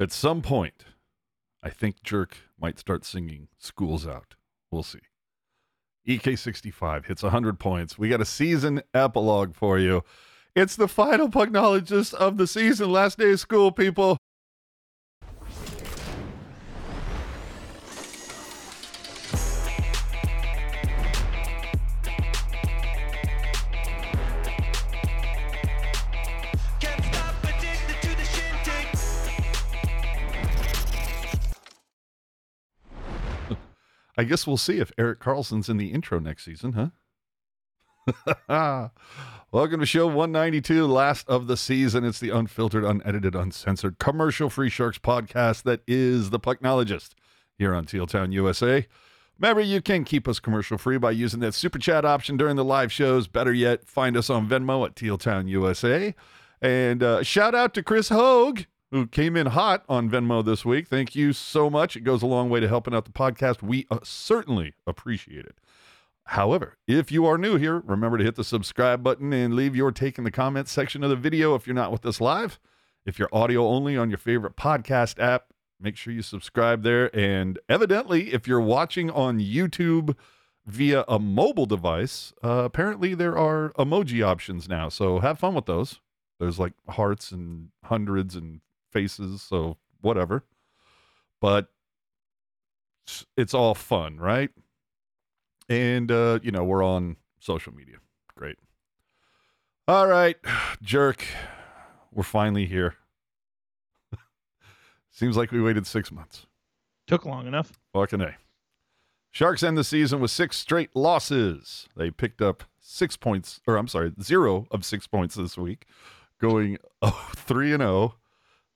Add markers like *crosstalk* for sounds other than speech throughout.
At some point, I think Jerk might start singing School's Out. We'll see. EK65 hits 100 points. We got a season epilogue for you. It's the final Pucknologist of the season. Last day of school, people. I guess we'll see if Erik Karlsson's in the intro next season, huh? *laughs* Welcome to show 192, last of the season. It's the unfiltered, unedited, uncensored, commercial free Sharks podcast that is the Pucknologist here on Teal Town, USA. Remember, you can keep us commercial free by using that super chat option during the live shows. Better yet, find us on Venmo at Teal Town, USA. And uh, shout out to Chris Hogue, who came in hot on Venmo this week. Thank you so much. It goes a long way to helping out the podcast. We uh, certainly appreciate it. However, if you are new here, remember to hit the subscribe button and leave your take in the comments section of the video if you're not with us live. If you're audio only on your favorite podcast app, make sure you subscribe there. And evidently, if you're watching on YouTube via a mobile device, uh, apparently there are emoji options now. So have fun with those. There's like hearts and hundreds and faces, so whatever. But it's- all fun, right? And uh, you know, we're on social media. Great. All right, *sighs* jerk. We're finally here. *laughs* Seems like we waited six months. Took long enough. Fucking A. Sharks end the season with six straight losses. They picked up six points, or I'm sorry, zero of six points this week, going *laughs* 3 and 0.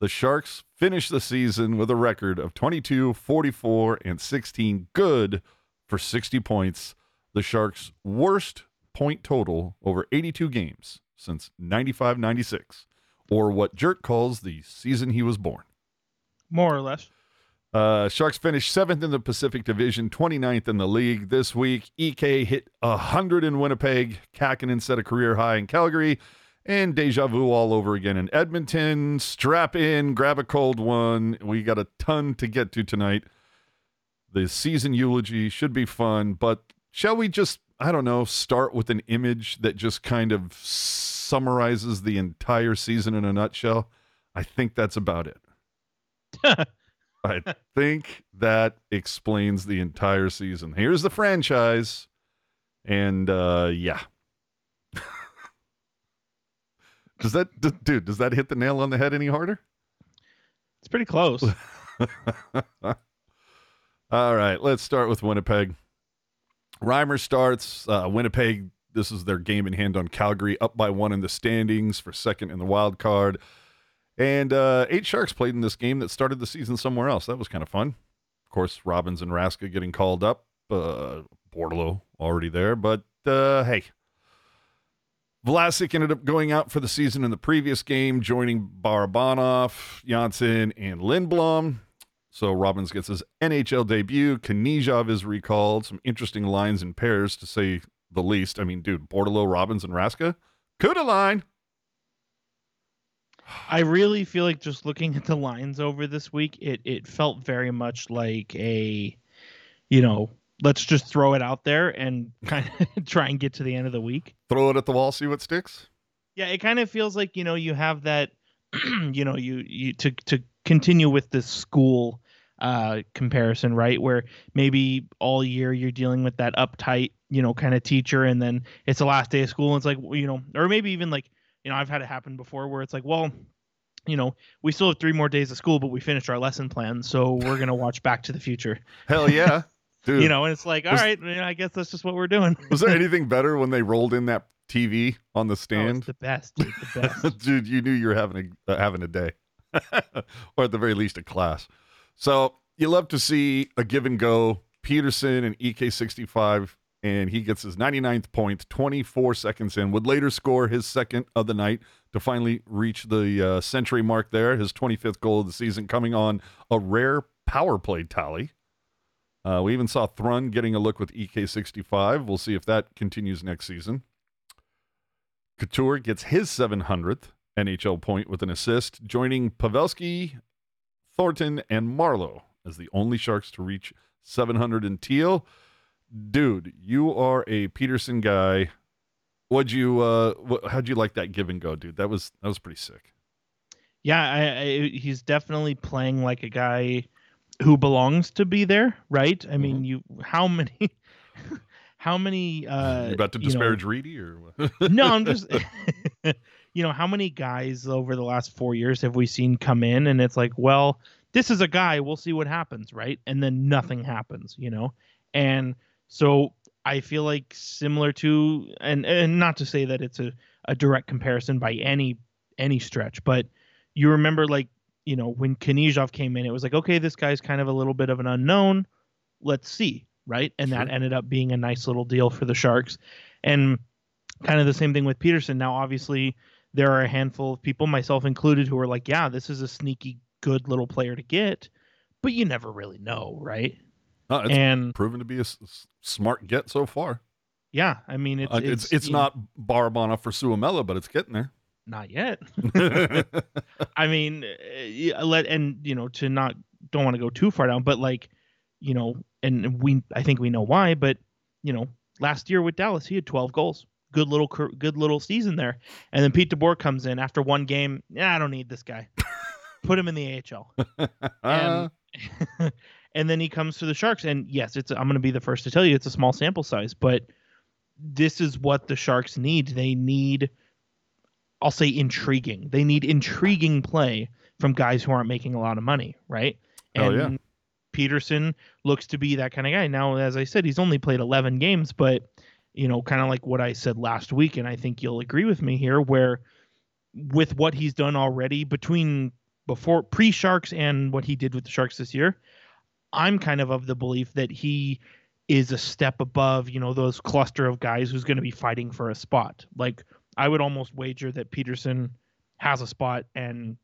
The Sharks finish the season with a record of 22, 44, and 16. Good for 60 points. The Sharks' worst point total over 82 games since 95 96, or what Jerk calls the season he was born. More or less. Uh, Sharks finished seventh in the Pacific Division, 29th in the league this week. EK hit 100 in Winnipeg. Kähkönen set a career high in Calgary. And deja vu all over again in Edmonton. Strap in, grab a cold one. We got a ton to get to tonight. The season eulogy should be fun, but shall we just, I don't know, start with an image that just kind of summarizes the entire season in a nutshell? I think that's about it. *laughs* I think that explains the entire season. Here's the franchise. And uh yeah. Does that d- dude, does that hit the nail on the head any harder? It's pretty close. *laughs* *laughs* All right, let's start with Winnipeg. Reimer starts. Uh, Winnipeg, this is their game in hand on Calgary, up by one in the standings for second in the wild card. And uh, eight Sharks played in this game that started the season somewhere else. That was kind of fun. Of course, Robins and Raska getting called up. Uh, already there. But uh, hey, Vlasic ended up going out for the season in the previous game, joining Barabanov, Janssen, and Lindblom. So Robins gets his NHL debut. Kniazev is recalled. Some interesting lines and pairs, to say the least. I mean, dude, Bordeleau, Robins, and Raska. Kuda line. I really feel like just looking at the lines over this week, it it felt very much like a, you know, let's just throw it out there and kind of *laughs* try and get to the end of the week. Throw it at the wall, see what sticks. Yeah, it kind of feels like you know you have that, *clears throat* you know, you you to to continue with this school uh comparison, right? Where maybe all year you're dealing with that uptight, you know, kind of teacher, and then it's the last day of school, and it's like you know, or maybe even like you know, I've had it happen before where it's like, well, you know, we still have three more days of school, but we finished our lesson plan, so we're gonna watch Back to the Future. Hell yeah. Dude, You know, and it's like, all Was- right, I guess that's just what we're doing. was there *laughs* anything better when they rolled in that TV on the Oh, stand? it's the best, dude, the *laughs* best. Dude, you knew you were having a uh, having a day, *laughs* or at the very least a class. So you love to see a give and go. Peterson and EK65, and he gets his 99th point, 24 seconds in. Would later score his second of the night to finally reach the uh, century mark. There, his 25th goal of the season, coming on a rare power play tally. Uh, we even saw Thrun getting a look with EK65. We'll see if that continues next season. Couture gets his 700th NHL point with an assist, joining Pavelski, Thornton, and Marleau as the only Sharks to reach 700 in teal. Dude, you are a Peterson guy. What'd you uh wh- how'd you like that give and go, dude? That was that was pretty sick. Yeah, I, I, he's definitely playing like a guy who belongs to be there, right? I mean, you how many *laughs* how many uh you about to you know- disparage Reedy or what? *laughs* no, I'm just *laughs* you know, how many guys over the last 4 years have we seen come in and it's like, well, this is a guy, we'll see what happens, right? And then nothing happens, you know? And so I feel like similar to and and not to say that it's a, a direct comparison by any any stretch, but you remember like, you know, when Kanizhov came in, it was like, okay, this guy's kind of a little bit of an unknown. Let's see, right? And that ended up being a nice little deal for the Sharks. And kind of the same thing with Peterson. Now, obviously, there are a handful of people, myself included, who are like, yeah, this is a sneaky good little player to get, but you never really know, right? Uh, it's and proven to be a s- smart get so far. yeah, I mean, it's Uh, it's it's, know, not Barbana for Suomela, but it's getting there. Not yet. *laughs* *laughs* I mean, uh, let and you know to not don't want to go too far down, but like you know, and we I think we know why, but you know, last year with Dallas he had 12 goals, good little good little season there, and then Pete DeBoer comes in after one game. Yeah, I don't need this guy. *laughs* Put him in the AHL, and and then he comes to the Sharks, and yes, it's I'm going to be the first to tell you it's a small sample size, but this is what the Sharks need. They need I'll say intriguing. They need intriguing play from guys who aren't making a lot of money, right? Oh, And yeah. Peterson looks to be that kind of guy. Now, as I said, he's only played 11 games, but you know, kind of like what I said last week, and I think you'll agree with me here, where with what he's done already between before pre Sharks and what he did with the Sharks this year, I'm kind of of the belief that he is a step above, you know, those cluster of guys who's going to be fighting for a spot. Like I would almost wager that Peterson has a spot and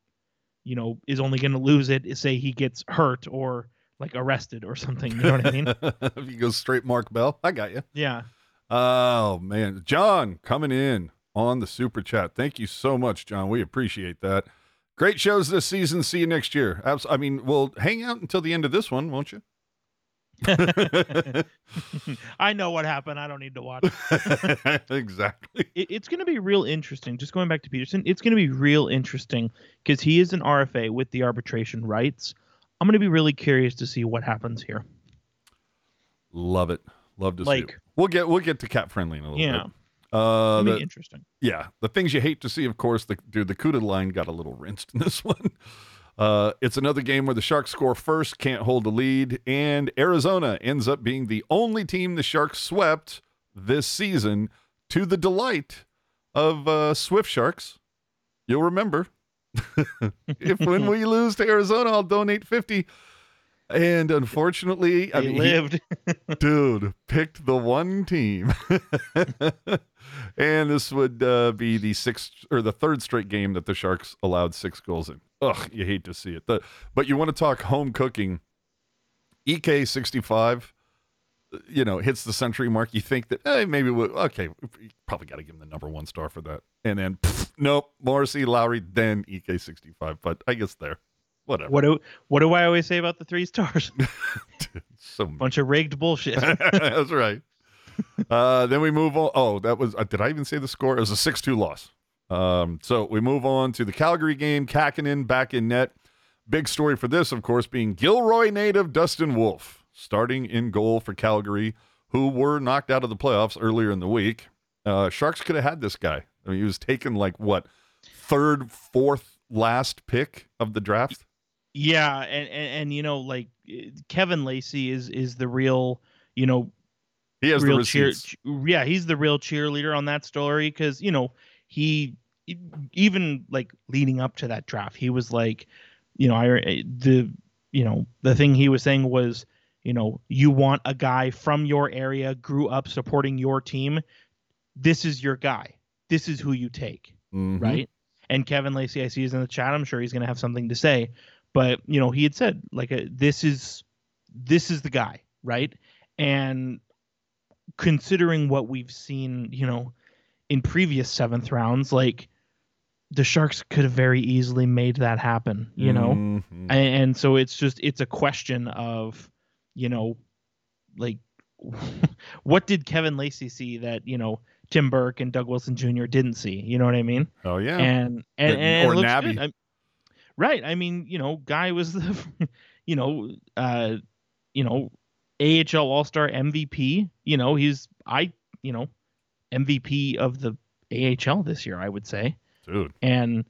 you know is only going to lose it say he gets hurt or like arrested or something. You know what I mean? *laughs* if you go straight Mark Bell, I got you. Yeah. Oh man, John coming in on the super chat. Thank you so much, John. We appreciate that. Great shows this season. See you next year. I mean, we'll hang out until the end of this one, won't you? *laughs* *laughs* I know what happened. I don't need to watch. *laughs* exactly. It, it's going to be real interesting. Just going back to Peterson, it's going to be real interesting because he is an RFA with the arbitration rights. I'm going to be really curious to see what happens here. Love it. Love to see it. We'll get we'll get to CapFriendly in a little Yeah, bit. Uh, be the, interesting. yeah, the things you hate to see, of course, the dude, the Cuda line got a little rinsed in this one. Uh, it's another game where the Sharks score first, can't hold the lead, and Arizona ends up being the only team the Sharks swept this season to the delight of uh, Swift Sharks. You'll remember *laughs* if when we lose to Arizona, I'll donate 50. And unfortunately, I They mean, he- lived. *laughs* dude picked the one team *laughs* and this would uh, be the sixth or the third straight game that the sharks allowed six goals in ugh you hate to see it the, but you want to talk home cooking ek 65 you know hits the century mark you think that hey, maybe we okay we probably got to give him the number one star for that and then pff, nope morrissey lowry then ek 65 but i guess there whatever what do what do I always say about the three stars? *laughs* so mean. Bunch of rigged bullshit. *laughs* That's right. Uh, then we move on. Oh, that was. Uh, did I even say the score? It was a six-two loss. Um, so we move on to the Calgary game. Kähkönen back in net. Big story for this, of course, being Gilroy native Dustin Wolf starting in goal for Calgary, who were knocked out of the playoffs earlier in the week. Uh, Sharks could have had this guy. I mean, he was taken like what third, fourth, last pick of the draft. Yeah, and, and and you know, like Kevin Lacey is is the real, you know, He has the real cheer. Yeah, he's the real cheerleader on that story because you know he even like leading up to that draft, he was like, you know, I eh, the you know the thing he was saying was, you know, you want a guy from your area, grew up supporting your team. This is your guy. This is who you take Mhm. right? And Kevin Lacey, I see is in the chat. I'm sure he's going to have something to say, but you know, he had said like, uh this is this is the guy, right? And considering what we've seen, you know, in previous seventh rounds, like the Sharks could have very easily made that happen, you know? Mhm. and, and so it's just it's a question of you know like *laughs* what did kevin lacey see that you know tim burke and doug wilson jr didn't see you know what i mean oh yeah. and and, and it or Nabby. I'm- right i mean you know guy was the *laughs* you know uh you know ahl all-star mvp you know he's i you know mvp of the ahl this year i would say Dude. and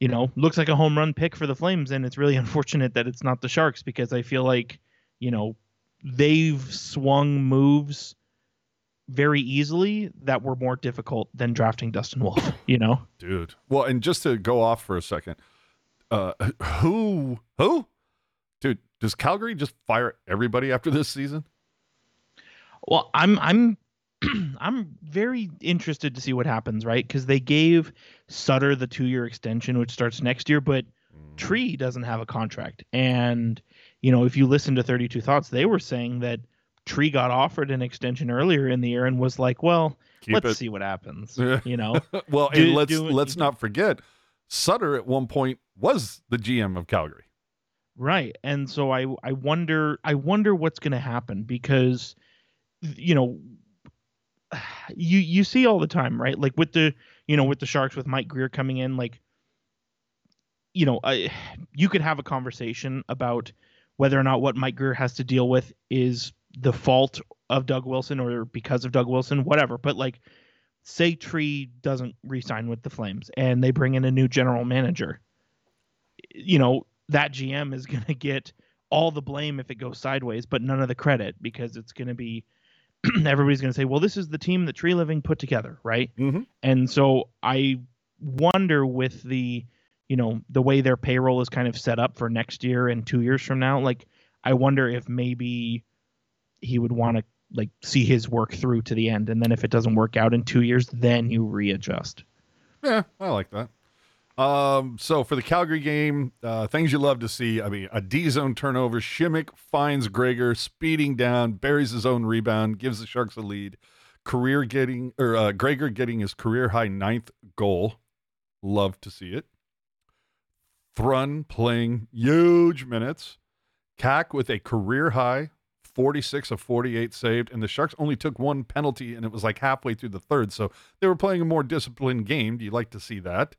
you know looks like a home run pick for the flames and it's really *laughs* unfortunate that it's not the sharks because i feel like you know they've swung moves very easily that were more difficult than drafting dustin wolf *laughs* you know Dude. Well, and just to go off for a second, uh who who? Dude, does Calgary just fire everybody after this season? well i'm i'm *clears throat* i'm very interested to see what happens right because they gave sutter the two year extension which starts next year but mm. Tree doesn't have a contract. And, you know, if you listen to 32 Thoughts, they were saying that Tree got offered an extension earlier in the year and was like, well, Keep let's it. see what happens. *laughs* You know? *laughs* well, Do- and let's do- let's not forget Sutter at one point was the GM of Calgary. right. And so I I wonder I wonder what's gonna happen because you know *sighs* you you see all the time, right? Like with the you know, with the Sharks with Mike Grier coming in, like you know, I, *sighs* you could have a conversation about whether or not what Mike Grier has to deal with is the fault of Doug Wilson or because of Doug Wilson, whatever. But like, say Tree doesn't re-sign with the Flames and they bring in a new general manager, you know, that GM is *laughs* going to get all the blame if it goes sideways, but none of the credit because it's going to be *clears throat* everybody's going to say, well, this is the team that Treliving put together, right? Mhm. And so I wonder with the, you know, the way their payroll is kind of set up for next year and two years from now, like I wonder if maybe he would want to like see his work through to the end, and then if it doesn't work out in two years, then you readjust. Yeah, I like that. Um, so for the Calgary game, uh, things you love to see. I mean, a D zone turnover. Simek finds Gregor speeding down, buries his own rebound, gives the Sharks a lead. Career getting or uh, Gregor getting his career high ninth goal. Love to see it. Thrun playing huge minutes. Cack with a career high 46 of 48 saved, and the Sharks only took one penalty, and it was like halfway through the third. So they were playing a more disciplined game. Do you like to see that?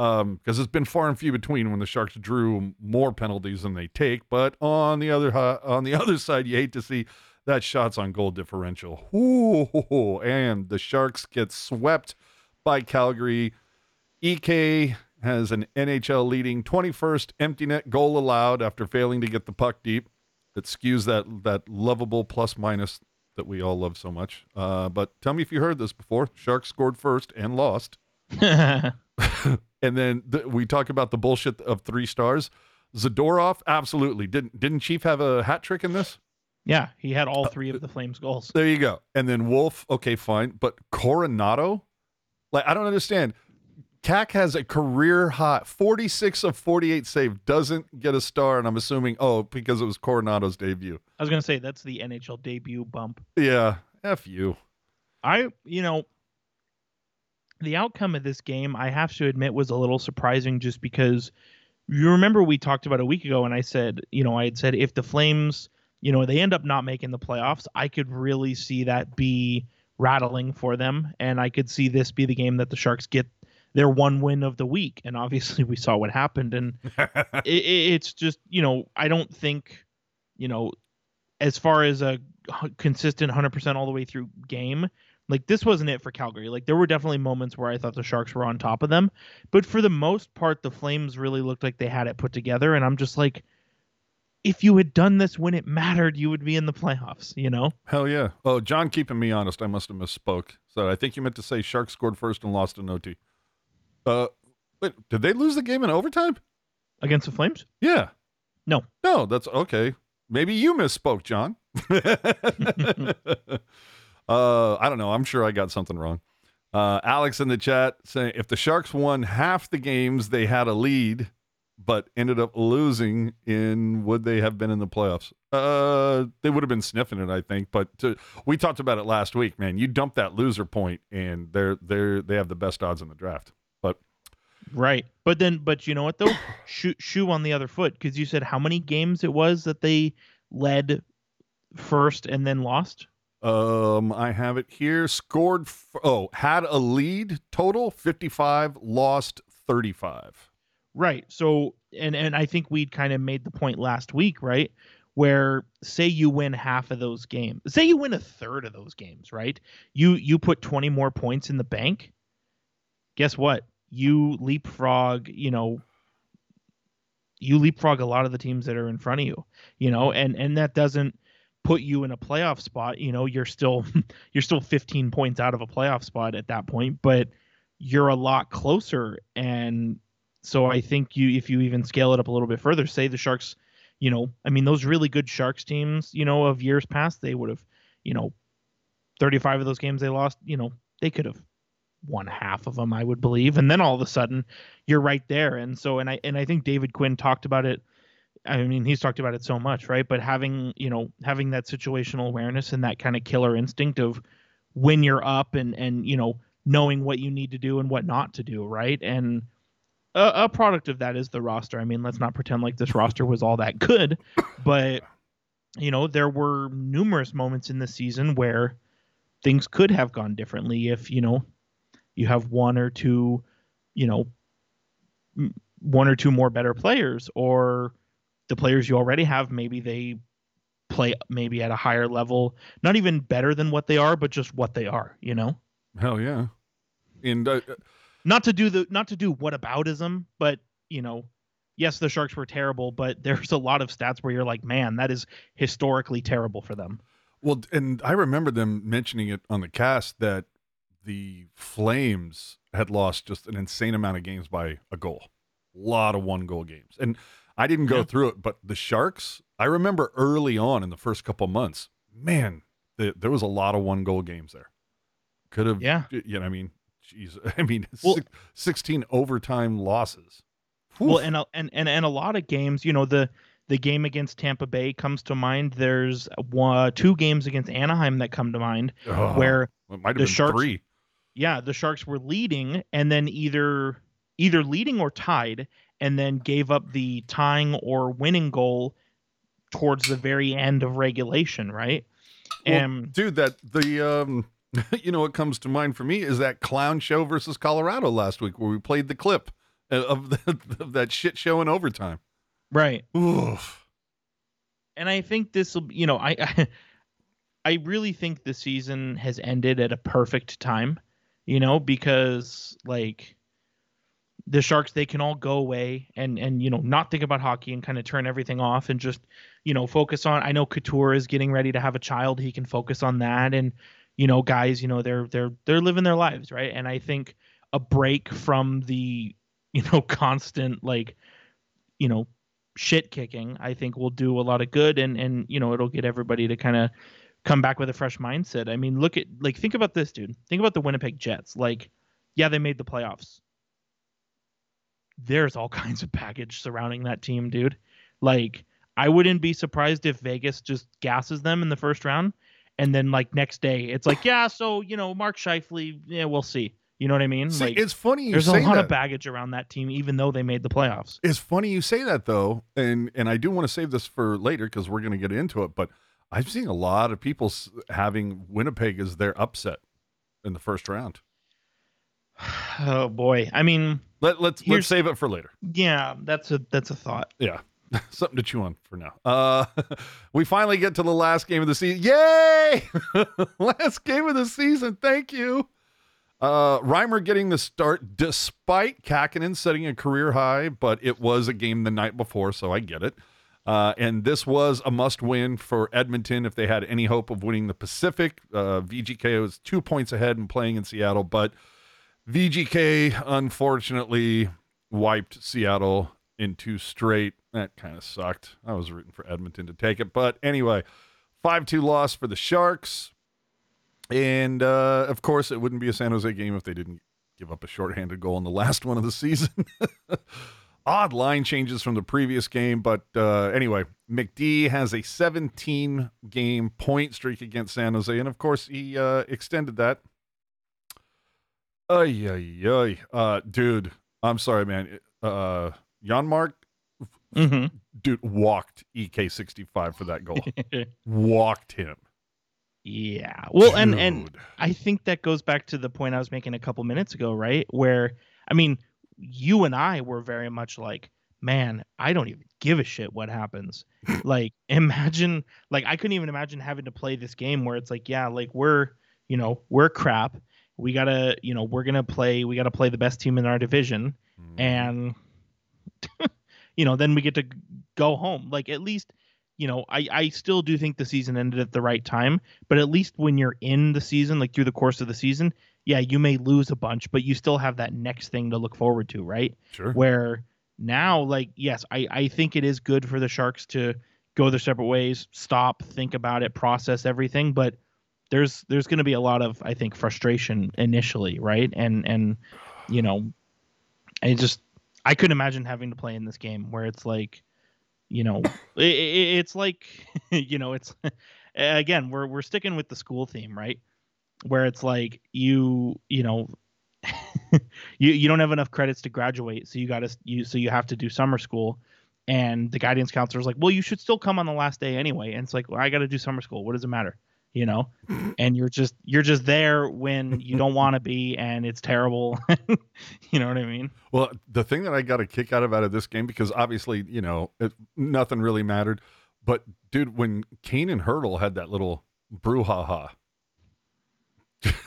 Because it's been far and few between when the Sharks drew more penalties than they take. But on the other on the *laughs* other side, you hate to see that shots on goal differential. Ooh, and the Sharks get swept by Calgary. EK has an NHL leading 21st empty net goal allowed after failing to get the puck deep. It skews that that lovable plus minus that we all love so much. Uh, but tell me if you heard this before. Sharks scored first and lost. *laughs* *laughs* And then th- we talk about the bullshit of three stars. Zadorov, absolutely. Didn't didn't Chief have a hat trick in this? yeah, he had all uh, three of the Flames goals. There you go. And then Wolf, okay, fine. But Coronato, like I don't understand. Cack has a career high 46 of 48 save, doesn't get a star, and I'm assuming, oh, because it was Coronato's debut. I was gonna say that's the NHL debut bump. Yeah, F you. I, you know, the outcome of this game, I have to admit, was a little surprising just because you remember we talked about a week ago and I said, you know, I had said if the Flames, you know, they end up not making the playoffs, I could really see that be rattling for them. And I could see this be the game that the Sharks get their one win of the week. And obviously *laughs* we saw what happened. And *laughs* it, it- it's just you know I don't think you know as far as a consistent 100% all the way through game like this wasn't it for Calgary like there were definitely moments where I thought the Sharks were on top of them but for the most part the Flames really looked like they had it put together and I'm just like if you had done this when it mattered you would be in the playoffs you know Hell yeah. Oh, John, keeping me honest, I must have misspoke. So I think you meant to say Sharks scored first and lost in OT. Uh, wait, did they lose the game in overtime? against the Flames Yeah. No. No, that's okay. Maybe you misspoke, John. *laughs* *laughs* uh, I don't know. I'm sure I got something wrong. Uh, Alex in the chat saying if the Sharks won half the games they had a lead, but ended up losing in, would they have been in the playoffs? Uh, they would have been sniffing it, I think. But to, we talked about it last week, man. You dump that loser point, and they're they're they have the best odds in the draft. But Right. But then, but you know what though? shoe, shoe on the other foot because you said how many games it was that they led first and then lost. Um, I have it here. Scored. F- oh, had a lead total fifty-five, lost thirty-five. Right. So, and and I think we'd kind of made the point last week, right? Where say you win half of those games, say you win a third of those games, right? You you put 20 more points in the bank. Guess what? You leapfrog, you know, you leapfrog a lot of the teams that are in front of you, you know, and and that doesn't put you in a playoff spot, you know, you're still *laughs* you're still 15 points out of a playoff spot at that point, but you're a lot closer and so I think you if you even scale it up a little bit further, say the Sharks, you know, I mean those really good Sharks teams, you know, of years past, they would have, you know, 35 of those games they lost, you know, they could have won half of them, I would believe. And then all of a sudden, you're right there. And so and I and I think David Quinn talked about it I mean, he's talked about it so much, right? But having, you know, having that situational awareness and that kind of killer instinct of when you're up and and you know, knowing what you need to do and what not to do, right? And a, a product of that is the roster. I mean, let's not pretend like this roster was all that good, but you know, there were numerous moments in the season where things could have gone differently if, you know, you have one or two, you know, one or two more better players or the players you already have maybe they play maybe at a higher level, not even better than what they are, but just what they are, you know? Hell yeah. And uh, not to do the not to do what whataboutism, but you know, yes, the Sharks were terrible, but *laughs* there's a lot of stats where you're like, man, that is historically terrible for them. well, and I remember them mentioning it on the cast that the Flames had lost just an insane amount of games by a goal. A lot of one goal games. And I didn't go Yeah. through it, but the Sharks, I remember early on in the first couple months, man, the, there was a lot of one goal games there. Could have, Yeah. you know, I mean, jeez, *laughs* I mean, Well- six, 16 overtime losses. Well, and a- and and and a lot of games, you know, the the game against Tampa Bay comes to mind. There's one, uh, two games against Anaheim that come to mind Oh, where it might have the been Sharks- three. yeah, the Sharks were leading and then either either leading or tied and then gave up the tying or winning goal towards the very end of regulation, right? Well, and dude, that the um, *laughs* you know what comes to mind for me is that clown show versus Colorado last week where we played the clip uh, of, the, *laughs* of that shit show in overtime. right. Oof. and I think this will, you know, I, I, *laughs* I really think the season has ended at a perfect time, you know, because like the Sharks, they can all go away and and you know not think about hockey and kind of turn everything off and just you know focus on. I know Couture is getting ready to have a child; he can focus on that, and you know, guys, you know, they're they're they're living their lives, right? And I think a break from the you know *laughs* constant like you know shit kicking i think will do a lot of good and and you know it'll get everybody to kind of come back with a fresh mindset i mean look at like think about this dude think about the winnipeg jets like yeah they made the playoffs there's all *laughs* kinds of baggage surrounding that team dude like i wouldn't be surprised if vegas just gasses them in the first round and then like next day it's like yeah so you know mark Scheifele, yeah we'll see you know what i mean See, like it's funny you there's a lot that. of baggage around that team even though they made the playoffs It's funny you say that though, and and I do want to save this for later because we're going to get into it. But I've seen a lot of people having Winnipeg as their upset in the first round. *sighs* Oh boy. I mean, Let let's let's save it for later. yeah, that's a that's a thought. Yeah. *laughs* Something to chew on for now. Uh, *laughs* we finally get to the last game of the season. Yay! *laughs* last game of the season. Thank you. Uh, Reimer getting the start despite Kähkönen setting a career high, but it was a game the night before, so I get it. Uh, and this was a must win for Edmonton if they had any hope of winning the Pacific. Uh, VGK was two points ahead and playing in Seattle, but VGK unfortunately wiped Seattle in two straight. That kind of sucked. I was rooting for Edmonton to take it. But anyway, 5 2 loss for the Sharks. And uh, of course, it wouldn't be a San Jose game if they didn't give up a shorthanded goal in the last one of the season. *laughs* Odd line changes from the previous game. But uh, anyway, McD has a 17 game point streak against San Jose. And of course, he uh, extended that. Ay, ay, ay. Uh, dude, I'm sorry, man. Uh, Janmark, hmm dude, walked EK65 for that goal. *laughs* walked him. yeah. Well, and and I think that goes back to the point I was making a couple minutes ago, right? Where I mean, you and I were very much like, man, I don't even give a shit what happens. *laughs* like, imagine, like, I couldn't even imagine having to play this game where it's like, yeah, like we're, you know, we're crap. We gotta, you know, we're gonna play. We gotta play the best team in our division, Mm-hmm. and *laughs* you know, then we get to go home. Like, at least, you know, I I still do think the season ended at the right time, but at least when you're in the season, like through the course of the season, yeah, you may lose a bunch, but you still have that next thing to look forward to, right? sure. Where now, like, yes, I, I think it is good for the Sharks to go their separate ways, stop, think about it, process everything, but there's there's going to be a lot of I think frustration initially, right? And and you know, I just I couldn't imagine having to play in this game where it's like, you know, *laughs* it, it, it's like, *laughs* you know, it's *laughs* again we're we're sticking with the school theme, right? Where it's like you you know you you don't have enough credits to graduate, so you got to you so you have to do summer school. And the guidance counselor is like, well, you should still come on the last day anyway. And it's like, well, I got to do summer school. What does it matter? You know? And you're just you're just there when you don't want to be, and it's terrible. *laughs* you know what I mean? Well, the thing that I got a kick out of out of this game because obviously, you know, it, nothing really mattered. But dude, when Kane and Hertl had that little brouhaha,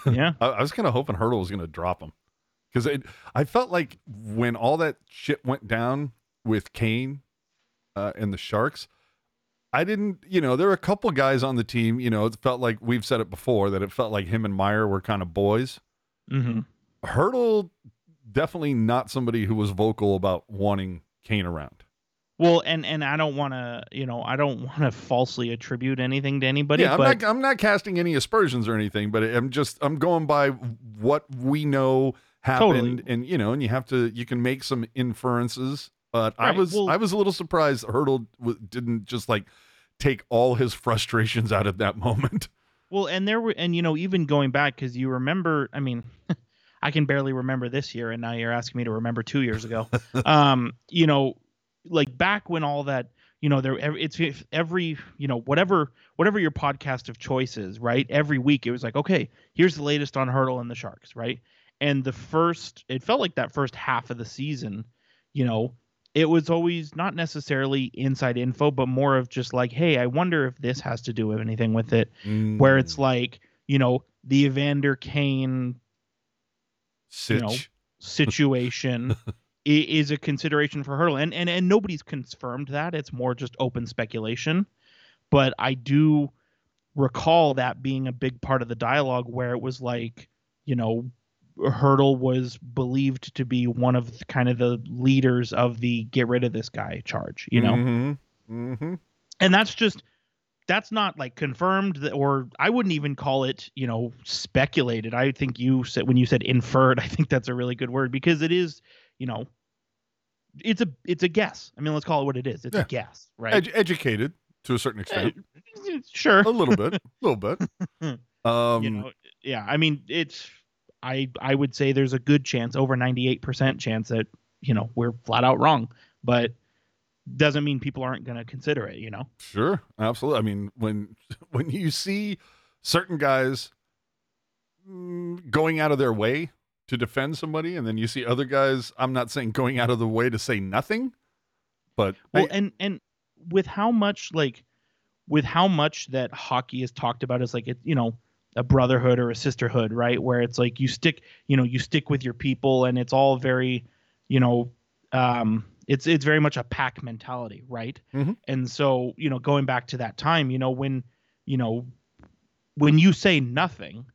Yeah. *laughs* I, I was kind of hoping Hertl was going to drop him because I felt like when all that shit went down with Kane uh, and the Sharks, I didn't, you know, there were a couple guys on the team. You know, it felt like we've said it before that it felt like him and Meier were kind of boys. hmm Hertl definitely not somebody who was vocal about wanting Kane around. Well, and and I don't want to, you know, I don't want to falsely attribute anything to anybody, yeah, I'm but not I'm not casting any aspersions or anything, but I'm just I'm going by what we know happened Totally. and you know, and you have to you can make some inferences, but I was well- I was a little surprised Hertl w- didn't just like take all his frustrations out at that *laughs* moment. Well, and there were, and you know, even going back because you remember, I mean, *laughs* I can barely remember this year, and now you're asking me to remember two years ago. *laughs* um, you know, like back when all that, you know, there it's every, you know, whatever whatever your podcast of choice is, right? Every week it was like, okay, here's the latest on Hertl and the Sharks, right? And the first, it felt like that first half of the season, you know, it was always not necessarily inside info, but more of just like, hey, I wonder if this has to do with anything with it where it's mm. like you know the Evander Kane Sitch. know, situation *laughs* is a consideration for Hertl, and and and nobody's confirmed that. It's more just open speculation, but I do recall that being a big part of the dialogue where it was like you know Hertl was believed to be one of the, kind of the leaders of the get rid of this guy charge, you know? Hmm hmm and that's just that's not like confirmed that, or i wouldn't even call it you know speculated. I think you said when you said inferred *laughs* i think that's a really good word because it is you know it's a it's a guess. I mean let's call it what it is. It's Yeah. a guess right? Ed- educated to a certain extent. Uh, sure. A little bit, a *laughs* little bit. Um, you know yeah. I mean it's i i would say there's a good chance over 98% chance that you know we're flat out wrong but doesn't mean people aren't going to consider it you know Sure, absolutely. I mean, when *laughs* when you see certain guys mm, going out of their way to defend somebody, and then you see other guys, I'm not saying going out of the way to say nothing, but Well, I- and and with how much like with how much that hockey is talked about as like it, you know, a brotherhood or a sisterhood, right? Where it's like you stick, you know, you stick with your people, and it's all very, you know, um, it's it's very much a pack mentality, right? Mhm. And so you know, going back to that time, you know, when you know, when you say nothing,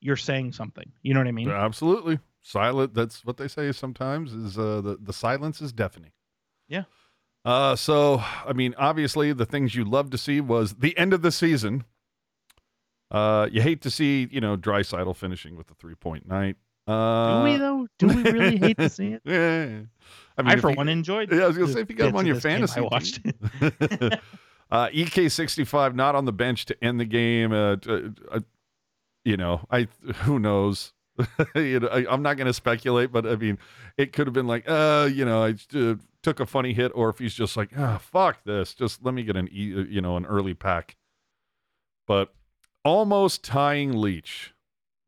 you're saying something. You know what I mean? absolutely silent. That's what they say sometimes. Is uh, the the silence is deafening. Yeah. Uh, so I mean, obviously, the things you love to see was the end of the season. Uh, you hate to see, you know, Draisaitl finishing with a three point night. Uh, Do we though? Do we really hate to *laughs* see it? Yeah. I mean, I, for you- one enjoyed. It. Yeah, I was gonna say if you got him on your fantasy, I watched. *laughs* uh, EK65 not on the bench to end the game. Uh, t- uh, you know, I who knows. *laughs* you know, I, I'm not going to speculate, but I mean, it could have been like, uh, you know, I uh, took a funny hit, or if he's just like, ah, fuck this, just let me get an, e- uh, you know, an early pack. But almost tying Leetch,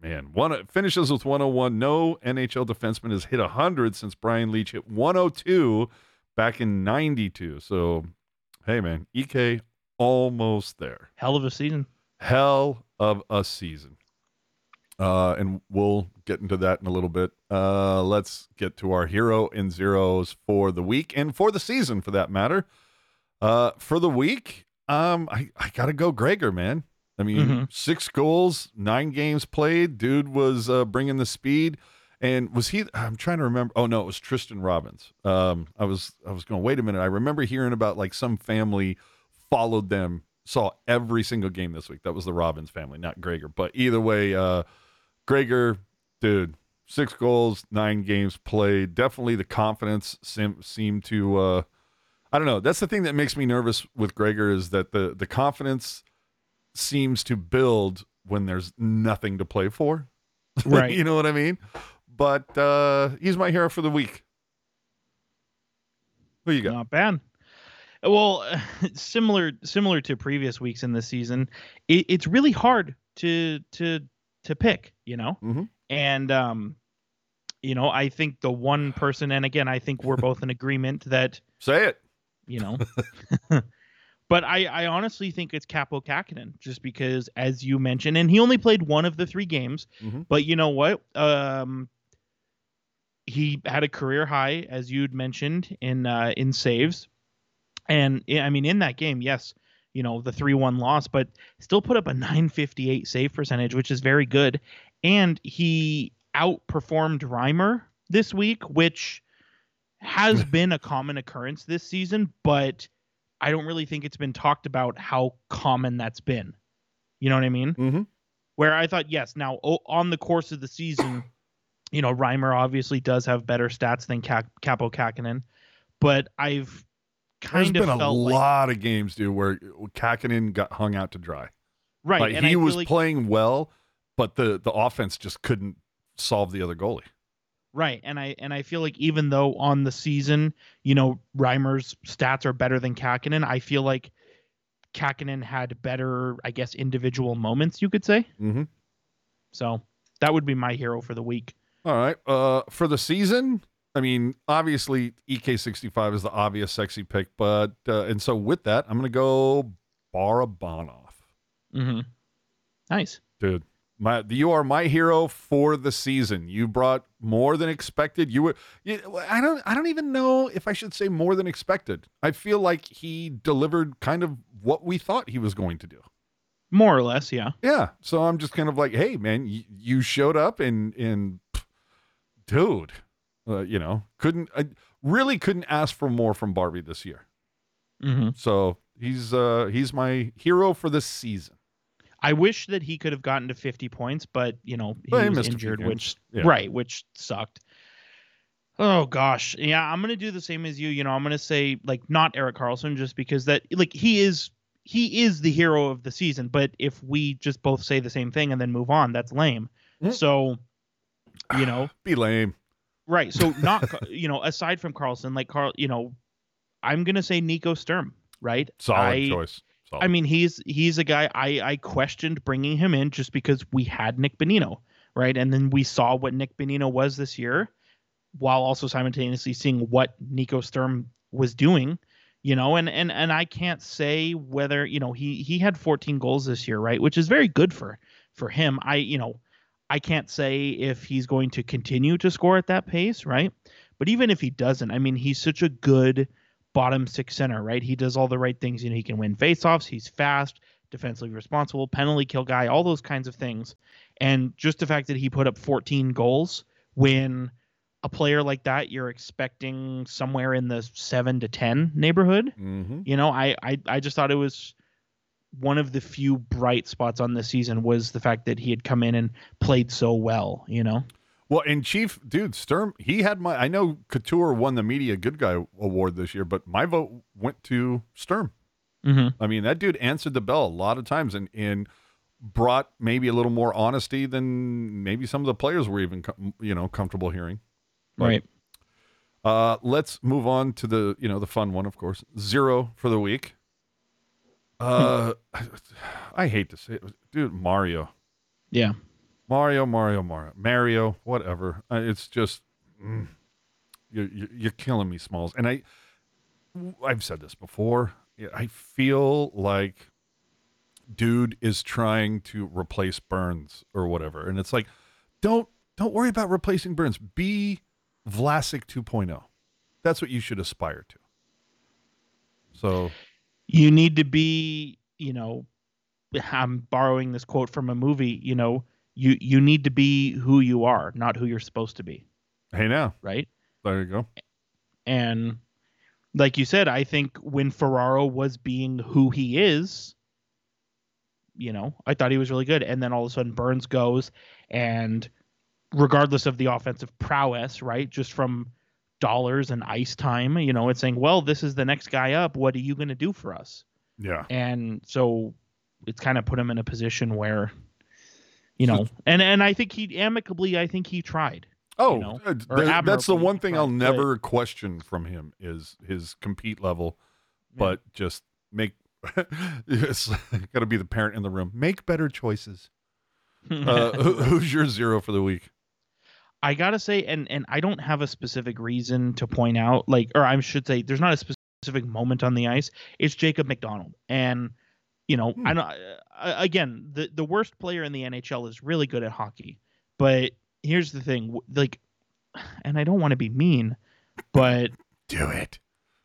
man, one finishes with 101. No NHL defenseman has hit 100 since Brian Leetch hit 102 back in '92. So, hey, man, Ek almost there Hell of a season. hell of a season. Uh, and we'll get into that in a little bit. Uh, let's get to our hero and zeros for the week and for the season, for that matter. Uh, for the week, um, I, I gotta go Gregor, man. I mean, Mhm. six goals, nine games played. Dude was uh, bringing the speed. And was he? I'm trying to remember. Oh no, it was Tristen Robins. Um, I was I was going. Wait a minute. I remember hearing about like some family followed them, saw every single game this week. That was the Robbins family, not Gregor. But either way, uh, Gregor, dude, six goals, nine games played. Definitely the confidence sim- seemed to. Uh, I don't know. That's the thing that makes me nervous with Gregor is that the the confidence seems to build when there's nothing to play for. *laughs* Right. you know what I mean? But uh, he's my hero for the week. Who you got? Not bad. Well, *laughs* similar similar to previous weeks in this season, it, it's really hard to to to pick, you know. Mhm. And um, you know, I think the one person, and again, I think we're both in agreement that Say it. you know. *laughs* but I, I honestly think it's Kaapo Kähkönen, just because, as you mentioned, and he only played one of the three games. Mhm. But you know what? Um, he had a career high, as you'd mentioned, in uh, in saves, and I I mean, in that game, yes, you know the three one loss, but still put up a nine fifty eight save percentage, which is very good, and he outperformed Reimer this week, which has *laughs* been a common occurrence this season, but I don't really think it's been talked about how common that's been. You know what I mean? Mhm. Where I thought, yes, now on the course of the season, *clears throat* you know, Reimer obviously does have better stats than Cap- Kaapo Kähkönen, but I've There's kind been of a felt like lot of games, dude, where Kähkönen got hung out to dry. right, Like and he was like, playing well, but the the offense just couldn't solve the other goalie. Right, and I and I feel like even though on the season, you know, Reimer's stats are better than Kähkönen, I feel like Kähkönen had better, I guess, individual moments. You could say. Mm-hmm. So that would be my hero for the week. All right. Uh, for the season, I mean, obviously EK65 is the obvious sexy pick, but uh, and so with that, I'm gonna go Barabanov, Mm-hmm. Nice. dude. My, you are my hero for the season. You brought more than expected. You were. You, I don't. I don't even know if I should say more than expected. I feel like he delivered kind of what we thought he was going to do. More or less, yeah. Yeah. So I'm just kind of like, hey, man, you, you showed up and and dude, uh, you know, couldn't I really couldn't ask for more from Barbie this year. Mm-hmm. So he's uh he's my hero for this season. I wish that he could have gotten to 50 points, but you know he Well, he was missed a few injured, which Yeah. right, which sucked. Oh gosh, yeah, I'm gonna do the same as you. You know, I'm gonna say like not Erik Karlsson, just because that like he is he is the hero of the season. But if we just both say the same thing and then move on, that's lame. Mhm. So, you know, *sighs* Be lame. right? So *laughs* not you know aside from Karlsson, like Carl, you know, I'm gonna say Nico Sturm, right? Solid I- choice. Solid. I mean, he's he's a guy I I questioned bringing him in just because we had Nick Bonino, right? And then we saw what Nick Bonino was this year, while also simultaneously seeing what Nico Sturm was doing, you know. And and and I can't say whether you know he he had 14 goals this year, right? Which is very good for for him. I you know I can't say if he's going to continue to score at that pace, right? But even if he doesn't, I mean, he's such a good bottom six center, right? He does all the right things. You know, he can win faceoffs. He's fast, defensively responsible, penalty kill guy, all those kinds of things. And just the fact that he put up 14 goals when a player like that you're expecting somewhere in the seven to 10 neighborhood, mm-hmm. you know, I, I, I just thought it was one of the few bright spots on this season was the fact that he had come in and played so well, you know? Well, and Chief, dude, Sturm, he had my. I know Couture won the Media Good Guy Award this year, but my vote went to Sturm. Mm-hmm. I mean, that dude answered the bell a lot of times, and and brought maybe a little more honesty than maybe some of the players were even com- you know comfortable hearing. But- Right. Uh, let's move on to the you know the fun one, of course. Zero for the week. Uh, *sighs* I hate to say it, dude. Mario, Yeah. Mario, Mario, Mario, Mario, whatever. Uh, it's just mm, you're, you're killing me, Smalls. And I, I've said this before. I feel like dude is trying to replace Burns or whatever, and it's like, don't don't worry about replacing Burns. Be Vlasic 2.0. That's what you should aspire to. So You need to be, you know, I'm borrowing this quote from a movie, you know, you you need to be who you are, not who you're supposed to be, hey, now right? there you go. And like you said, I think when Ferraro was being who he is, you know, I thought he was really good. And then all of a sudden Burns goes and regardless of the offensive prowess, right? Just from dollars and ice time, you know, it's saying, well, this is the next guy up. What are you going to do for us? Yeah. And so it's kind of put him in a position where, you know, *laughs* and, and I think he amicably, I think he tried. Oh, know, or th- that's the one thing I'll never question from him is his compete level, but just make *laughs* it's got to be the parent in the room. Make better choices. *laughs* Uh, who, who's your zero for the week? I gotta say, and and I don't have a specific reason to point out, like, or I should say, there's not a specific moment on the ice. It's Jacob MacDonald, and you know, Hmm. I know. Uh, again, the the worst player in the NHL is really good at hockey, but here's the thing, like, *sighs* and I don't want to be mean, but *laughs* Do it.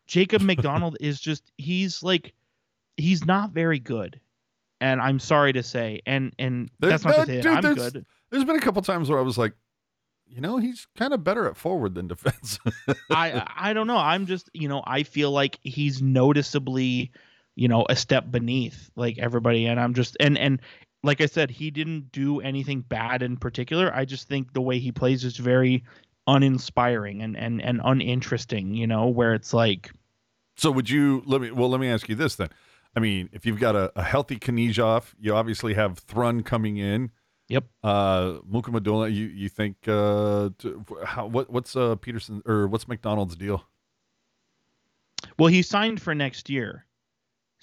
Jacob *laughs* MacDonald is just he's like he's not very good. And I'm sorry to say, and and There- that's not that- to say dude, I'm good. There's been a couple times where I was like, you know, he's kind of better at forward than defense. I I don't know. I'm just you know I feel like he's noticeably you know a step beneath like everybody, and I'm just and and like I said, he didn't do anything bad in particular. I just think the way he plays is very uninspiring and and and uninteresting. You know, where it's like so would you let me? Well, let me ask you this then. I mean, if you've got a, a healthy Kniazev, you obviously have Thrun coming in. Yep. Uh, Mukhamadullin you you think uh, to, how what what's uh Peterson or what's MacDonald's deal? well he signed for next year,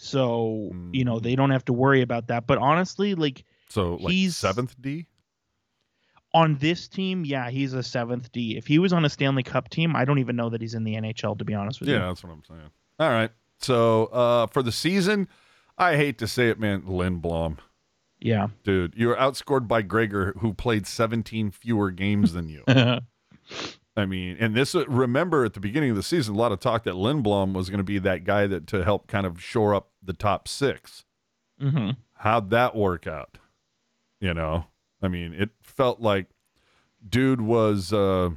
so you know they don't have to worry about that. But honestly, like So like He's- seventh D. on this team, yeah, he's a seventh D. If he was on a Stanley Cup team, I don't even know that he's in the NHL. To be honest with Yeah, you. Yeah, that's what I'm saying. All right. So uh, for the season, I hate to say it, man, Lindblom, Yeah. dude, you were outscored by Gregor, who played 17 fewer games than you. *laughs* I mean, and this uh, remember at the beginning of the season, a lot of talk that Lindblom was going to be that guy that to help kind of shore up the top six. hmm How'd that work out? You know, I mean, it felt like dude was, uh,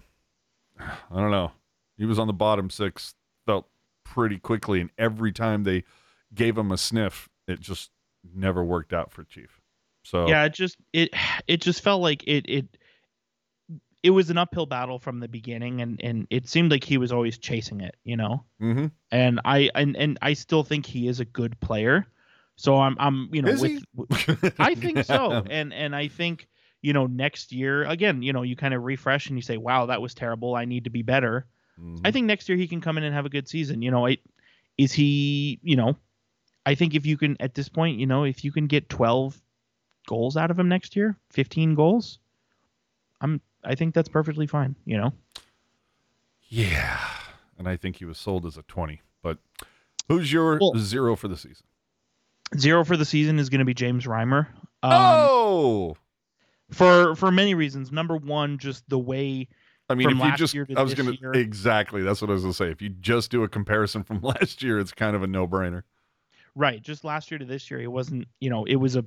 I don't know, he was on the bottom six, felt pretty quickly, and every time they gave him a sniff, it just never worked out for Chief. So Yeah, it just it it just felt like it it it was an uphill battle from the beginning, and and it seemed like he was always chasing it, you know. hmm And I and and I still think he is a good player. So I'm I'm you know Is with, I think so, *laughs* and and I think you know next year again, you know you kind of refresh and you say, wow, that was terrible. I need to be better. Mhm. I think next year he can come in and have a good season. You know, I, is he? You know, I think if you can at this point, you know, if you can get 12 goals out of him next year, 15 goals, I'm. I think that's perfectly fine. You know. Yeah. And I think he was sold as a 20. But who's your Well- zero for the season? Zero for the season is going to be James Reimer. Um, oh! For for many reasons. Number one, just the way. I mean, if you just, I was going to, exactly. That's what I was going to say. If you just do a comparison from *laughs* last year, it's kind of a no brainer. Right, just last year to this year, it wasn't. You know, it was a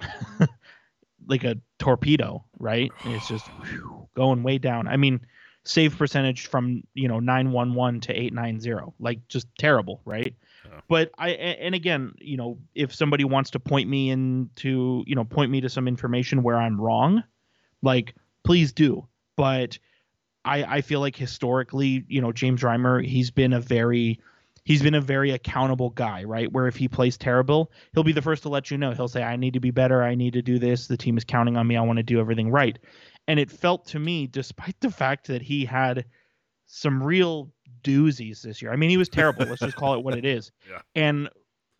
*laughs* like a torpedo. Right, it's just *sighs* whew, going way down. I mean, save percentage from you know nine one one to eight nine zero, like just terrible. Right. Yeah. But i and again, you know, if somebody wants to point me into, you know, point me to some information where I'm wrong, like please do. But I I feel like historically, you know, James Reimer, he's been a very he's been a very accountable guy, right? Where if he plays terrible, he'll be the first to let you know. He'll say, "I need to be better. I need to do this. The team is counting on me. I want to do everything right." And it felt to me, despite the fact that he had some real doozies this year. I mean, he was terrible. Let's just call it what it is. *laughs* Yeah. And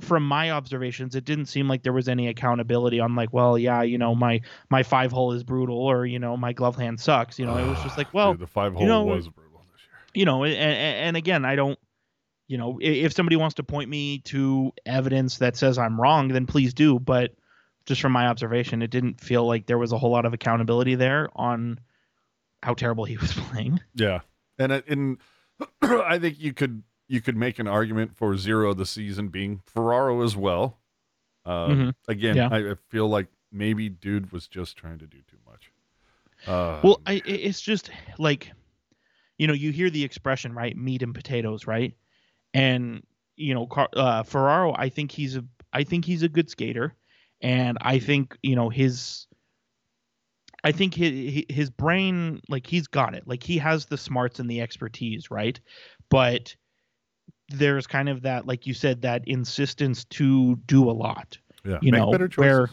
from my observations, it didn't seem like there was any accountability on like, well, yeah, you know, my my five hole is brutal, or you know, my glove hand sucks. You know, it was just like, ah, well, Dude, the five hole know, was brutal this year. you know, and, and again, I don't, you know, if somebody wants to point me to evidence that says I'm wrong, then please do. But just from my observation, it didn't feel like there was a whole lot of accountability there on how terrible he *laughs* was playing. Yeah, and and *clears throat* I think you could you could make an argument for zero of the season being Ferraro as well. Um, Mhm. Again, Yeah. I, feel like maybe dude was just trying to do too much. Uh, Well, i- it's just like, you know, you hear the expression, right? Meat and potatoes, right? And you know, Car- uh, Ferraro, I think he's a, I think he's a good skater, and I think you know his, I think his his brain, like he's got it, like he has the smarts and the expertise, right? But there's kind of that, like you said, that insistence to do a lot, yeah, you make know, better where-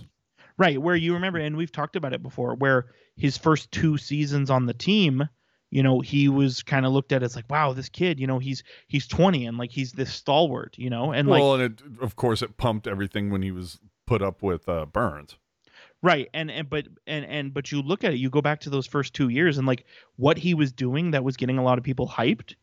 Right, where you remember, and we've talked about it before, where his first two seasons on the team, you know, he was kind of looked at as like, wow, this kid, you know, he's he's 20 and like he's this stalwart, you know, and like well, and it of course it pumped everything when he was put up with uh, Burns. right, and and but and and but you look at it, you go back to those first two years, and like what he was doing that was getting a lot of people hyped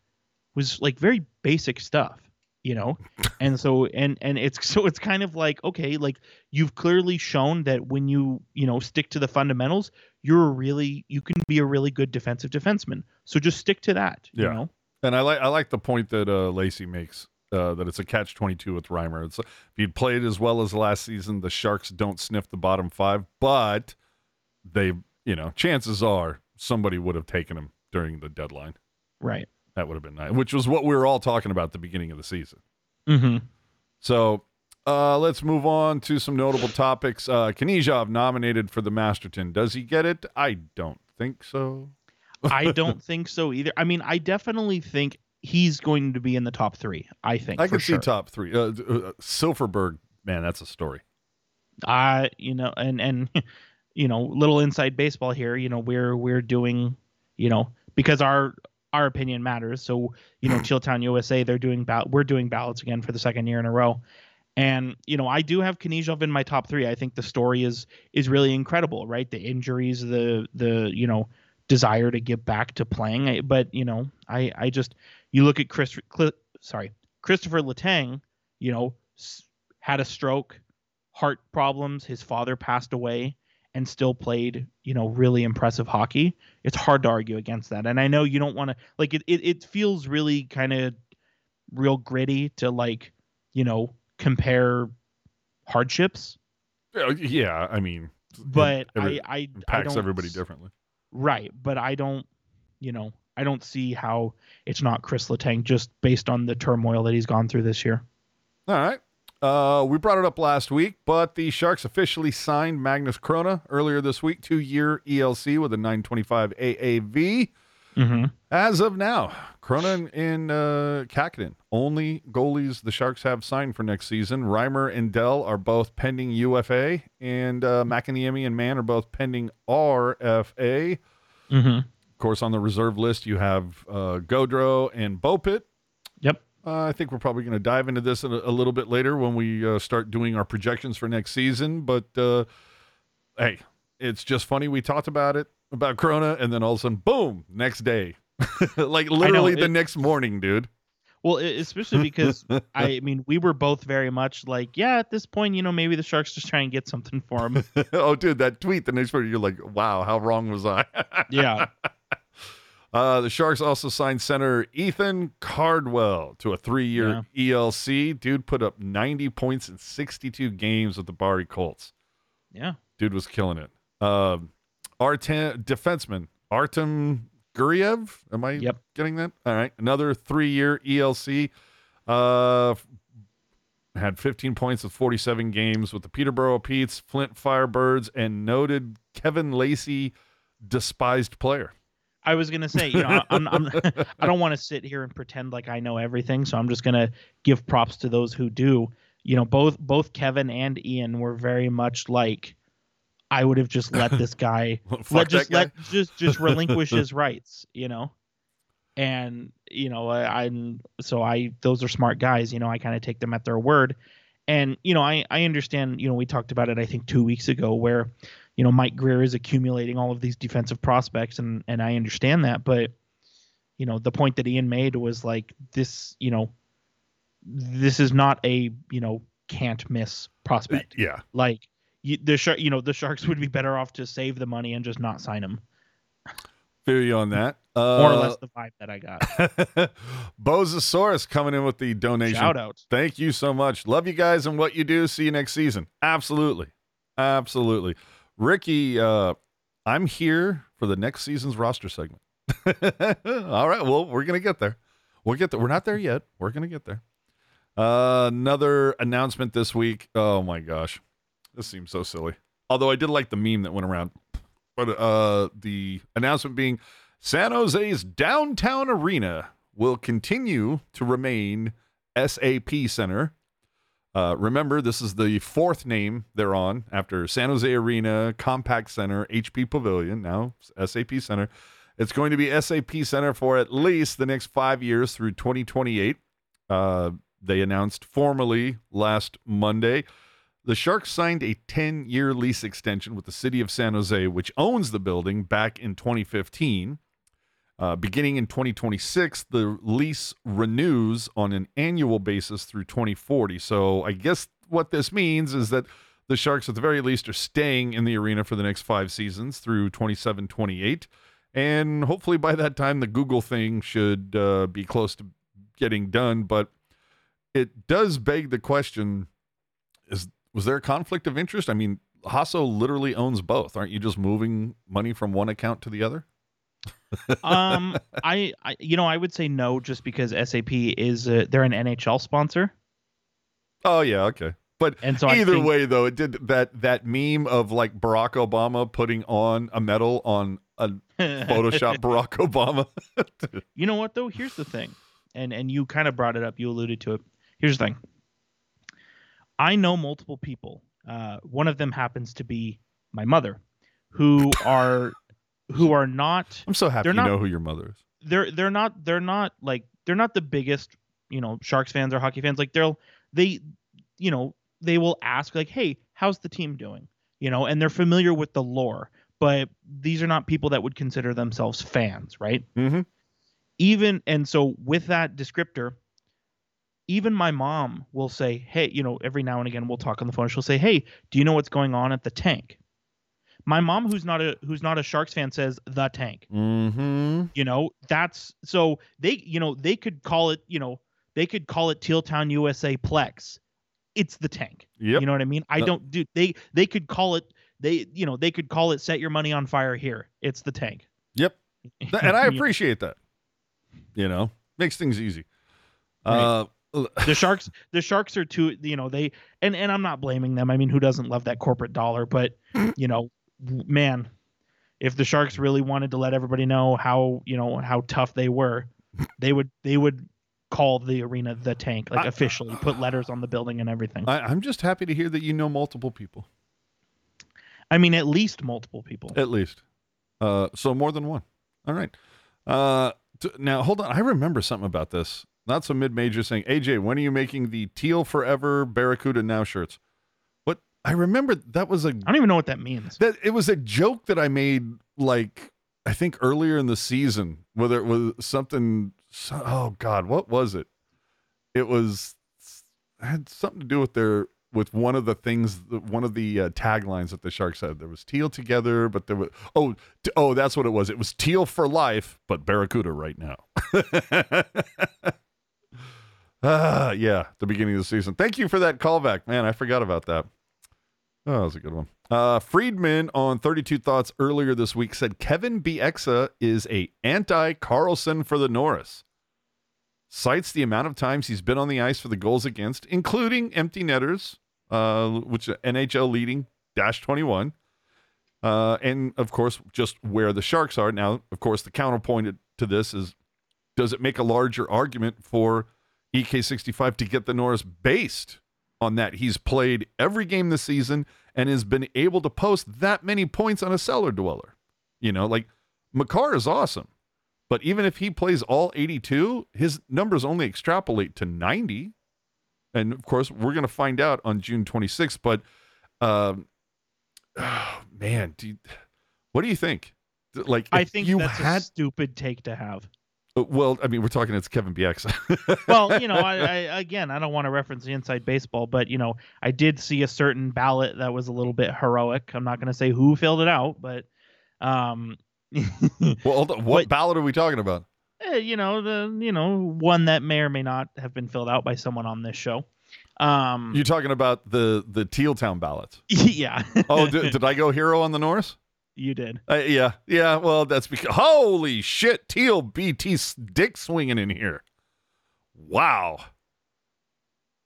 was like very basic stuff, you know, *laughs* and so and and it's so it's kind of like okay, like you've clearly shown that when you you know stick to the fundamentals, you're a really you can be a really good defensive defenseman. So just stick to that. You Yeah. know? And I like I like the point that uh, Lacey makes uh, that it's a catch twenty two with Reimer. It's if he'd played as well as last season, the Sharks don't sniff the bottom five, but they you know chances are somebody would have taken him during the deadline. Right. That would have been nice, which was what we were all talking about at the beginning of the season. Mm-hmm. So uh, let's move on to some notable topics. Uh, Kniazev nominated for the Masterton. Does he get it? I don't think so. I *laughs* don't think so either. I mean, I definitely think he's going to be in the top three. I think. I can sure. see top three. Uh, uh, Silverberg, man, that's a story. uh you know and and *laughs* you know little inside baseball here you know we're we're doing you know because our our opinion matters so you know *clears throat* Teal Town USA they're doing ball- we're doing ballots again for the second year in a row and you know i do have Kniazev in my top three i think the story is is really incredible right the injuries the the you know desire to get back to playing I- but you know i i just you look at Kris sorry Kristopher Letang you know s- had a stroke heart problems. His father passed away and still played, you know, really impressive hockey. It's hard to argue against that. And I know you don't want to like it, it it feels really kind of real gritty to like, you know, compare hardships. Uh, Yeah, I mean, But every- I I, I impacts don't packs everybody differently. Right. But I don't you know, I don't see how it's not Kris Letang just based on the turmoil that he's gone through this year. All right. Uh, we brought it up last week, but the Sharks officially signed Magnus Chrona earlier this week, two year ELC with a 925 AAV. Mm-hmm. As of now, Chrona and uh, Kähkönen, only goalies the Sharks have signed for next season. Reimer and Dell are both pending UFA, and uh, Mäkiniemi and Mann are both pending RFA. Mm-hmm. Of course, on the reserve list, you have uh, Gaudreau and Beaupit. Yep. Uh, I think we're probably going to dive into this a, a little bit later when we uh, start doing our projections for next season. But uh, hey, it's just funny. We talked about it, about Chrona, and then all of a sudden, boom, next day. *laughs* like literally the it- next morning, dude. Well, especially because *laughs* I mean, we were both very much like, yeah, at this point, you know, maybe the Sharks just try and get something for him. *laughs* oh, dude, that tweet the next morning, you're like, wow, how wrong was I? *laughs* yeah. Uh, the Sharks also signed center Ethan Cardwell to a three-year ELC. Dude put up 90 points in 62 games with the Barrie Colts. Yeah. Dude was killing it. Um, Artem defenseman Artem Guryev. Am I Yep. getting that? All right, another three-year ELC. Uh, had 15 points with 47 games with the Peterborough Petes, Flint Firebirds, and noted Kevin Lacey despised player. I was gonna say, you know, I'm, I'm *laughs* I don't want to sit here and pretend like I know everything, so I'm just gonna give props to those who do. You know, both both Kevin and Ian were very much like, I would have just let this *laughs* guy let just guy. let just just relinquish his *laughs* rights, you know. And you know, I, I'm so I those are smart guys. You know, I kind of take them at their word. And you know, I I understand. You know, we talked about it I think two weeks ago where, you know, Mike Grier is accumulating all of these defensive prospects, and and I understand that. But you know, the point that Ian made was like this. You know, this is not a you know can't miss prospect. Yeah. Like you, the shark, you know, the Sharks would be better off to save the money and just not sign him. Feel you on that. Uh, *laughs* More or less the vibe that I got. *laughs* Bozosaurus coming in with the donation. Shout out. Thank you so much. Love you guys and what you do. See you next season. Absolutely. Absolutely. Ricky, uh, I'm here for the next season's roster segment. *laughs* All right. Well, we're going to get there. We'll get there. We're not there yet. We're going to get there. Uh, another announcement this week. Oh my gosh. This seems so silly. Although I did like the meme that went around. But uh, the announcement being San Jose's downtown arena will continue to remain SAP Center. Uh, remember, this is the fourth name they're on after San Jose Arena, Compaq Center, HP Pavilion, now SAP Center. It's going to be SAP Center for at least the next five years through 2028. Uh, they announced formally last Monday. The Sharks signed a 10 year lease extension with the city of San Jose, which owns the building, back in 2015. Uh, beginning in 2026, the lease renews on an annual basis through 2040. So I guess what this means is that the Sharks, at the very least, are staying in the arena for the next five seasons through 27 28. And hopefully by that time, the Google thing should uh, be close to getting done. But it does beg the question is was there a conflict of interest? I mean, Hasso literally owns both. Aren't you just moving money from one account to the other? *laughs* Um, I, I, you know, I would say no, just because SAP is uh, they're an NHL sponsor, Oh yeah, okay. But and so either think- way though, it did that that meme of like Barack Obama putting on a medal on a *laughs* Photoshop Barack Obama. You know what though? Here's the thing, and and you kind of brought it up. You alluded to it. Here's the thing. I know multiple people. Uh, one of them happens to be my mother, who are who are not I'm so happy you not- know who your mother is. they're they're not they're not like they're not the biggest you know sharks fans or hockey fans like they'll they you know they will ask like hey how's the team doing you know and they're familiar with the lore but these are not people that would consider themselves fans right Mm-hmm. even and so with that descriptor even my mom will say hey you know every now and again we'll talk on the phone she'll say hey do you know what's going on at the tank my mom who's not a who's not a sharks fan says the tank Mm-hmm. you know that's so they you know they could call it you know they could call it teal town usa plex it's the tank Yep. you know what i mean i Uh, don't do they they could call it they you know they could call it set your money on fire here it's the tank Yep. *laughs* And I appreciate that. You know, makes things easy. Right. Uh, the sharks the sharks are too you know they and and i'm not blaming them i mean who doesn't love that corporate dollar but you know man if the sharks really wanted to let everybody know how you know how tough they were they would they would call the arena the tank like I- officially put letters on the building and everything I, I'm just happy to hear that you know multiple people, i mean at least multiple people at least. Uh, so more than one. All right. Uh, t- now hold on. I remember something about this. Not some mid-major saying, "AJ, when are you making the Teal Forever Barracuda Now shirts?" What I remember that was a i don't even know what that means that it was a joke that I made like I think earlier in the season, whether it was something. Oh God, what was it? It was it had something to do with their with one of the things, one of the uh, taglines that the Sharks had. There was teal together, but there was oh t- oh that's what it was. It was teal for life, but Barracuda right now. *laughs* Ah, yeah, the beginning of the season. Thank you for that callback, man. I forgot about that. Oh, that was a good one. Uh, Friedman on 32 Thoughts earlier this week said Kevin Bieksa is a anti Karlsson for the Norris. Cites the amount of times he's been on the ice for the goals against, including empty netters, uh, which NHL leading dash 21. Uh, and of course, just where the Sharks are now. Of course, the counterpoint to this is, does it make a larger argument for EK65 to get the Norris based on that? He's played every game this season and has been able to post that many points on a cellar dweller. You know, like Makar is awesome, but even if he plays all 82, his numbers only extrapolate to 90. And of course, we're going to find out on June 26th. But um, *sighs* oh, man, do you, what do you think? Like, I think you that's a had. stupid take to have. Well, I mean, we're talking. It's Kevin Bieksa. *laughs* Well, you know, I, I again, I don't want to reference the inside baseball, but you know, I did see a certain ballot that was a little bit heroic. I'm not going to say who filled it out, but um, *laughs* well, what But- ballot are we talking about? eh, you know, the you know one that may or may not have been filled out by someone on this show. Um, You're talking about the the Teal Town ballots. *laughs* yeah. Oh, did, did I go hero on the Norris? You did. Uh, yeah, yeah. Well, that's because holy shit, Teal BT dick swinging in here. Wow.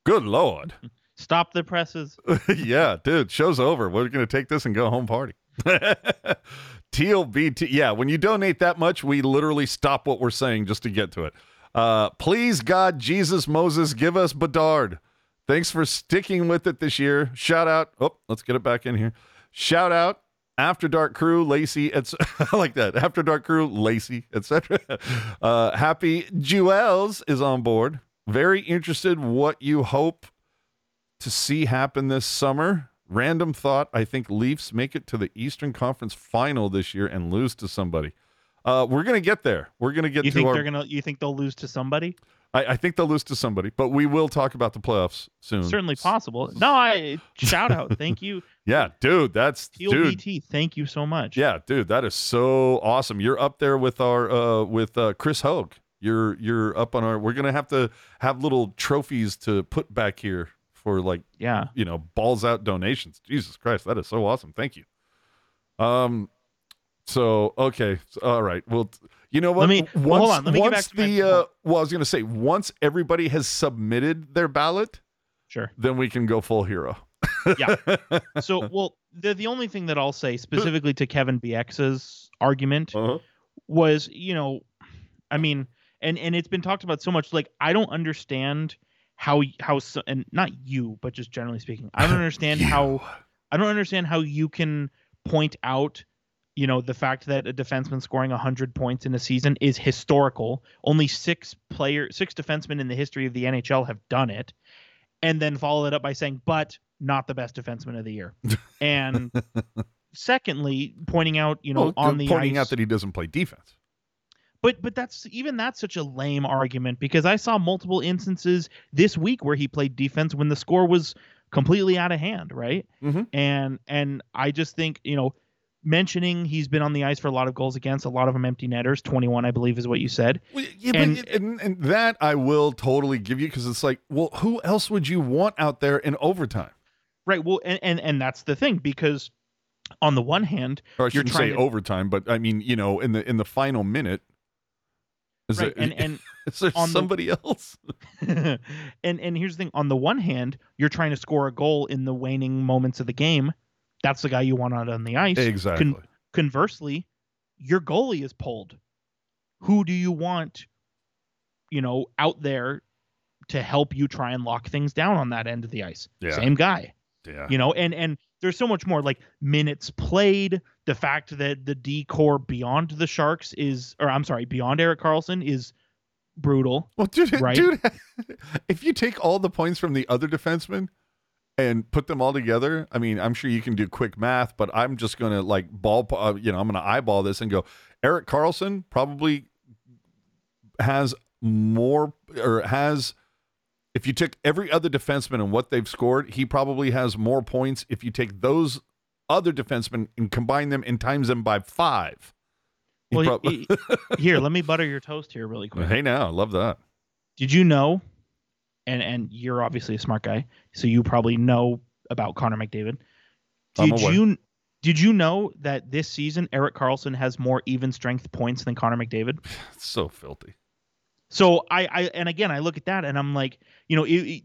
Good lord. *laughs* Stop the presses. *laughs* yeah, dude, show's over. We're gonna take this and go home party. *laughs* Teal BT. Yeah, when you donate that much, we literally stop what we're saying just to get to it. Uh, please, God, Jesus, Moses, give us Bedard. Thanks for sticking with it this year. Shout out. Oh, let's get it back in here. Shout out. After Dark Crew, Lacey, it's *laughs* I like that. After Dark Crew, Lacey, etc. *laughs* Uh, Happy Jewels is on board. Very interested what you hope to see happen this summer. Random thought: I think Leafs make it to the Eastern Conference Final this year and lose to somebody. Uh, we're gonna get there. We're gonna get You to think our. they're gonna? You think they'll lose to somebody? I, I think they'll lose to somebody, but we will talk about the playoffs soon. Certainly possible. No, I *laughs* shout out. Thank you, Yeah, dude, that's Teal dude. BT. Thank you so much. Yeah, dude, that is so awesome. You're up there with our uh with uh Chris Hogue. You're you're up on our we're gonna have to have little trophies to put back here for like yeah. you know balls out donations. Jesus Christ, that is so awesome. Thank you. Um so okay, so, all right. Well, you know what? Let me- once, well, hold on, let me get once back to my the uh, well, I was gonna say once everybody has submitted their ballot, Sure. then we can go full hero. Yeah. *laughs* So, well, the the only thing that I'll say specifically to Kevin Bieksa's argument Uh-huh. was, you know, I mean, and and it's been talked about so much. Like, I don't understand how how so- and not you, but just generally speaking, I don't *laughs* understand how I don't understand how you can point out, you know, the fact that a defenseman scoring 100 points in a season is historical. Only six player, six defensemen in the history of the NHL have done it, and then follow it up by saying, "But not the best defenseman of the year." *laughs* and secondly, pointing out, you know, Well, on the pointing ice, out that he doesn't play defense. but but that's even that's such a lame argument because I saw multiple instances this week where he played defense when the score was completely out of hand, right? Mhm. And and I just think you know mentioning he's been on the ice for a lot of goals against, a lot of them empty netters, twenty one I believe is what you said. Well, yeah, And- but and, and that I will totally give you because it's like, well, who else would you want out there in overtime? Right. Well, and and, and that's the thing because on the one hand, Or I You're shouldn't say trying to- overtime, but I mean, you know, in the in the final minute, is right, there, and and *laughs* is there on the- somebody else? *laughs* *laughs* and and here's the thing on the one hand you're trying to score a goal in the waning moments of the game that's the guy you want out on the ice exactly. conversely your goalie is pulled who do you want you know out there to help you try and lock things down on that end of the ice Yeah. same guy yeah. you know and and there's so much more like minutes played the fact that the d core beyond the sharks is or i'm sorry beyond Erik Karlsson is brutal Well, dude, *laughs* Right? dude, *laughs* if you take all the points from the other defensemen and put them all together, I mean, I'm sure you can do quick math, but I'm just gonna like ball, uh, you know, I'm gonna eyeball this and go. Erik Karlsson probably has more or has. If you took every other defenseman and what they've scored, he probably has more points. If you take those other defensemen and combine them and times them by five, he well prob- he- *laughs* here let me butter your toast here really quick hey, now I love that. Did you know? And and you're obviously a smart guy, so you probably know about Connor McDavid. Did you did you know that this season Erik Karlsson has more even strength points than Connor McDavid? *sighs* It's so filthy. So I I and again I look at that and I'm like, you know, it, it-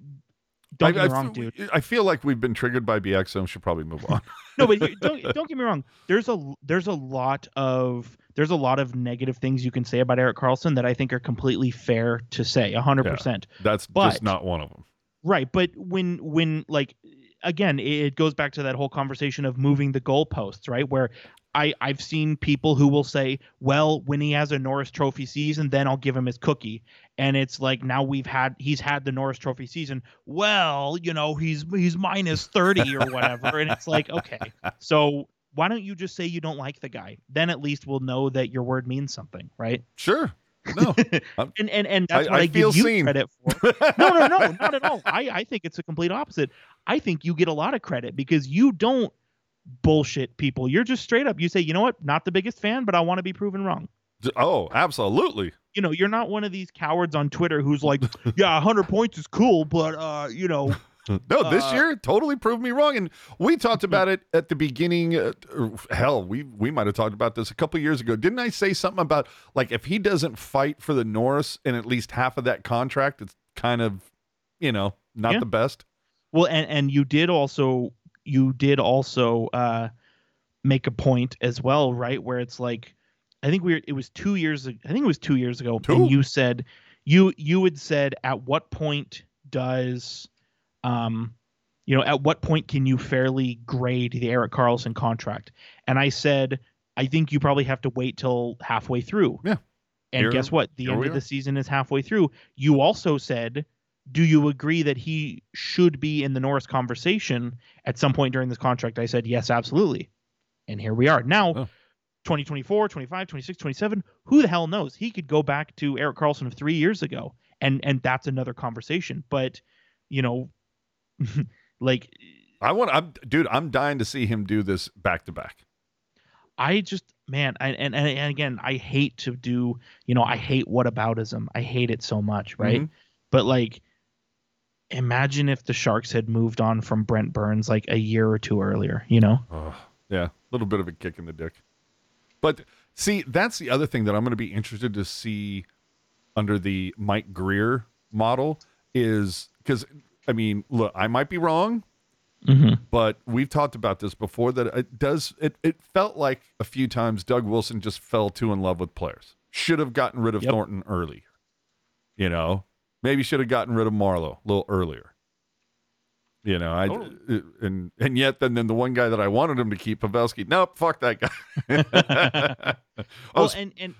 don't I, get I me wrong, feel- dude. I feel like we've been triggered by Bieksa, and should probably move on. *laughs* No, but *laughs* don't don't get me wrong. There's a there's a lot of there's a lot of negative things you can say about Erik Karlsson that I think are completely fair to say, hundred percent. That's But- just not one of them. Right, but when when like again, it goes back to that whole conversation of moving the goalposts, right? Where I I've seen people who will say, "Well, when he has a Norris Trophy season, then I'll give him his cookie." And it's like now we've had he's had the Norris Trophy season. Well, you know, he's he's minus 30 or whatever, and it's like, okay. *laughs* So, why don't you just say you don't like the guy? Then at least we'll know that your word means something, right? Sure. No. *laughs* And and and that's I- what I I, give you seen. credit for *laughs* no, no, no, not at all. I, I think it's a complete opposite. I think you get a lot of credit because you don't bullshit people. You're just straight up. You say, you know what, not the biggest fan, but I want to be proven wrong. oh, absolutely. You know, you're not one of these cowards on Twitter who's like, *laughs* yeah, 100 points is cool, but uh, you know, *laughs* No, this Uh, year totally proved me wrong, and we talked *laughs* about it at the beginning. Uh, hell, we we might have talked about this a couple years ago. Didn't I say something about like if he doesn't fight for the Norris in at least half of that contract, it's kind of you know not Yeah. the best. Well, and and you did also you did also uh, make a point as well, right? Where it's like, I think we were, it was two years. I think it was two years ago, Two? and you said you you had said at what point does um you know at what point can you fairly grade the Erik Karlsson contract? And I said I think you probably have to wait till halfway through. Yeah. And Here- guess what? The end of the season is halfway through. You also said do you agree that he should be in the Norris conversation at some point during this contract? I said, yes, absolutely. And here we are. Now, Oh. 2024, 25, 26, 27, who the hell knows? He could go back to Erik Karlsson of three years ago. And and that's another conversation. But, you know, *laughs* like I want, I'm, dude, I'm dying to see him do this back to back. I just man, I, and, and and again, I hate to do, you know, I hate whataboutism. I hate it so much, right? Mhm. But like, imagine if the Sharks had moved on from Brent Burns like a year or two earlier. You know? Oh, yeah, a little bit of a kick in the dick. But see, that's the other thing that I'm going to be interested to see under the Mike Grier model is because I mean, look, I might be wrong, Mm-hmm. but we've talked about this before that it does it it felt like a few times Doug Wilson just fell too in love with players. Should have gotten rid of Yep. Thornton early. You know, maybe should have gotten rid of Marleau a little earlier. You know, I Totally. and and yet then then the one guy that I wanted him to keep Pavelski. Nope, fuck that guy. *laughs* oh, Well, and and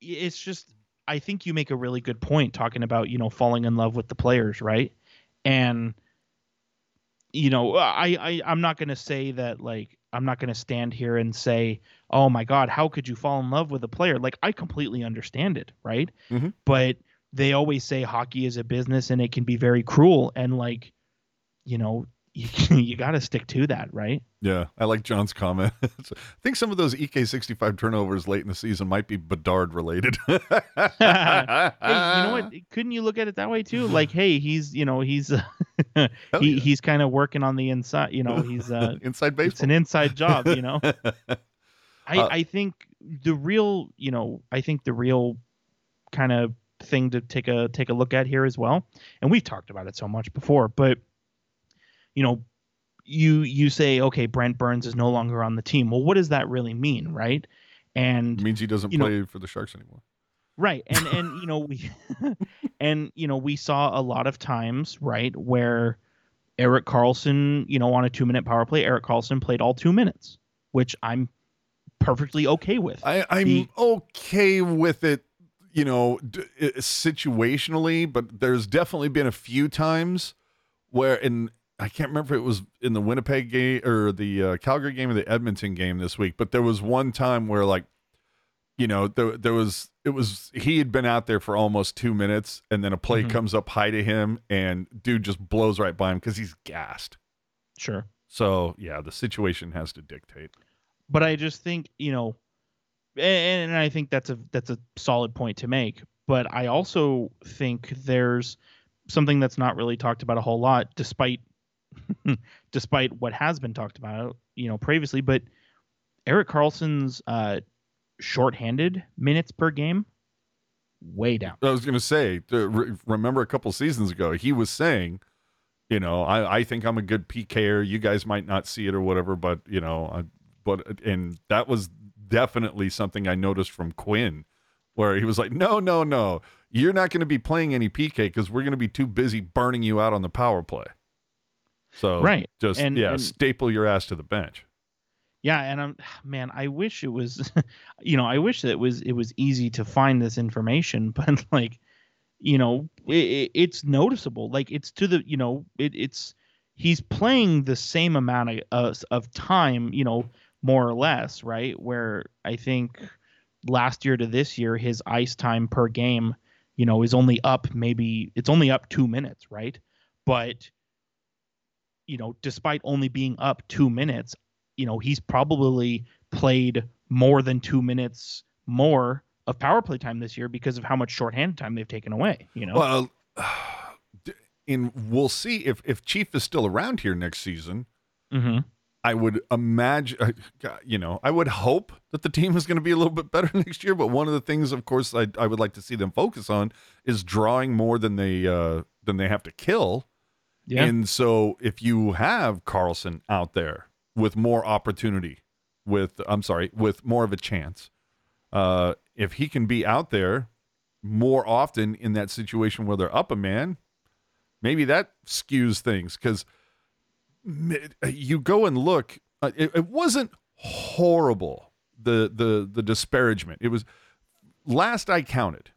it's just I think you make a really good point talking about you know falling in love with the players, right? And you know, I, I I'm not gonna say that like I'm not gonna stand here and say, oh my god, how could you fall in love with a player? Like I completely understand it, right? Mhm. But they always say hockey is a business and it can be very cruel, and like, you know, *laughs* you you got to stick to that, right? yeah, I like John's comment. *laughs* I think some of those EK65 turnovers late in the season might be Bedard related. *laughs* hey, you know what? Couldn't you look at it that way too? Like, hey, he's you know he's he, yeah. he's kind of working on the inside. You know, he's uh, Inside it's an inside job. You know, I Uh, I think the real you know I think the real kind of thing to take a take a look at here as well, and we've talked about it so much before, but you know. You you say okay, Brent Burns is no longer on the team. Well, what does that really mean, right? And It means he doesn't you know- play for the Sharks anymore. right and *laughs* and you know we *laughs* and you know we saw a lot of times right where Erik Karlsson you know on a two minute power play Erik Karlsson played all two minutes which i'm perfectly okay with I, I'm The- okay with it, you know, d- situationally, but there's definitely been a few times where, in I can't remember if it was in the Winnipeg game or the uh, Calgary game or the Edmonton game this week, but there was one time where, like, you know, there there was it was he had been out there for almost two minutes, and then a play Mhm. comes up high to him, and dude just blows right by him because he's gassed. sure So yeah, the situation has to dictate. but i just think you know and, and i think that's a that's a solid point to make but i also think there's something that's not really talked about a whole lot despite *laughs* despite what has been talked about you know previously but Erik Karlsson's uh shorthanded minutes per game way down I was going to say, remember a couple seasons ago, he was saying You know, I, I think I'm a good PKer. You guys might not see it or whatever, but you know, I, but and that was definitely something I noticed from Quinn, where he was like, "No, no, no, you're not going to be playing any PK because we're going to be too busy burning you out on the power play." So Right. just And- yeah, and- staple your ass to the bench. Yeah, and I'm man, I wish it was *laughs* you know, I wish that it was it was easy to find this information, *laughs* but like you know, it, it, it's noticeable. Like it's to the, you know, it, it's he's playing the same amount of uh, of time, you know, more or less, right? Where I think last year to this year his ice time per game, you know, is only up maybe it's only up 2 minutes, right? But you know, despite only being up 2 minutes, you know, he's probably played more than 2 minutes more of power play time this year because of how much shorthand time they've taken away, you know. Well, *sighs* and we'll see if if Chief is still around here next season. Mhm. I would imagine, uh, you know, I would hope that the team is going to be a little bit better *laughs* next year. But one of the things, of course, I, I would like to see them focus on is drawing more than they uh, than they have to kill. Yeah. And so, if you have Karlsson out there with more opportunity, with I'm sorry, with more of a chance, uh, if he can be out there more often in that situation where they're up a man, maybe that skews things because you go and look. Uh, it, it wasn't horrible. The the the disparagement. It was last I counted.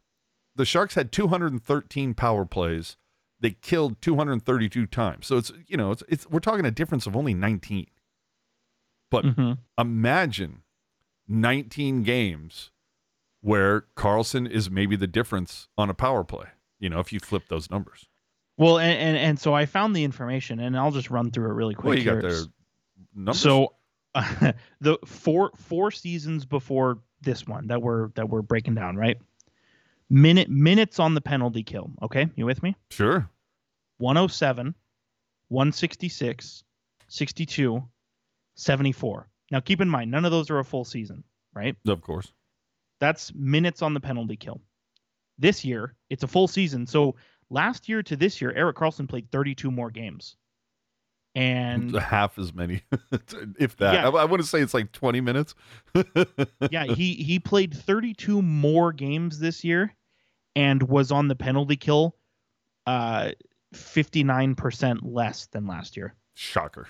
The Sharks had 213 power plays. They killed 232 times. So it's you know it's it's we're talking a difference of only 19. But Mhm. imagine 19 games where Karlsson is maybe the difference on a power play. You know, if you flip those numbers. Well, and, and and so I found the information, and I'll just run through it really quick. Well, you got here. their numbers. So *laughs* the four four seasons before this one that we're that we're breaking down, right? Minute minutes on the penalty kill. Okay, you with me? sure. 107, 166, 62, 74. Now keep in mind, none of those are a full season, right? Of course. That's minutes on the penalty kill. This year, it's a full season. So last year to this year, Erik Karlsson played 32 more games. And *laughs* half as many, *laughs* if that. Yeah. I, I wouldn't say it's like 20 minutes. *laughs* yeah, he he played 32 more games this year and was on the penalty kill uh 59% less than last year. Shocker.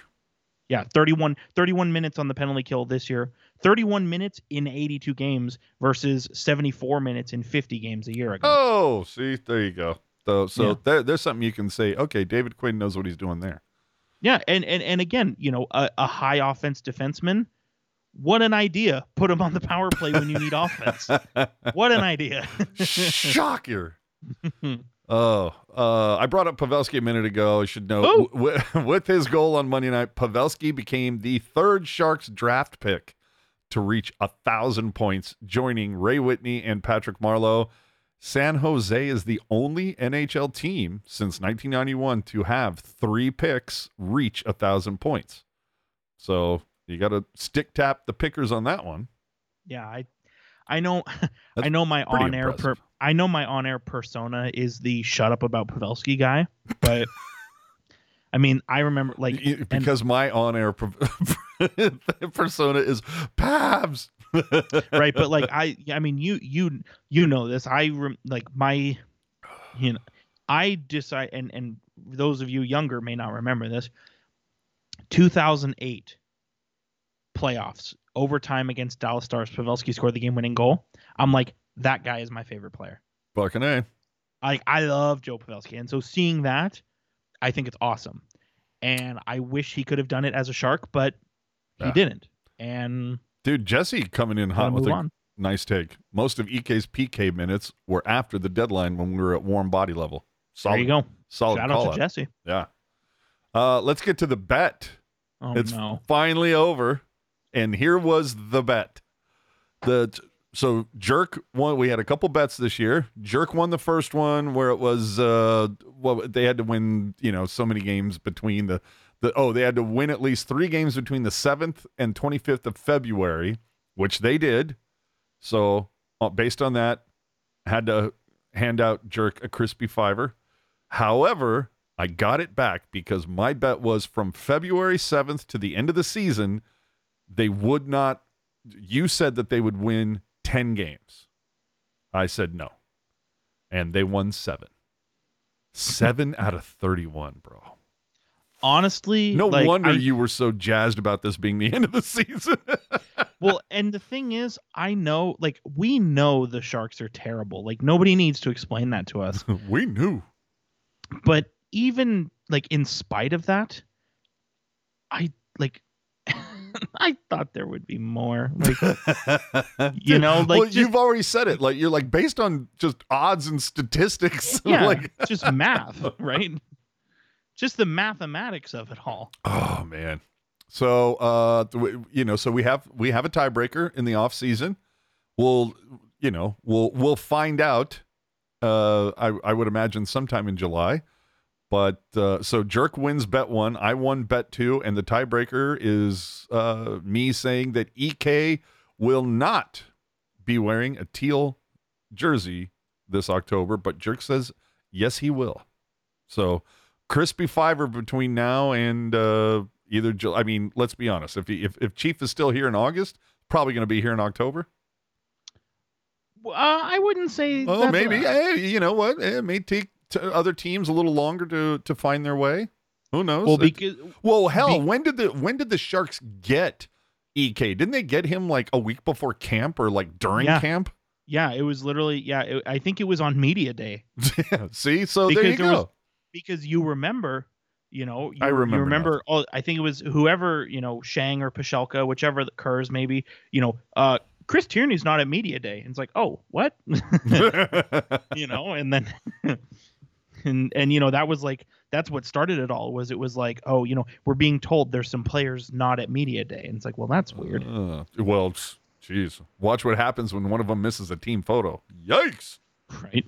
Yeah, 31 31 minutes on the penalty kill this year. 31 minutes in 82 games versus 74 minutes in 50 games a year ago. Oh, see, there you go. So, so Yeah. there, there's something you can say. Okay, David Quinn knows what he's doing there. Yeah, and and and again, you know, a, a high offense defenseman. What an idea! Put him on the power play when you need offense. What an idea! *laughs* Shocker. *laughs* Oh, uh, I brought up Pavelski a minute ago. I should know Oh. w- w- with his goal on Monday night, Pavelski became the third Sharks draft pick to reach a thousand points, joining Ray Whitney and Patrick Marleau. San Jose is the only NHL team since 1991 to have three picks reach a thousand points. So you got to stick tap the pickers on that one. yeah, I I know *laughs* I know my on air per. I know my on air persona is the shut up about Pavelski guy, but I mean I remember like Y- and- because my on-air per- *laughs* persona is Pabs. Right but like *laughs* i i mean you you you know this. I rem, like my you know i decide and and those of you younger may not remember this. 2008 playoffs overtime against dallas stars pavelski scored the game-winning goal. I'm like that guy is my favorite player. Fucking A. like i love joe pavelski and so seeing that i think it's awesome. And i wish he could have done it as a shark but he Yeah. didn't. And Dude, Jesse coming in hot with a on nice take. Most of EK's PK minutes were after the deadline when we were at warm body level. Solid, there you go Solid shout call out to jesse Yeah. Uh, let's get to the bet. oh it's no finally over, and here was the bet. The so Jerk won. We had a couple bets this year. Jerk won the first one where it was uh well they had to win you know so many games between the the oh they had to win at least three games between the seventh and twenty fifth of February, which they did. So uh, based on that, had to hand out Jerk a crispy fiver. However, I got it back because my bet was from February 7th to the end of the season, they would not. You said that they would win 10 games. I said no. And they won seven. Seven out of 31, bro. Honestly, No like, wonder I- you were so jazzed about this being the end of the season. *laughs* well, and the thing is, I know, like, we know the Sharks are terrible. Like, nobody needs to explain that to us. *laughs* we knew. but even like in spite of that, I like. *laughs* I thought there would be more. Like, you know, like well, just- you've already said it. Like you're like based on just odds and statistics. yeah, like just math, right? Just the mathematics of it all. Oh man. So uh you know, so we have we have a tiebreaker in the off season. We'll you know, we'll we'll find out uh I I would imagine sometime in July. But uh so Jerk wins bet 1, I won bet 2 and the tiebreaker is uh me saying that EK will not be wearing a teal jersey this October, but Jerk says yes he will. So crispy fiver between now and uh, either. Ju- I mean, let's be honest. If, he, if if Chief is still here in August, probably going to be here in October. Uh, I wouldn't say. Oh, that's maybe. a- Hey, you know what? It may take t- other teams a little longer to to find their way. Who knows? well, It- because well, hell, be- when did the when did the Sharks get Ek? Didn't they get him like a week before camp or like during Yeah. camp? yeah, it was literally yeah. It, I think it was on media day Yeah. *laughs* See, so there you there go. was- because you remember. You know, you, I remember You remember? Oh, I think it was whoever you know, Shang or Pashelka, whichever occurs, maybe. You know, uh, Chris Tierney's not at media day, and it's like, oh, what? *laughs* you know and then *laughs* and and you know that was like that's what started it all was it was like oh you know we're being told there's some players not at media day and it's like well that's weird Uh, well, jeez. Watch what happens when one of them misses a team photo. Yikes. *laughs* right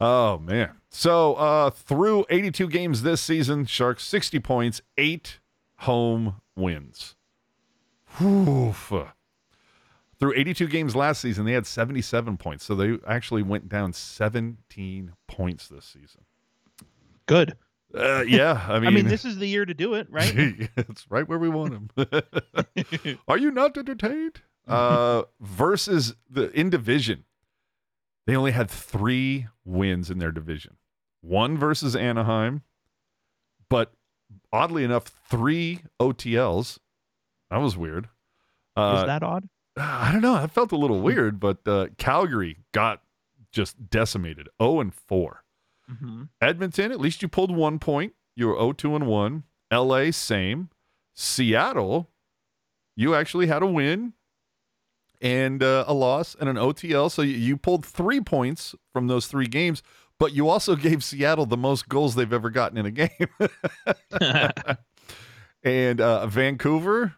Oh man. So uh through 82 games this season, Sharks 60 points, 8 home wins. Oof. Through 82 games last season, they had 77 points. So they actually went down 17 points this season. good Uh, yeah, I *laughs* mean, i mean this is the year to do it right *laughs* it's right where we want them. *laughs* Are you not entertained? Uh, versus the in division, they only had three wins in their division. One versus Anaheim, but oddly enough, three OTLs. That was weird. Uh, is that odd *sighs* I don't know. That felt a little weird, but uh, Calgary got just decimated. 0 and 4. hmm Edmonton, at least you pulled one point. You were 0 2 and 1. LA, same. Seattle, you actually had a win and uh, a loss and an OTL. So you, you pulled three points from those three games, but you also *laughs* gave Seattle the most goals they've ever gotten in a game. *laughs* and uh, Vancouver,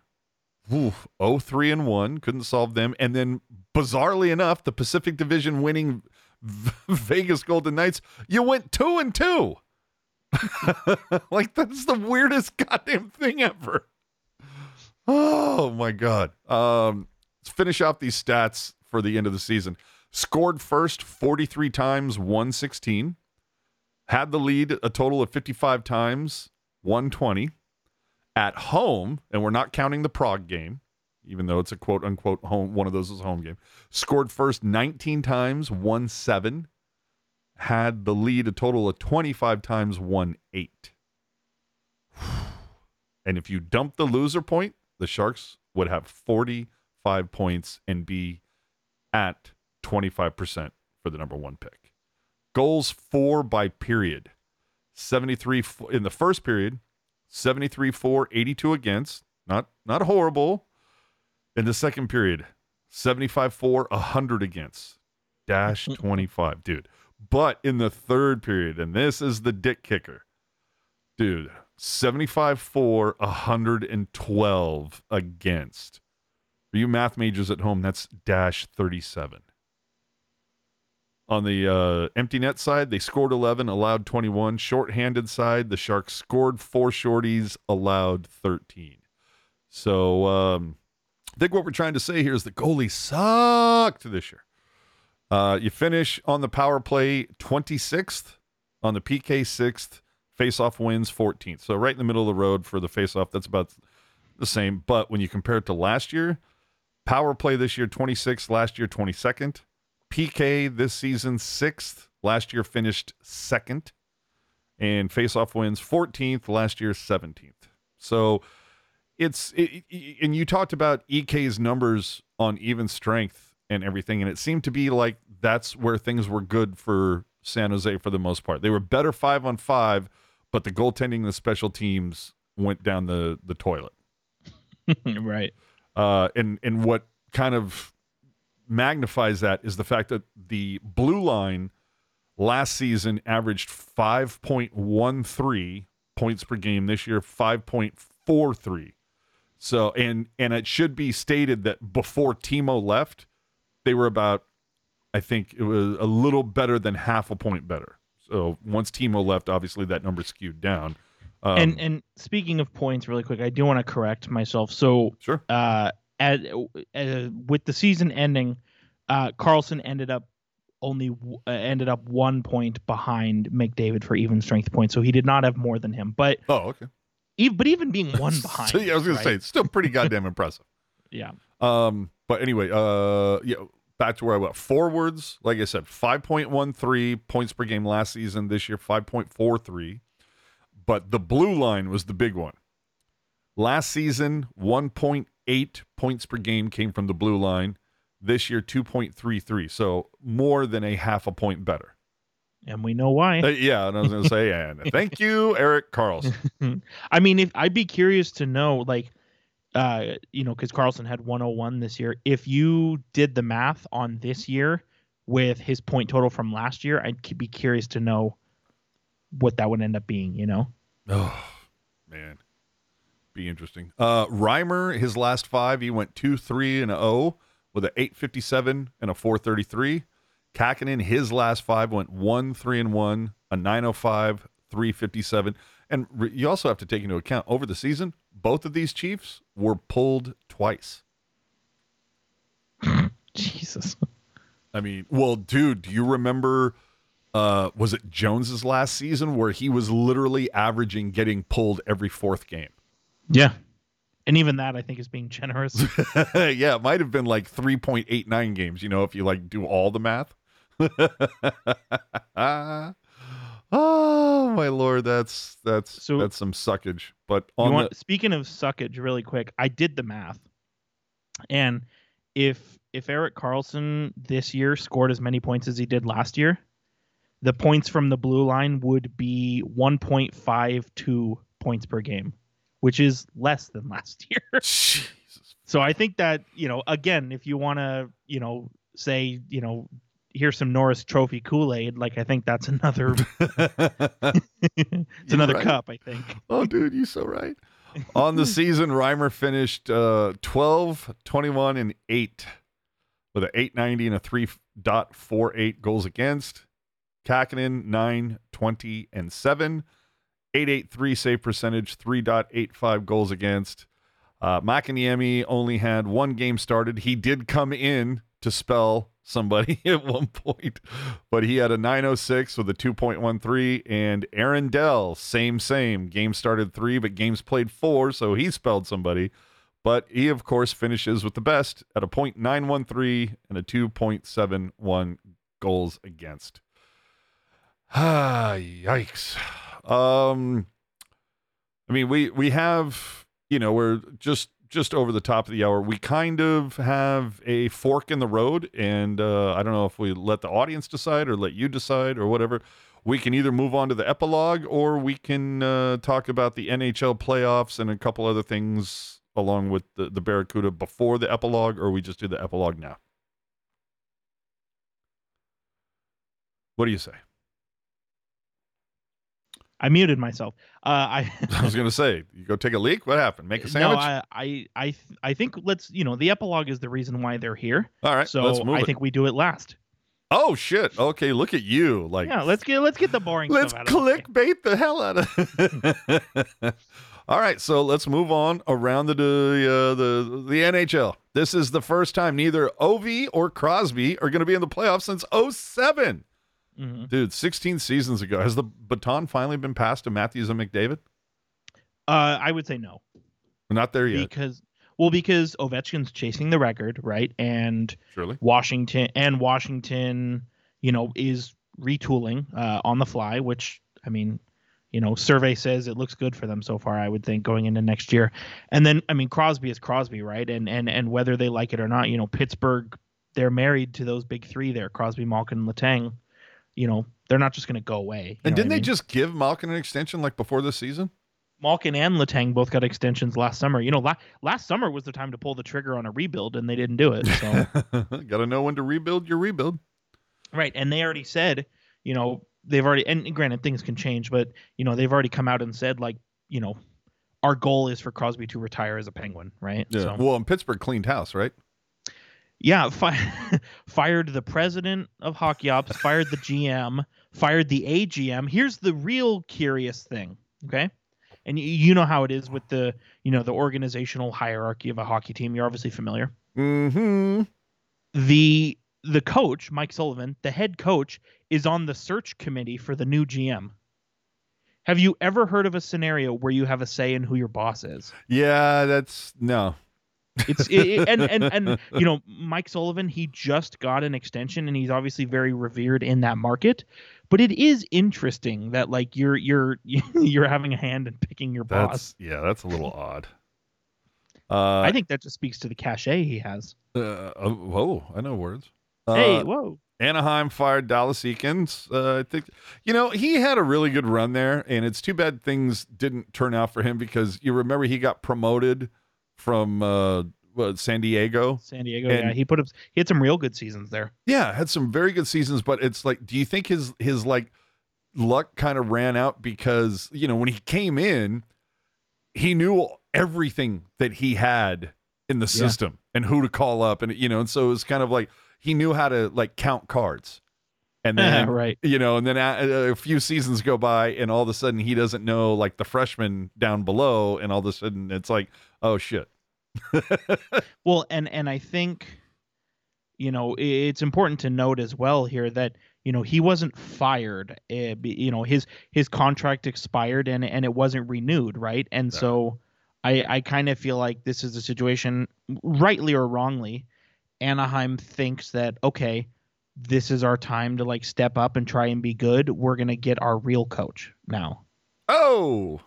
oof, 0 3 and 1. Couldn't solve them. And then, bizarrely enough, the Pacific Division winning *laughs* Vegas Golden Knights, you went 2 and 2. like, that's the weirdest goddamn thing ever. Oh, my God. Um, let's finish off these stats for the end of the season. Scored first 43 times, 116. Had the lead a total of 55 times, 120 at home, and we're not counting the Prague game, even though it's a quote unquote home, one of those is a home game. Scored first 19 times, 1 7. Had the lead a total of 25 times, 1 8. *sighs* And if you dump the loser point, the Sharks would have 45 points and be at 25% for the number one pick. Goals four by period 73 f- in the first period, 73 for, 82 against. Not not horrible. In the second period, 75 for, 100 against. Dash *laughs* 25, dude. But in the third period, and this is the dick kicker, dude, 75 for, 112 against. For you math majors at home, that's dash 37. On the uh, empty net side, they scored 11, allowed 21. Short-handed side, the Sharks scored four shorties, allowed 13. So um, I think what we're trying to say here is the goalie sucked this year. Uh, you finish on the power play 26th, on the PK 6th, Face-off wins 14th. So right in the middle of the road for the face-off. That's about the same. But when you compare it to last year, power play this year 26th, last year 22nd. PK this season sixth. Last year finished second. And face-off wins 14th. Last year 17th. So it's it, it- and you talked about EK's numbers on even strength and everything, and it seemed to be like that's where things were good for San Jose for the most part. They were better five on five, but the goaltending the special teams went down the the toilet. *laughs* right. Uh, and and what kind of magnifies that is the fact that the blue line last season averaged 5.13 points per game. This year 5.43 so and and it should be stated that before Timo left they were about I think it was a little better than half a point better. So once Timo left obviously that number skewed down um, and and speaking of points, really quick, I do want to correct myself. So sure uh, at, uh, with the season ending, uh, Karlsson ended up only uh, ended up one point behind McDavid for even strength points, so he did not have more than him. But oh okay even but even being *laughs* one behind, so, yeah, I was gonna right? say it's still pretty *laughs* goddamn impressive yeah, Um, but anyway, uh, yeah, back to where I went. Forwards, like I said, five point one three points per game last season. This year, five point four three. But the blue line was the big one. Last season, one point eight points per game came from the blue line. This year, two point three three. So more than a half a point better. and we know why. Uh, yeah, and I was gonna say, *laughs* and thank you, Erik Karlsson. *laughs* I mean, if I'd be curious to know, like, uh, you know, because Karlsson had 101 this year. If you did the math on this year with his point total from last year, I'd be curious to know what that would end up being. You know, Oh man, be interesting. Uh, Reimer, his last five, he went two, three, and a O with a eight fifty seven and a four thirty three. Kähkönen, his last five went one, three, and one, a nine oh five, three fifty seven. And re- you also have to take into account over the season, both of these Chiefs were pulled twice. *laughs* Jesus. I mean, well, dude, do you remember? Uh, was it Jones's last season where he was literally averaging getting pulled every fourth game? Yeah. And even that, I think, is being generous. *laughs* yeah, it might have been like 3.89 games, you know, if you like do all the math. *laughs* oh my lord, that's that's So- that's some suckage. But on want, the speaking of suckage, really quick, I did the math, and if if Erik Karlsson this year scored as many points as he did last year, the points from the blue line would be 1.52 points per game, which is less than *laughs* last year. Jesus. so I think that you know, again, if you want to, you know, say, you know, here's some Norris Trophy Kool Aid, like I think that's another, *laughs* *laughs* it's another right. cup. I think. Oh, dude, you're so right. On the season, Reimer finished uh, 12, 21, and 8 with an 890 and a 3.48 goals against. Kähkönen, 9, 20, and 7. 883 save percentage, 3.85 goals against. Uh, Mäkiniemi only had one game started. He did come in to spell somebody *laughs* at one point, but he had a 906 with a 2.13. And Aaron Dell, same, same. Game started three, but games played four, so he spelled somebody. But he, of course, finishes with the best at a .913 and a 2.71 goals against. Ah, yikes. Um, I mean, we we have you know we're just just over the top of the hour. We kind of have a fork in the road, and uh, I don't know if we let the audience decide or let you decide or whatever. We can either move on to the epilogue, or we can uh, talk about the NHL playoffs and a couple other things along with the, the Barracuda before the epilogue, or we just do the epilogue now. What do you say? I muted myself. Uh, I *laughs* I was gonna say, you go take a leak. What happened? Make a sandwich. No, I, I, I, th- I think let's, you know, the epilogue is the reason why they're here. All right, so let's move I it. think we do it last. oh shit! Okay, look at you. Like, yeah, let's get let's get the boring. let's stuff out of the way. clickbait the hell out of. It. *laughs* All right, so let's move on around the uh, the the NHL. This is the first time neither Ov or Crosby are going to be in the playoffs since 07. Mhm. Dude, 16 seasons ago, has the baton finally been passed to Matthews and McDavid? Uh, I would say no We're not there yet, because well because Ovechkin's chasing the record, right? And surely. Washington and Washington, you know, is retooling uh, on the fly, which I mean, you know, survey says it looks good for them so far. I would think going into next year, and then I mean Crosby is Crosby, right? And and and whether they like it or not, you know, Pittsburgh, they're married to those big three there, Crosby, Malkin, Letang. You know, they're not just going to go away. And didn't I they mean? just give Malkin an extension like before this season? Malkin and Letang both got extensions last summer. You know, la- last summer was the time to pull the trigger on a rebuild, and they didn't do it. So. *laughs* Got to know when to rebuild your rebuild. Right, and they already said, you know, they've already and granted things can change, but you know, they've already come out and said like, you know, our goal is for Crosby to retire as a Penguin, right? So Well, and Pittsburgh cleaned house, right? Yeah, fi- *laughs* fired the president of hockey ops, fired the GM, fired the AGM. Here's the real curious thing, okay? And you, you know how it is with the, you know, the organizational hierarchy of a hockey team. You're obviously familiar. Mm-hmm. the the coach mike sullivan the head coach is on the search committee for the new gm have you ever heard of a scenario where you have a say in who your boss is Yeah, that's no. It's it, and and and you know mike sullivan he just got an extension and he's obviously very revered in that market but it is interesting that like you're you're *laughs* you're having a hand in picking your boss That's yeah, that's a little odd. Uh, i think that just speaks to the cachet he has uh, oh, whoa, I know words. Uh, hey whoa Anaheim fired Dallas Eakins. Uh, I think you know he had a really good run there, and it's too bad things didn't turn out for him because you remember he got promoted from uh, what, San Diego. san diego and- yeah he put up he had some real good seasons there Yeah, had some very good seasons, but it's like, do you think his his like luck kind of ran out because you know when he came in, he knew everything that he had in the Yeah. system and who to call up, and you know, and so it was kind of like he knew how to like count cards, and *laughs* then right you know, and then a, a few seasons go by, and all of a sudden he doesn't know like the freshman down below, and all of a sudden it's like, oh shit, *laughs* Well, and and I think, you know, it's important to note as well here that you know he wasn't fired. Uh, you know, his his contract expired and and it wasn't renewed, right? And Yeah. so, I I kind of feel like this is a situation, rightly or wrongly, Anaheim thinks that okay, this is our time to like step up and try and be good. We're gonna get our real coach now. oh.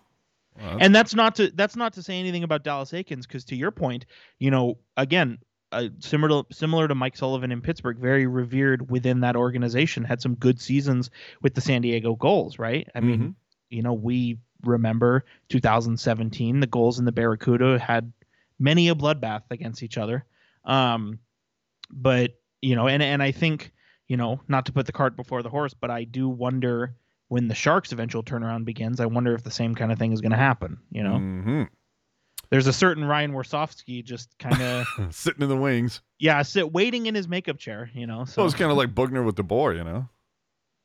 Well, and that's not to that's not to say anything about Dallas Eakins because to your point, you know, again, uh, similar to, similar to Mike Sullivan in Pittsburgh, very revered within that organization, had some good seasons with the San Diego Gulls, right? I mean, Mhm. you know, we remember 2017, the Gulls and the Barracuda had many a bloodbath against each other. Um, but you know, and and I think you know, not to put the cart before the horse, but I do wonder when the Sharks' eventual turnaround begins. I wonder if the same kind of thing is going to happen. You know, Mhm. there's a certain Ryan Warsofsky just kind of *laughs* sitting in the wings. yeah, sit waiting in his makeup chair. You know, So so it's kind of like Bugner with the boy, you know.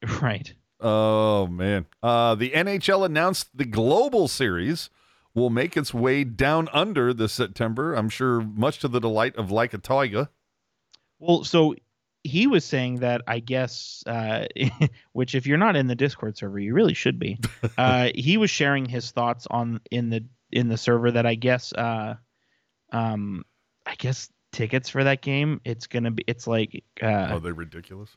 *laughs* right. Oh man. Uh the NHL announced the Global Series will make its way down under this September. I'm sure much to the delight of Like a Tiger. Well, so he was saying that I guess, uh, *laughs* which if you're not in the Discord server, you really should be. *laughs* Uh, he was sharing his thoughts on in the in the server that I guess, uh, um, I guess tickets for that game. It's gonna be. It's like uh, Are they ridiculous?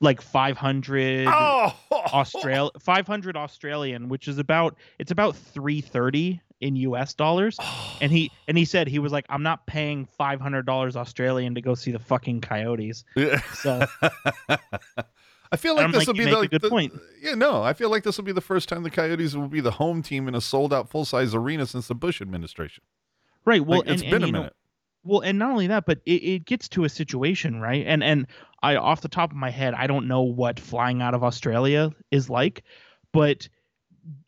like 500 Oh, *laughs* Australia 500 Australian, which is about it's about 330 in US dollars. And he *sighs* and he said he was like, I'm not paying five hundred dollars Australian to go see the fucking Coyotes. Yeah. So *laughs* I feel like this like, will be the, good the- point. Yeah, no, I feel like this will be the first time the Coyotes will be the home team in a sold out full size arena since the Bush administration. right, well, Like, it's and, been and, a you know, minute. well, and not only that, but it, it gets to a situation, right? And and I off the top of my head, I don't know what flying out of Australia is like, but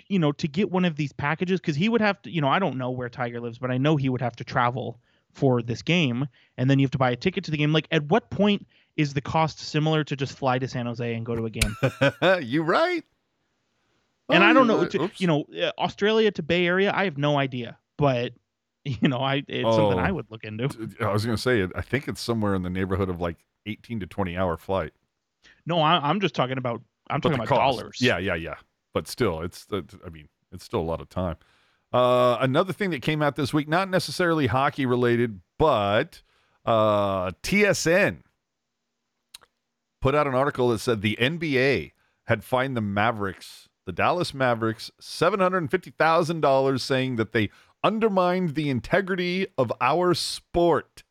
you know, to get one of these packages, because he would have to, you know, I don't know where Tiger lives, but I know he would have to travel for this game, and then you have to buy a ticket to the game. Like, at what point is the cost similar to just fly to San Jose and go to a game? *laughs* you right? and Oh, I don't know, right. to- you know, uh, Australia to Bay Area, I have no idea, but *laughs* you know, I it's something Oh. I would look into. I was going to say, I think it's somewhere in the neighborhood of like 18 to 20 hour flight. No, I, I'm just talking about I'm But talking about cost- dollars. Yeah, yeah, yeah. But still, it's. I mean, it's still a lot of time. Uh, another thing that came out this week, not necessarily hockey related, but uh, TSN put out an article that said the NBA had fined the Mavericks, the Dallas Mavericks, seven hundred and fifty thousand dollars, saying that they undermined the integrity of our sport.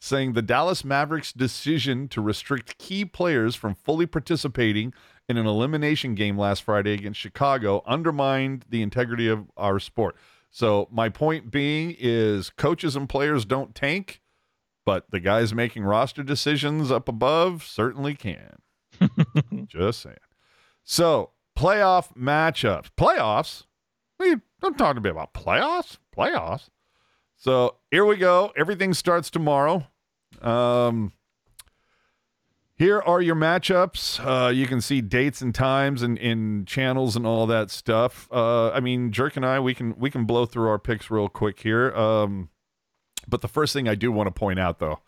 Saying the Dallas Mavericks' decision to restrict key players from fully participating in an elimination game last Friday against Chicago undermined the integrity of our sport. So my point being is coaches and players don't tank, but the guys making roster decisions up above certainly can. *laughs* Just saying. So playoff matchups. Playoffs? You, don't talk to me about playoffs. Playoffs. So here we go. Everything starts tomorrow. Um, here are your matchups. Uh, you can see dates and times and in channels and all that stuff. Uh, I mean, Jerk and I, we can we can blow through our picks real quick here. Um, but the first thing I do want to point out, though,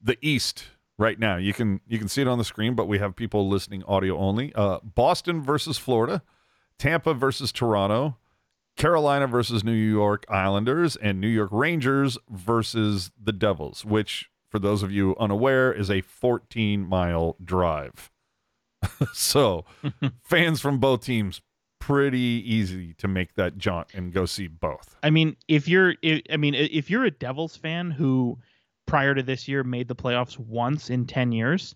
the East right now. You can you can see it on the screen, but we have people listening audio only. Uh, Boston versus Florida, Tampa versus Toronto, Carolina versus New York Islanders, and New York Rangers versus the Devils, which, for those of you unaware, is a 14 mile drive. *laughs* so, *laughs* fans from both teams, pretty easy to make that jaunt and go see both. I mean, if you're, i I mean, if you're a Devils fan who, prior to this year, made the playoffs once in ten years,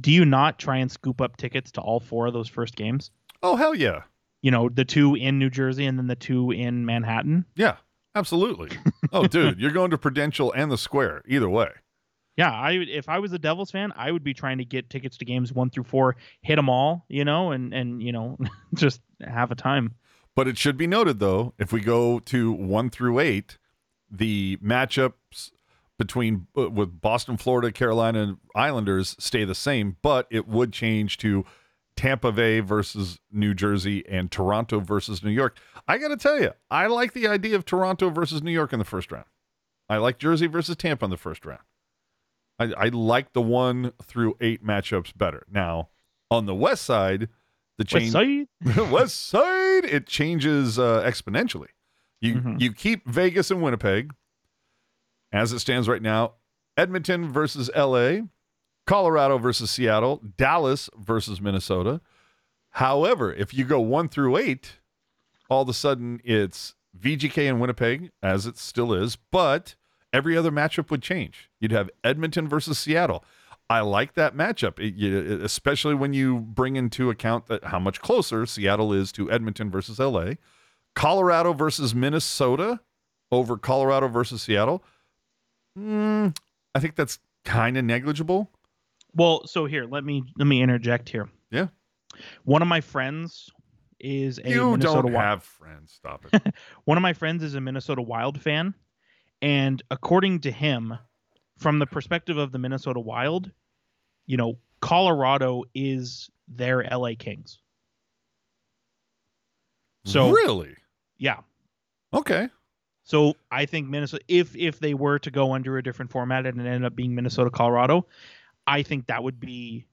do you not try and scoop up tickets to all four of those first games? Oh, hell yeah. You know, the two in New Jersey and then the two in Manhattan. Yeah, absolutely. oh, dude, you're going to Prudential and the Square, either way. Yeah, I if I was a Devils fan, I would be trying to get tickets to games one through four, hit them all, you know, and and you know, *laughs* just have a time. But it should be noted, though, if we go to one through eight, the matchups between uh, with Boston, Florida, Carolina, and Islanders stay the same, but it would change to Tampa Bay versus New Jersey and Toronto versus New York. I got to tell you, I like the idea of Toronto versus New York in the first round. I like Jersey versus Tampa in the first round. I, I like the one through eight matchups better. Now, on the west side, the West change Side? *laughs* West Side, it changes uh, exponentially. You Mhm. you keep Vegas and Winnipeg as it stands right now. Edmonton versus L.A., Colorado versus Seattle, Dallas versus Minnesota. However, if you go one through eight, all of a sudden it's VGK and Winnipeg, as it still is, but every other matchup would change. You'd have Edmonton versus Seattle. I like that matchup, it- you- especially when you bring into account that how much closer Seattle is to Edmonton versus LA. Colorado versus Minnesota over Colorado versus Seattle. Mm, I think that's kind of negligible. Well, so here, let me let me interject here. Yeah. One of my friends is a you Minnesota don't Wild. have friends. Stop it. *laughs* One of my friends is a Minnesota Wild fan, and according to him, from the perspective of the Minnesota Wild, you know, Colorado is their LA Kings. So really? yeah. Okay. So I think Minnesota if if they were to go under a different format and it ended up being Minnesota Colorado, I think that would be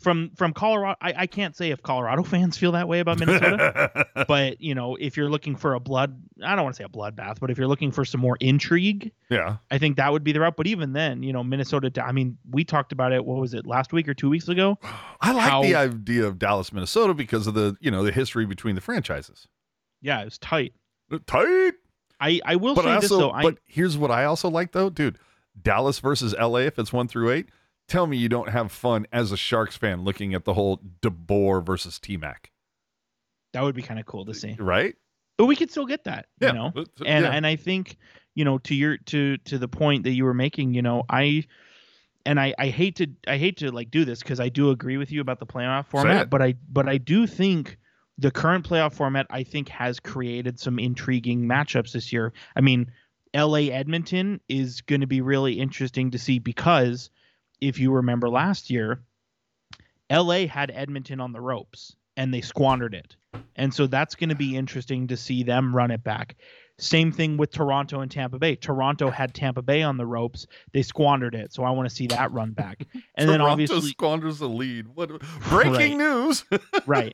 from from Colorado I, I can't say if Colorado *laughs* fans feel that way about Minnesota. *laughs* but you know, if you're looking for a blood I don't want to say a bloodbath, but if you're looking for some more intrigue, yeah. I think that would be the route. But even then, you know, Minnesota I mean, we talked about it, what was it, last week or two weeks ago? *sighs* I like How- the idea of Dallas, Minnesota because of the, you know, the history between the franchises. Yeah, it was tight. Uh, tight. I, I will but say I this also, though, I but here's what I also like though, dude. Dallas versus LA, if it's one through eight, tell me you don't have fun as a Sharks fan looking at the whole DeBoer versus T Mac, that would be kind of cool to see. right? But we could still get that, Yeah. you know. And yeah. and I think you know to your to to the point that you were making, you know, I and I I hate to I hate to like do this because I do agree with you about the playoff format, but I but I do think the current playoff format I think has created some intriguing matchups this year. I mean, LA Edmonton is going to be really interesting to see because if you remember last year, LA had Edmonton on the ropes and they squandered it. And so that's going to be interesting to see them run it back. Same thing with Toronto and Tampa Bay. Toronto had Tampa Bay on the ropes. They squandered it. So I want to see that run back. And then Toronto obviously squanders the lead. What breaking news? *laughs* right.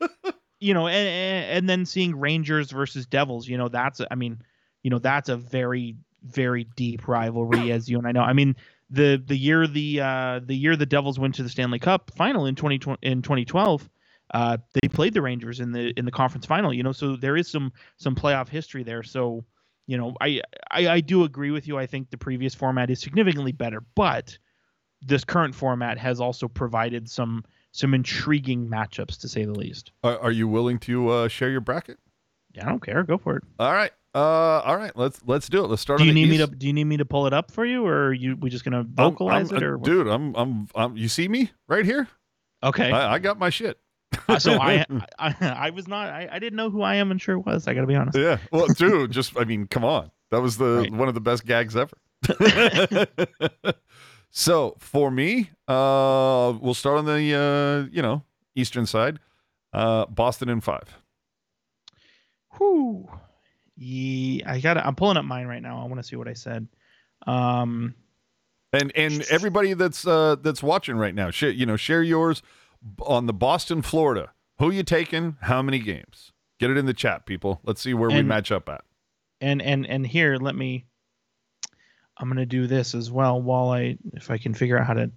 You know, and, and and then seeing Rangers versus Devils, you know, that's I mean, you know, that's a very very deep rivalry as you and I know. I mean, the the year the uh the year the Devils went to the Stanley Cup final in 2020 in 2012, uh they played the Rangers in the in the conference final, you know, so there is some some playoff history there. So, you know, I I, I do agree with you. I think the previous format is significantly better, but this current format has also provided some some intriguing matchups to say the least. are, are you willing to uh, share your bracket? Yeah, I don't care. Go for it. All right. Uh, all right. Let's let's do it. Let's start. Do on you the need me to Do you need me to pull it up for you, or are you we just gonna I'm- vocalize I'm- it, uh, or dude? I'm, I'm I'm you see me right here? okay? I, I got my shit. Uh, so I, *laughs* I I was not I, I didn't know who I am and sure was. I gotta be honest. Yeah. Well, dude, just I mean, come on. That was the Right. one of the best gags ever. *laughs* *laughs* so for me, uh, we'll start on the uh, you know eastern side. Uh, Boston in five. Whew. Yeah, I got. I'm pulling up mine right now. I want to see what I said. Um. And and everybody that's uh, that's watching right now, share you know share yours on the Boston, Florida. Who you taking? How many games? Get it in the chat, people. Let's see where we match up at. and and and here let me i'm going to do this as well while i if i can figure out how to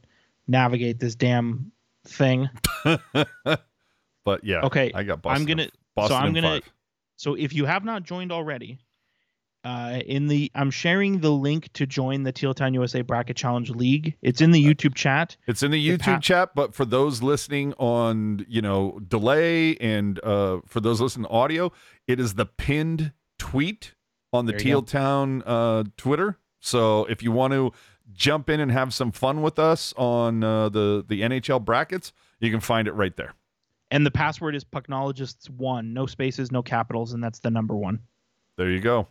navigate this damn thing *laughs* but yeah, okay I got Boston. i'm going to Boston I'm gonna- five. So if you have not joined already uh in the i'm sharing the link to join the teal town usa bracket challenge league it's in the youtube chat It's in the The YouTube pa- chat, but for those listening on, you know, delay and uh, for those listening to audio, it is the pinned tweet on the Teal go. Town uh, Twitter. So if you want to jump in and have some fun with us on uh, the the NHL brackets, you can find it right there. And the password is pucknologists one no spaces no capitals and that's the number one There you go.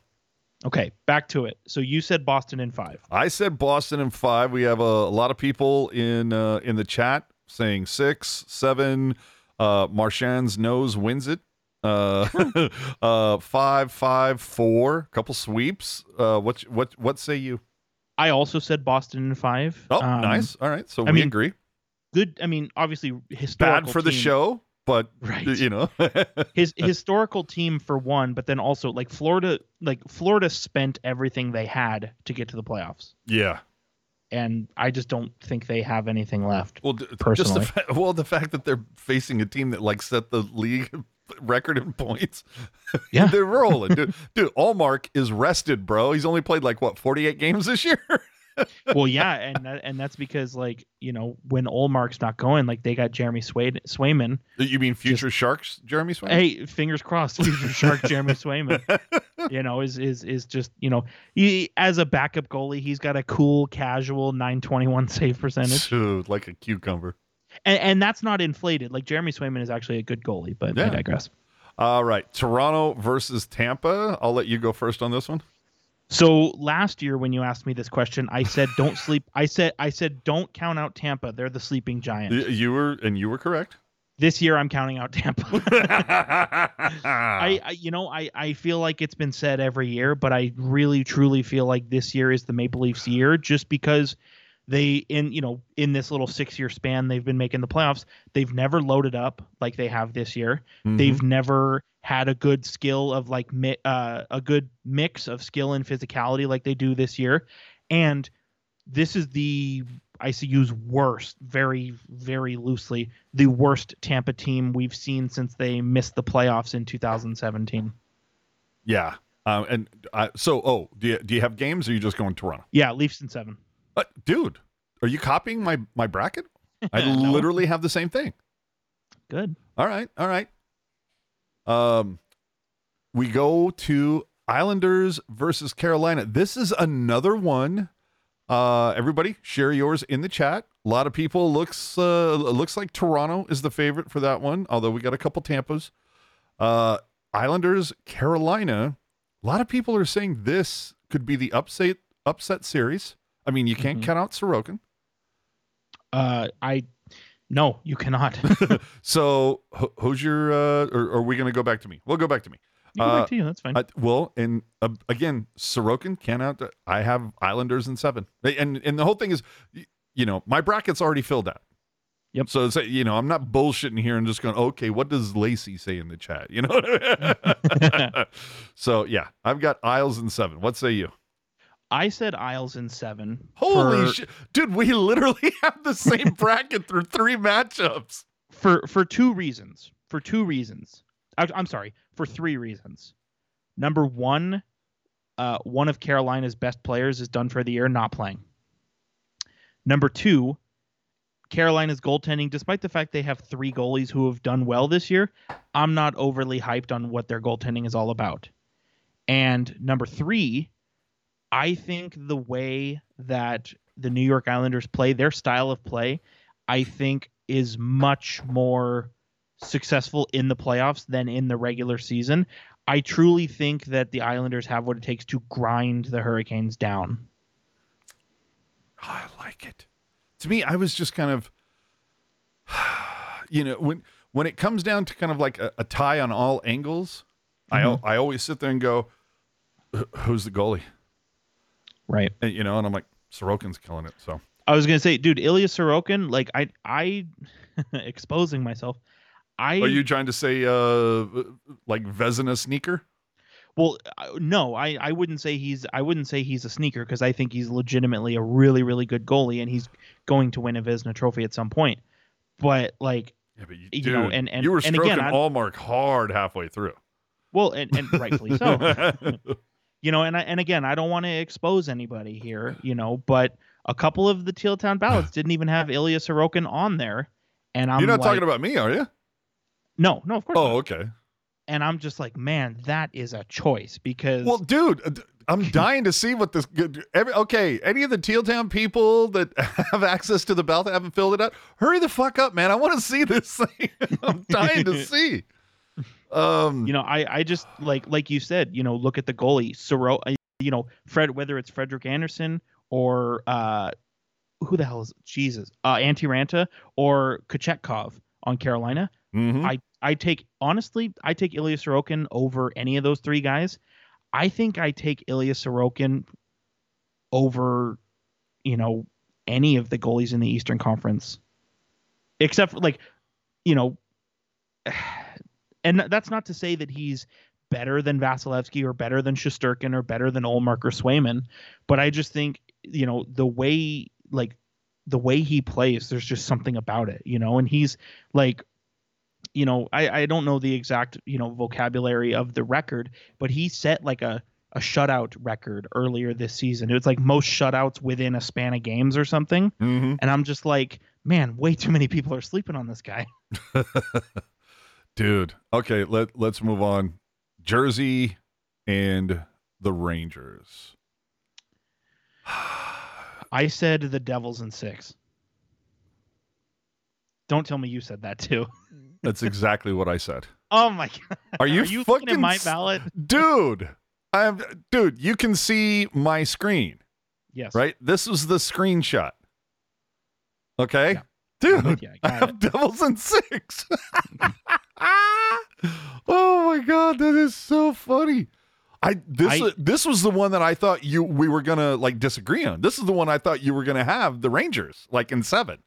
okay back to it so you said boston in five I said Boston in five. We have a, a lot of people in uh, in the chat saying six, seven. Uh, Marchand's nose wins it. Uh, *laughs* uh, five, five, four. Couple sweeps. Uh, what what what say you? i also said boston in five Oh, Um, nice. All right, so I we mean, agree. good. I mean, obviously historical. Bad for the show, but right? you know, *laughs* His historical team for one, but then also like Florida, like Florida spent everything they had to get to the playoffs, yeah. and I just don't think they have anything left. Well, d- just the Personally. fa- *laughs* well the fact that they're facing a team that like set the league *laughs* record in points. Yeah. they're rolling, dude. Dude, Ullmark is rested, bro. He's only played like what forty eight games this year. Well, yeah, and that, and that's because like you know when Ullmark's not going, like they got Jeremy Sway- Swayman. You mean future Sharks, Jeremy Swayman? Hey, fingers crossed, future Shark Jeremy Swayman. *laughs* You know, is is is just you know he as a backup goalie, he's got a cool, casual 921 save percentage. *laughs* Dude, like a cucumber. and, and that's not inflated. Like Jeremy Swayman is actually a good goalie, but Yeah. I digress. All right, Toronto versus Tampa. I'll let you go first on this one. So last year when you asked me this question, I said don't *laughs* sleep. I said I said don't count out Tampa. They're the sleeping giant. You were, and you were correct. This year I'm counting out Tampa. *laughs* *laughs* I, I, you know I I feel like it's been said every year, but I really truly feel like this year is the Maple Leafs year just because they in you know in this little 6 year span they've been making the playoffs, they've never loaded up like they have this year. Mm-hmm. They've never had a good skill of like mi- uh, a good mix of skill and physicality like they do this year, and this is the ICU's worst very very loosely the worst Tampa team we've seen since they missed the playoffs in 2017. yeah. Um, and I, so, oh, do you, do you have games or are you just going to Toronto? Yeah, Leafs in seven. Uh, dude, are you copying my, my bracket? I *laughs* No. literally have the same thing. Good. All right, all right. Um, we go to Islanders versus Carolina. This is another one. Uh, everybody, share yours in the chat. A lot of people looks uh looks like Toronto is the favorite for that one. Although we got a couple Tampas. Uh, Islanders Carolina. A lot of people are saying this could be the upset upset series. I mean, you can't Mhm. count out Sorokin. Uh, I no, you cannot. *laughs* *laughs* So who's your? Uh, or, or are we going to go back to me? We'll go back to me. You go Uh, back to you. That's fine. Uh, well, and uh, again, Sorokin can't. I have Islanders in seven, and and the whole thing is, you know, my bracket's already filled out. Yep. So it's you know, I'm not bullshitting here and just going, okay, what does Lacey say in the chat? You know. *laughs* so yeah, I've got Isles in seven. What say you? I said Isles in seven. Holy for, shit, dude! We literally *laughs* have the same *laughs* bracket through three matchups. for for two reasons. For two reasons. I, I'm sorry. For three reasons. Number one, uh, one of Carolina's best players is done for the year, not playing. Number two, Carolina's goaltending, despite the fact they have three goalies who have done well this year, I'm not overly hyped on what their goaltending is all about. And number three, I think the way that the New York Islanders play, their style of play, I think is much more successful in the playoffs than in the regular season. I truly think that the Islanders have what it takes to grind the Hurricanes down. Ah, I like it. To me, I was just kind of, *sighs* you know, when when it comes down to kind of like a, a tie on all angles, I al- mm-hmm. I always sit there and go, who's the goalie? Right. And, you know, and I'm like, Sorokin's killing it. So I was gonna say, dude, Ilya Sorokin, like I I *laughs* exposing myself. I are you trying to say uh like Vezina sneaker? well no, I I wouldn't say he's I wouldn't say he's a sneaker because I think he's legitimately a really really good goalie and he's going to win a Vezina trophy at some point. But like Yeah, but you, You dude, know, and- and- you were and stroking again, Ullmark hard halfway through. well and, and rightfully so. *laughs* *laughs* you know, and I, and again, I don't want to expose anybody here, you know, but a couple of the Teal Town ballots didn't even have Ilya Sorokin on there, and I'm You're not like, talking about me, are you? no, no, of course. not. Oh, okay. And I'm just like, man, that is a choice because Well, dude, uh, I'm *laughs* dying to see what this. good- Every, okay, any of the Teal Town people that *laughs* have access to the ballot that haven't filled it out, hurry the fuck up, man! I want to see this *laughs* thing. I'm dying to see. Um, you know, I I just like like you said, you know, look at the goalie, Soro, uh, you know, Fred, whether it's Frederik Andersen or uh, who the hell is Jesus, uh, Antti Raanta or Kochetkov on Carolina. mhm. I I take honestly, I take Ilya Sorokin over any of those three guys. I think I take Ilya Sorokin over, you know, any of the goalies in the Eastern Conference, except for like, you know, *sighs* and that's not to say that he's better than Vasilevskiy or better than Shesterkin or better than Ullmark or Swayman, but I just think you know the way like the way he plays, there's just something about it, you know, and he's like you know, I, I don't know the exact, you know, vocabulary of the record, but he set like a, a shutout record earlier this season. It was like most shutouts within a span of games or something. Mhm. And I'm just like, man, way too many people are sleeping on this guy. *laughs* dude. Okay, let let's move on. Jersey and the Rangers. *sighs* I said the Devils in six. Don't tell me you said that too. *laughs* That's exactly what I said. Oh my god. Are you, Are you fucking looking at my ballot? dude? I'm dude. You can see my screen. Yes. right? This was the screenshot. Okay, Yeah. I'm dude, with you. I I got have *laughs* Devils in six. *laughs* oh my god, that is so funny. I this I- this was the one that I thought you we were gonna like disagree on. This is the one I thought you were gonna have the Rangers like in seven.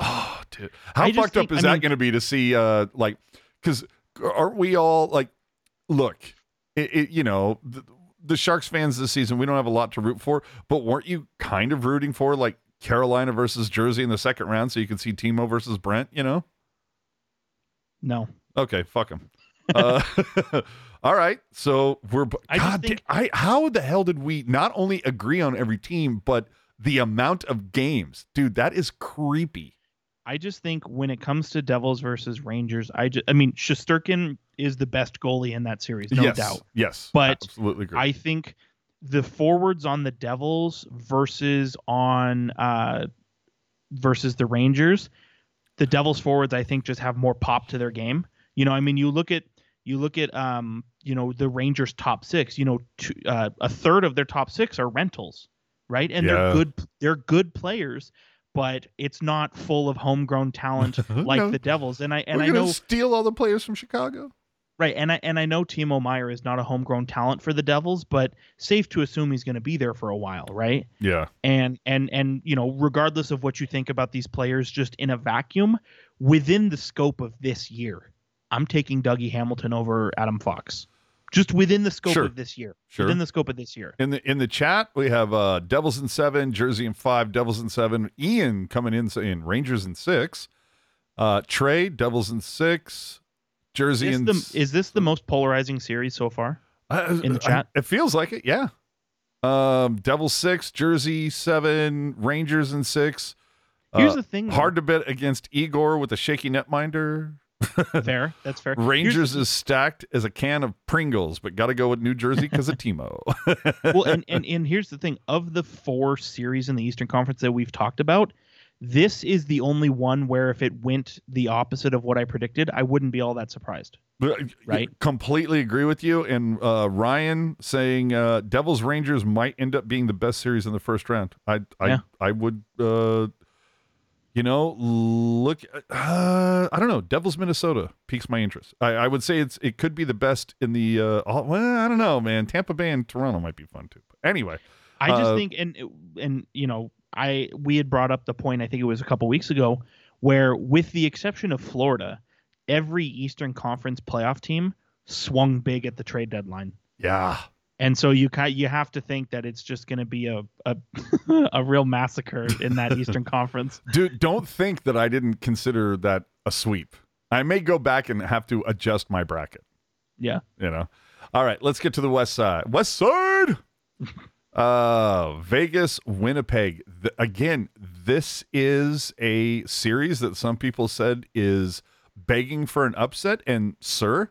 Oh, dude, how I fucked up is I that mean- to be to see? Uh, like, because aren't we all like, look, it, it you know. The, the Sharks fans this season, we don't have a lot to root for, but weren't you kind of rooting for like Carolina versus Jersey in the second round so you could see Timo versus Brent, you know? No. Okay, fuck him. uh, *laughs* all right, so we're. I God, think- I how the hell did we not only agree on every team, but the amount of games, dude? That is creepy. I just think when it comes to Devils versus Rangers, I just I mean Shesterkin is the best goalie in that series, no yes, doubt. Yes, But absolutely agree. I think the forwards on the Devils versus on uh versus the Rangers, the Devils forwards I think just have more pop to their game. You know, I mean you look at you look at um you know the Rangers top 6, you know two, uh, a third of their top 6 are rentals, right? And Yeah. they're good they're good players, but it's not full of homegrown talent *laughs* like No. the Devils. And I and we're I know steal all the players from Chicago. Right, and I and I know Timo Meier is not a homegrown talent for the Devils, but safe to assume he's going to be there for a while, right? Yeah. And and and you know, regardless of what you think about these players, just in a vacuum, within the scope of this year, I'm taking Dougie Hamilton over Adam Fox. Just within the scope Sure. of this year. Sure. Within the scope of this year. In the in the chat, we have uh Devils in seven, Jersey in five, Devils in seven. Ian coming in saying Rangers in six. Uh Trey, Devils in six, Jersey Is, in the, is this the most polarizing series so far? Uh, in the I- chat? it feels like it, yeah. Um, Devils six, Jersey seven, Rangers and six. Here's Uh, the thing. though. hard to bet against Igor with a shaky netminder. *laughs* fair. That's fair. Here's- Rangers is stacked as a can of Pringles, but got to go with New Jersey because of *laughs* Timo. well, and, *laughs* and and here's the thing: of the four series in the Eastern Conference that we've talked about, this is the only one where if it went the opposite of what I predicted, I wouldn't be all that surprised. But, Right. Completely agree with you. And uh, Ryan saying uh, Devils Rangers might end up being the best series in the first round. I I Yeah. I would uh, you know look uh, I don't know Devils Minnesota piques my interest. I, I would say it's it could be the best in the uh, all, well I don't know man Tampa Bay and Toronto might be fun too. But anyway, I just Uh, think, and and you know, I we had brought up the point. I think it was a couple weeks ago, where with the exception of Florida, every Eastern Conference playoff team swung big at the trade deadline. yeah. And so you kind you have to think that it's just going to be a a, *laughs* a real massacre in that Eastern *laughs* Conference. Dude, don't think that I didn't consider that a sweep. I may go back and have to adjust my bracket. Yeah. You know. All right, let's get to the west side. West side. *laughs* uh Vegas, Winnipeg. Again, this is a series that some people said is begging for an upset and sir,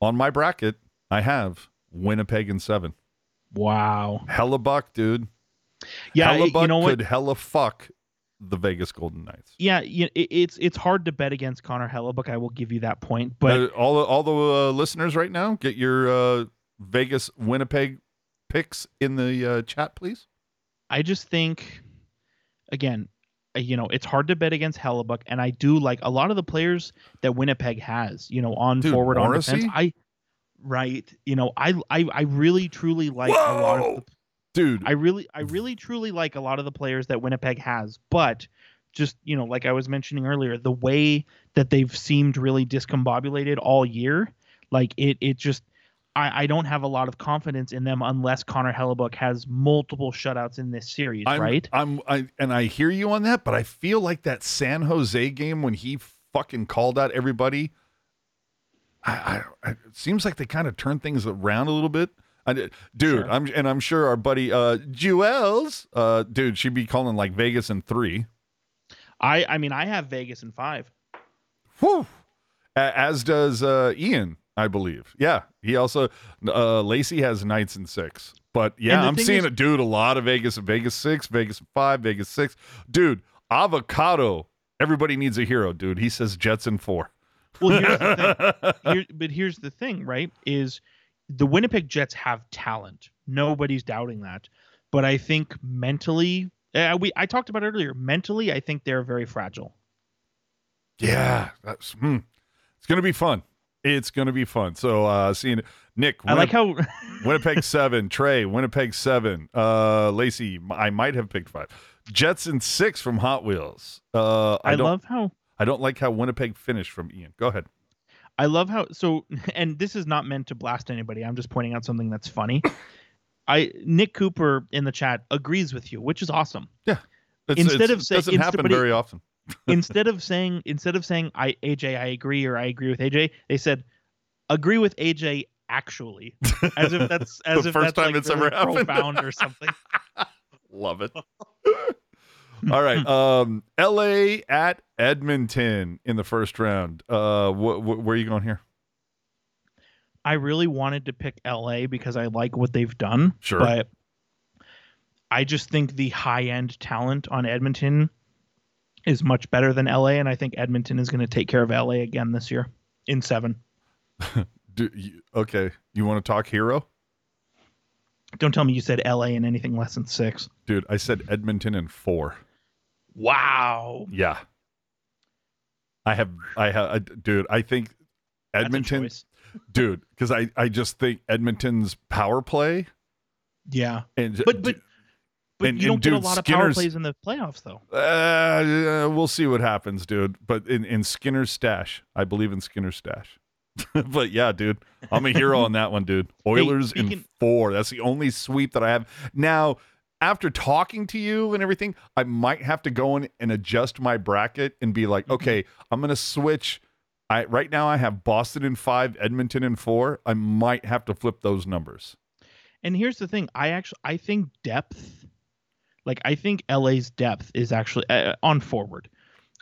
on my bracket, I have Winnipeg in 7. Wow. Hella buck, dude. Yeah, hella buck you know what? could hella fuck the Vegas Golden Knights. Yeah, you, it, it's it's hard to bet against Connor Hellebuyck. I will give you that point, but Uh, all the, all the uh, listeners right now, get your uh, Vegas Winnipeg picks in the uh, chat, please. I just think, again, uh, you know, it's hard to bet against Hellebuyck, and I do like a lot of the players that Winnipeg has. You know, on Dude, forward, on defense. I right. You know, I I I really truly like a lot of. The, dude. I really I really truly like a lot of the players that Winnipeg has, but just you know, like I was mentioning earlier, the way that they've seemed really discombobulated all year, like it it just. I, I don't have a lot of confidence in them unless Connor Hellebuyck has multiple shutouts in this series, I'm, right? I'm I and I hear you on that, but I feel like that San Jose game when he fucking called out everybody. I, I, it seems like they kind of turned things around a little bit. I, dude, Sure. I'm and I'm sure our buddy uh Jewels, uh dude, she'd be calling like Vegas in three. I I mean I have Vegas in five. Whew. As does uh, Ian, I believe. Yeah, he also uh, Lacey has Knights in six. But yeah, I'm seeing is- a dude a lot of Vegas, Vegas six, Vegas five, Vegas six. Dude, avocado. Everybody needs a hero, dude. He says Jets in four. Well, here's the thing. *laughs* Here, but here's the thing, right? Is the Winnipeg Jets have talent. Nobody's doubting that. But I think mentally, uh, we I talked about it earlier. Mentally, I think they're very fragile. yeah, that's hmm. it's gonna be fun. It's gonna be fun. So uh seeing Nick, I like how *laughs* Winnipeg seven, Trey, Winnipeg seven, uh, Lacey. I might have picked five. Jets in six from Hot Wheels. Uh, I, I, love how I don't like how Winnipeg finished from Ian. Go ahead. I love how so *laughs* and this is not meant to blast anybody. I'm just pointing out something that's funny. *coughs* I Nick Cooper in the chat agrees with you, which is awesome. It's, Instead it's- of it saying- doesn't happen very often. *laughs* instead of saying instead of saying I AJ I agree or I agree with AJ, they said agree with AJ actually, *laughs* as if that's as The if first that's time like it's really ever happened. profound or something. *laughs* Love it. All right. Um, L.A. at Edmonton in the first round. Uh, wh- wh- where are you going here? I really wanted to pick LA because I like what they've done, Sure. but I just think the high end talent on Edmonton is much better than LA, and I think Edmonton is going to take care of LA again this year in seven. *laughs* Do you, okay. You want to talk hero, Don't tell me you said LA in anything less than six. dude? I said Edmonton in four. Wow. Yeah. I have. I have. I, dude. I think That's Edmonton, *laughs* dude, because I I just think Edmonton's power play Yeah, and but but but and- you don't get a lot of power plays in the playoffs though. Uh, we'll see what happens, dude. But in, in Skinner's stash, I believe in Skinner's stash. *laughs* but yeah, dude, I'm a hero on that one, dude. *laughs* Oilers in speaking- four. That's the only sweep that I have. Now, after talking to you and everything, I might have to go in and adjust my bracket and be like, Mhm. okay, I'm gonna switch. I right now I have Boston in five, Edmonton in four. I might have to flip those numbers. And here's the thing: I actually I think depth, like I think LA's depth is actually uh, on forward.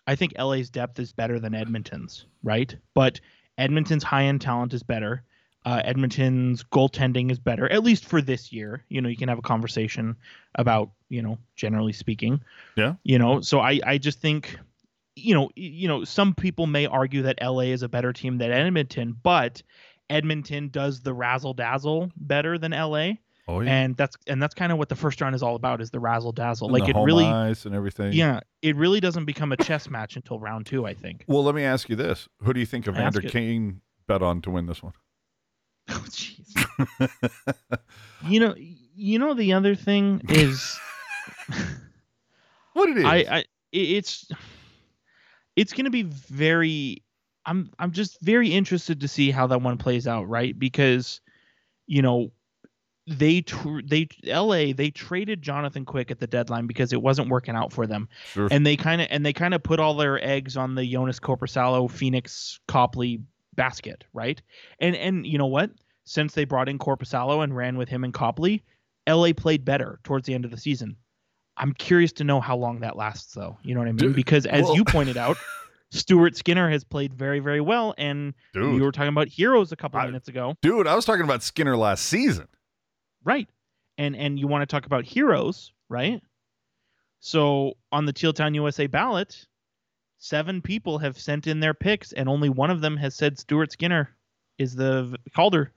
I think LA's depth is better than Edmonton's, right? But Edmonton's high end talent is better. Uh, Edmonton's goaltending is better, at least for this year. You know, you can have a conversation about, you know, generally speaking. Yeah. You know, so I I just think, you know, you know, some people may argue that LA is a better team than Edmonton, but Edmonton does the razzle dazzle better than LA, Oh and that's and that's kind of what the first round is all about is the razzle dazzle. Like it really, ice and everything. yeah, it really doesn't become a chess match until round two, I think. Well, let me ask you this: Who do you think Evander Kane bet on to win this one? *laughs* Oh, jeez. *laughs* you know, you know the other thing is, *laughs* What it is? I, I, it's, it's gonna be very. I'm, I'm just very interested to see how that one plays out, right? Because, you know, they tr- they LA they traded Jonathan Quick at the deadline because it wasn't working out for them. sure. and they kind of and they kind of put all their eggs on the Joonas Korpisalo, Pheonix Copley basket, right? And and you know what? Since they brought in Korpisalo and ran with him and Copley, LA played better towards the end of the season. I'm curious to know how long that lasts, though. You know what I mean? Dude, because as well- you pointed out, *laughs* Stuart Skinner has played very, very well, and dude, we were talking about heroes a couple I- minutes ago, dude, I was talking about Skinner last season. Right? And and you want to talk about heroes, right? So on the Teal Town USA ballot, seven people have sent in their picks, and only one of them has said Stuart Skinner is the Calder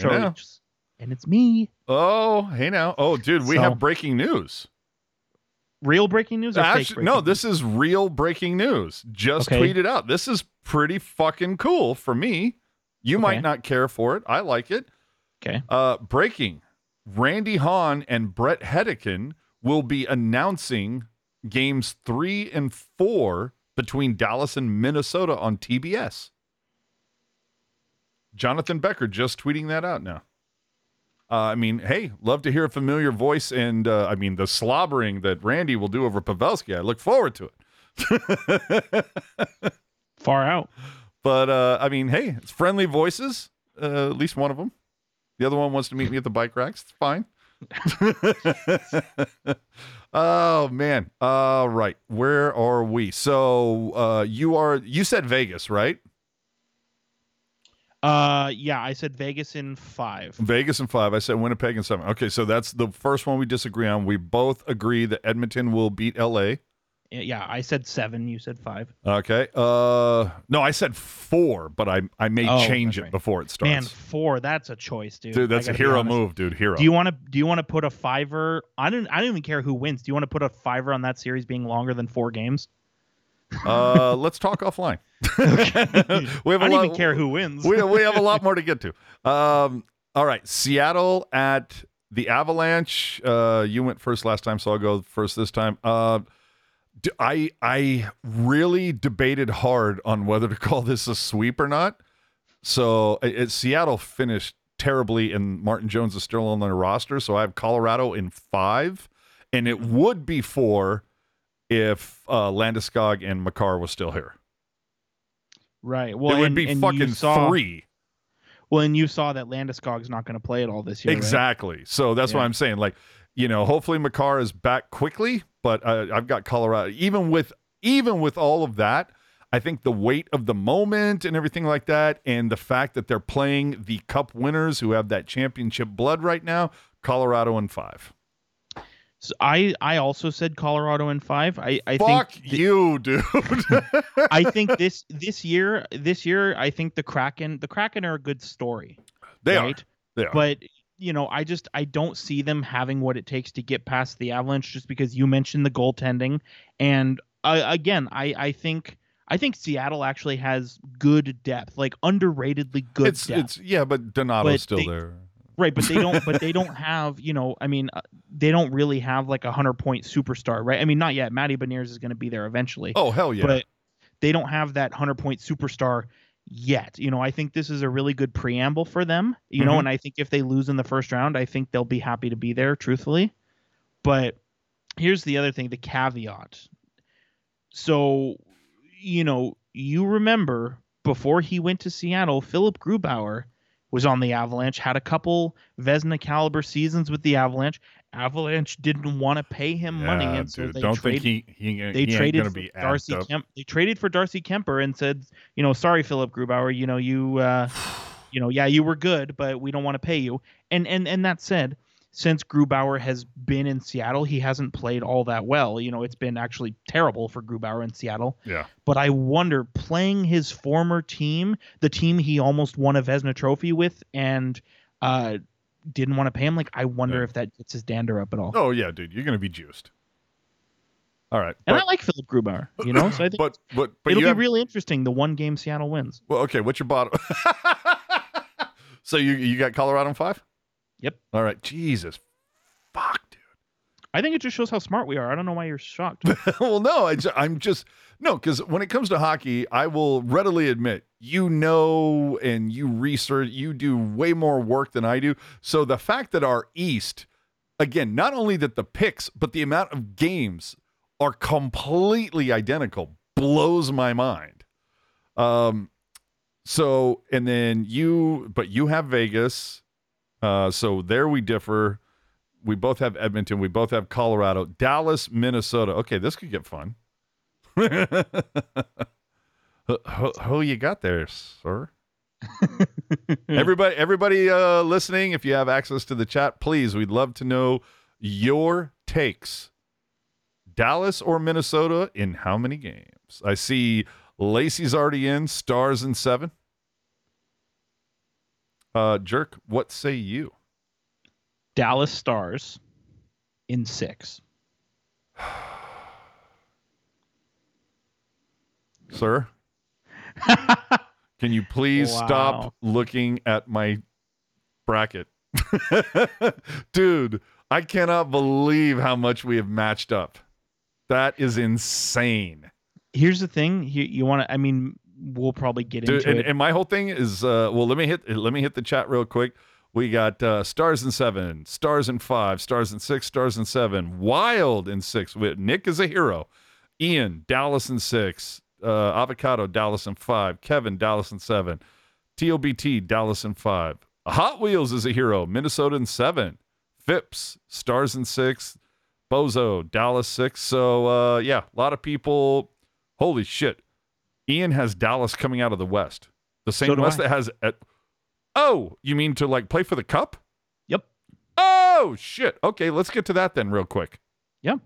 choice, and it's me. Oh, hey now. Oh, dude, we So- have breaking news. Real breaking news or fake Actually, no, breaking this is real breaking news. Just Okay. tweeted out. This is pretty fucking cool for me. You might not care for it. I like it. Okay. Uh, breaking. Randy Hahn and Bret Hedican will be announcing games three and four between Dallas and Minnesota on TBS. Jonathan Becker just tweeting that out now. Uh, I mean, hey, love to hear a familiar voice, and uh, I mean the slobbering that Randy will do over Pavelski. I look forward to it. *laughs* Far out. But uh, I mean, hey, it's friendly voices. Uh, at least one of them. The other one wants to meet me at the bike racks. It's fine. *laughs* oh man. All right. Where are we? So uh, you are. You said Vegas, right? Uh, yeah, I said Vegas in five. Vegas in five. I said Winnipeg in seven. Okay, so that's the first one we disagree on. We both agree that Edmonton will beat LA. Yeah, I said seven. You said five. Okay. Uh, no, I said four, but I I may Oh, change it right. before it starts. Man, four. That's a choice, dude. dude, that's a hero move, dude. Hero. Do you want to? Do you want to put a fiver? I don't. I don't even care who wins. Do you want to put a fiver on that series being longer than four games? Uh, *laughs* let's talk offline. *laughs* we have I don't lot. even care who wins. we we have a lot more to get to. *laughs* Um, all right, Seattle at the Avalanche. Uh, you went first last time, so I'll go first this time. Uh, I I really debated hard on whether to *laughs* call this a sweep or not. So it, it- Seattle finished terribly, and Martin Jones is still on their roster. So I have Colorado in five, and it would be four if uh, Landeskog and Makar was still here. right. Well, it would and- be and fucking saw, three. Well, and you saw that Landeskog's not going to play at all this year. right? Exactly. So that's what I'm saying. Like, you know, hopefully Makar is back quickly, but uh, I've got Colorado. Even with even with all of that, I think the weight of the moment and everything like that, and the fact that they're playing the Cup winners who have that championship blood right now, Colorado in five. So I I also said Colorado in five. I I Fuck think th- you, dude. *laughs* I think *laughs* this this year this year I think the Kraken the Kraken are a good story. they right? are. They are. But you know, I just I don't see them having what it takes to get past the Avalanche just because you mentioned the goaltending and uh, again, I I think I think Seattle actually has good depth, like underratedly good it's depth. it's yeah, but Donato's But still they- there. Right, but they don't. but they *laughs* don't have. You know, I mean, uh, they don't really have like a hundred point superstar, right? I mean, not yet. Matty Beniers is going to be there eventually, Oh hell yeah! but they don't have that hundred point superstar yet. You know, I think this is a really good preamble for them. You know, Mhm. and I think if they lose in the first round, I think they'll be happy to be there. Truthfully, but here's the other thing: the caveat. So, you know, you remember before he went to Seattle, Philip Grubauer was on the Avalanche, had a couple Vezina caliber seasons with the Avalanche. Avalanche didn't want to pay him money, Yeah, and so dude, they don't traded. think he he, they he traded for Darcy. Kemp. They traded for Darcy Kuemper and said, you know, sorry, Philip Grubauer, you know, you, uh, *sighs* you know, yeah, you were good, but we don't want to pay you. And and and that said, since Grubauer has been in Seattle, he hasn't played all that well. You know, it's been actually terrible for Grubauer in Seattle. Yeah. But I wonder, playing his former team, the team he almost won a Vezina Trophy with, and uh, didn't want to pay him. Like, I wonder Yeah. if that gets his dander up at all. Oh yeah, dude, you're gonna be juiced. All right, and but, I like Philip Grubauer, you know, so I *laughs* think but but but it'll be have, really interesting. The one game Seattle wins. well, okay. What's your bottom? *laughs* so you you got Colorado in five? Yep. All right. Jesus, fuck. I think it just shows how smart we are. I don't know why you're shocked. *laughs* well, no, I, I'm just no, because when it comes to hockey, I will readily admit you know and you research, you do way more work than I do. So the fact that our East, again, not only that the picks, but the amount of games are completely identical blows my mind. Um, so and then you, but you have Vegas, uh, so there we differ. We both have Edmonton. We both have Colorado, Dallas, Minnesota. Okay, this could get fun. *laughs* who, who- you got there, sir? *laughs* everybody, everybody uh, listening, if you have access to the chat, please, we'd love to know your takes. Dallas or Minnesota in how many games? I see Lacey's already in, stars in seven. Uh, Jerk, what say you? Dallas Stars in six. *sighs* Sir, can you please Wow. stop looking at my bracket? *laughs* Dude, I cannot believe how much we have matched up. That is insane. Here's the thing. You, you want to? I mean, we'll probably get Dude, into and, it. and my whole thing is uh well let me hit let me hit the chat real quick. We got uh stars in seven, stars in five, stars in six, stars in seven, wild in six. Nick is a hero. Ian, Dallas in six, uh avocado, Dallas in five, Kevin, Dallas in seven, TOBT, Dallas in five. Hot Wheels is a hero, Minnesota in seven. Phipps, stars in six, Bozo, Dallas six. So uh yeah, a lot of people. Holy shit. Ian has Dallas coming out of the West. The same So West I. that has at Oh, you mean to like play for the cup? Yep. Oh shit. Okay, let's get to that then real quick. Yeah.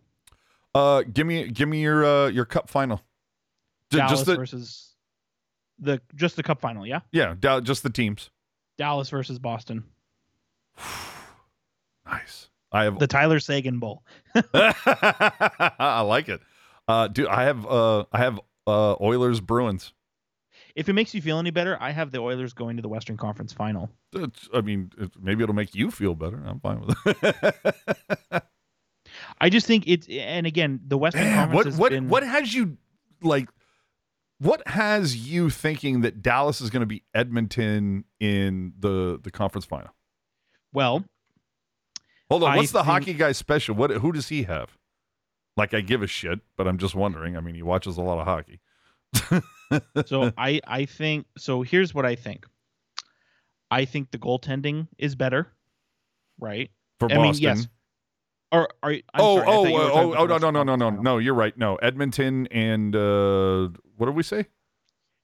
Uh give me give me your uh your cup final. Dallas just the versus the just the Cup final. Yeah, yeah, Dal- just the teams. Dallas versus Boston. *sighs* Nice. I have The Tyler Seguin Bowl. *laughs* *laughs* I like it. Uh dude, I have uh I have uh Oilers Bruins. If it makes you feel any better, I have the Oilers going to the Western Conference Final. It's, I mean, it, maybe it'll make you feel better. I'm fine with it. *laughs* I just think it's and again the Western Conference what has what been what has you like? What has you thinking that Dallas is going to be Edmonton in the the conference final? well. Hold on, I what's the think- hockey guy special? What who does he have? Like I give a shit, but I'm just wondering. I mean, he watches a lot of hockey. *laughs* So *laughs* I I think so. Here's what I think. I think the goaltending is better, right? For I mean, Boston. yes. Or are I'm oh, sorry, oh, thought you were oh, oh, no, no, no, no, no, no. You're right. No, Edmonton and uh, what did we say?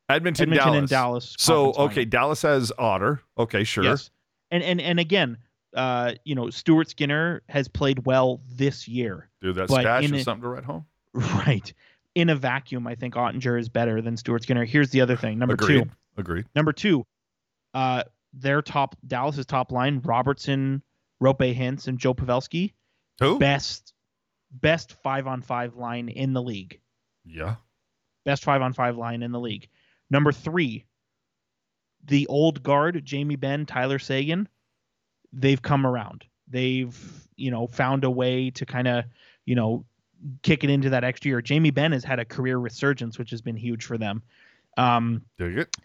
Edmonton, Edmonton Dallas. and Dallas. So okay, Dallas has Otter. Okay, sure. Yes. And and and again, uh, you know, Stuart Skinner has played well this year. Dude, that stash is something to write home. *laughs* Right. In a vacuum, I think Oettinger is better than Stuart Skinner. Here's the other thing. Number Agreed. two. Agreed. Number two, uh, their top Dallas's top line, Robertson, Roope Hintz, and Joe Pavelski, Who? best best five on five line in the league. Yeah. best five on five line in the league. Number three, the old guard, Jamie Benn, Tyler Seguin, they've come around. They've, you know, found a way to kind of, you know, kick it into that extra year. Jamie Benn has had a career resurgence, which has been huge for them. Um, Dig it.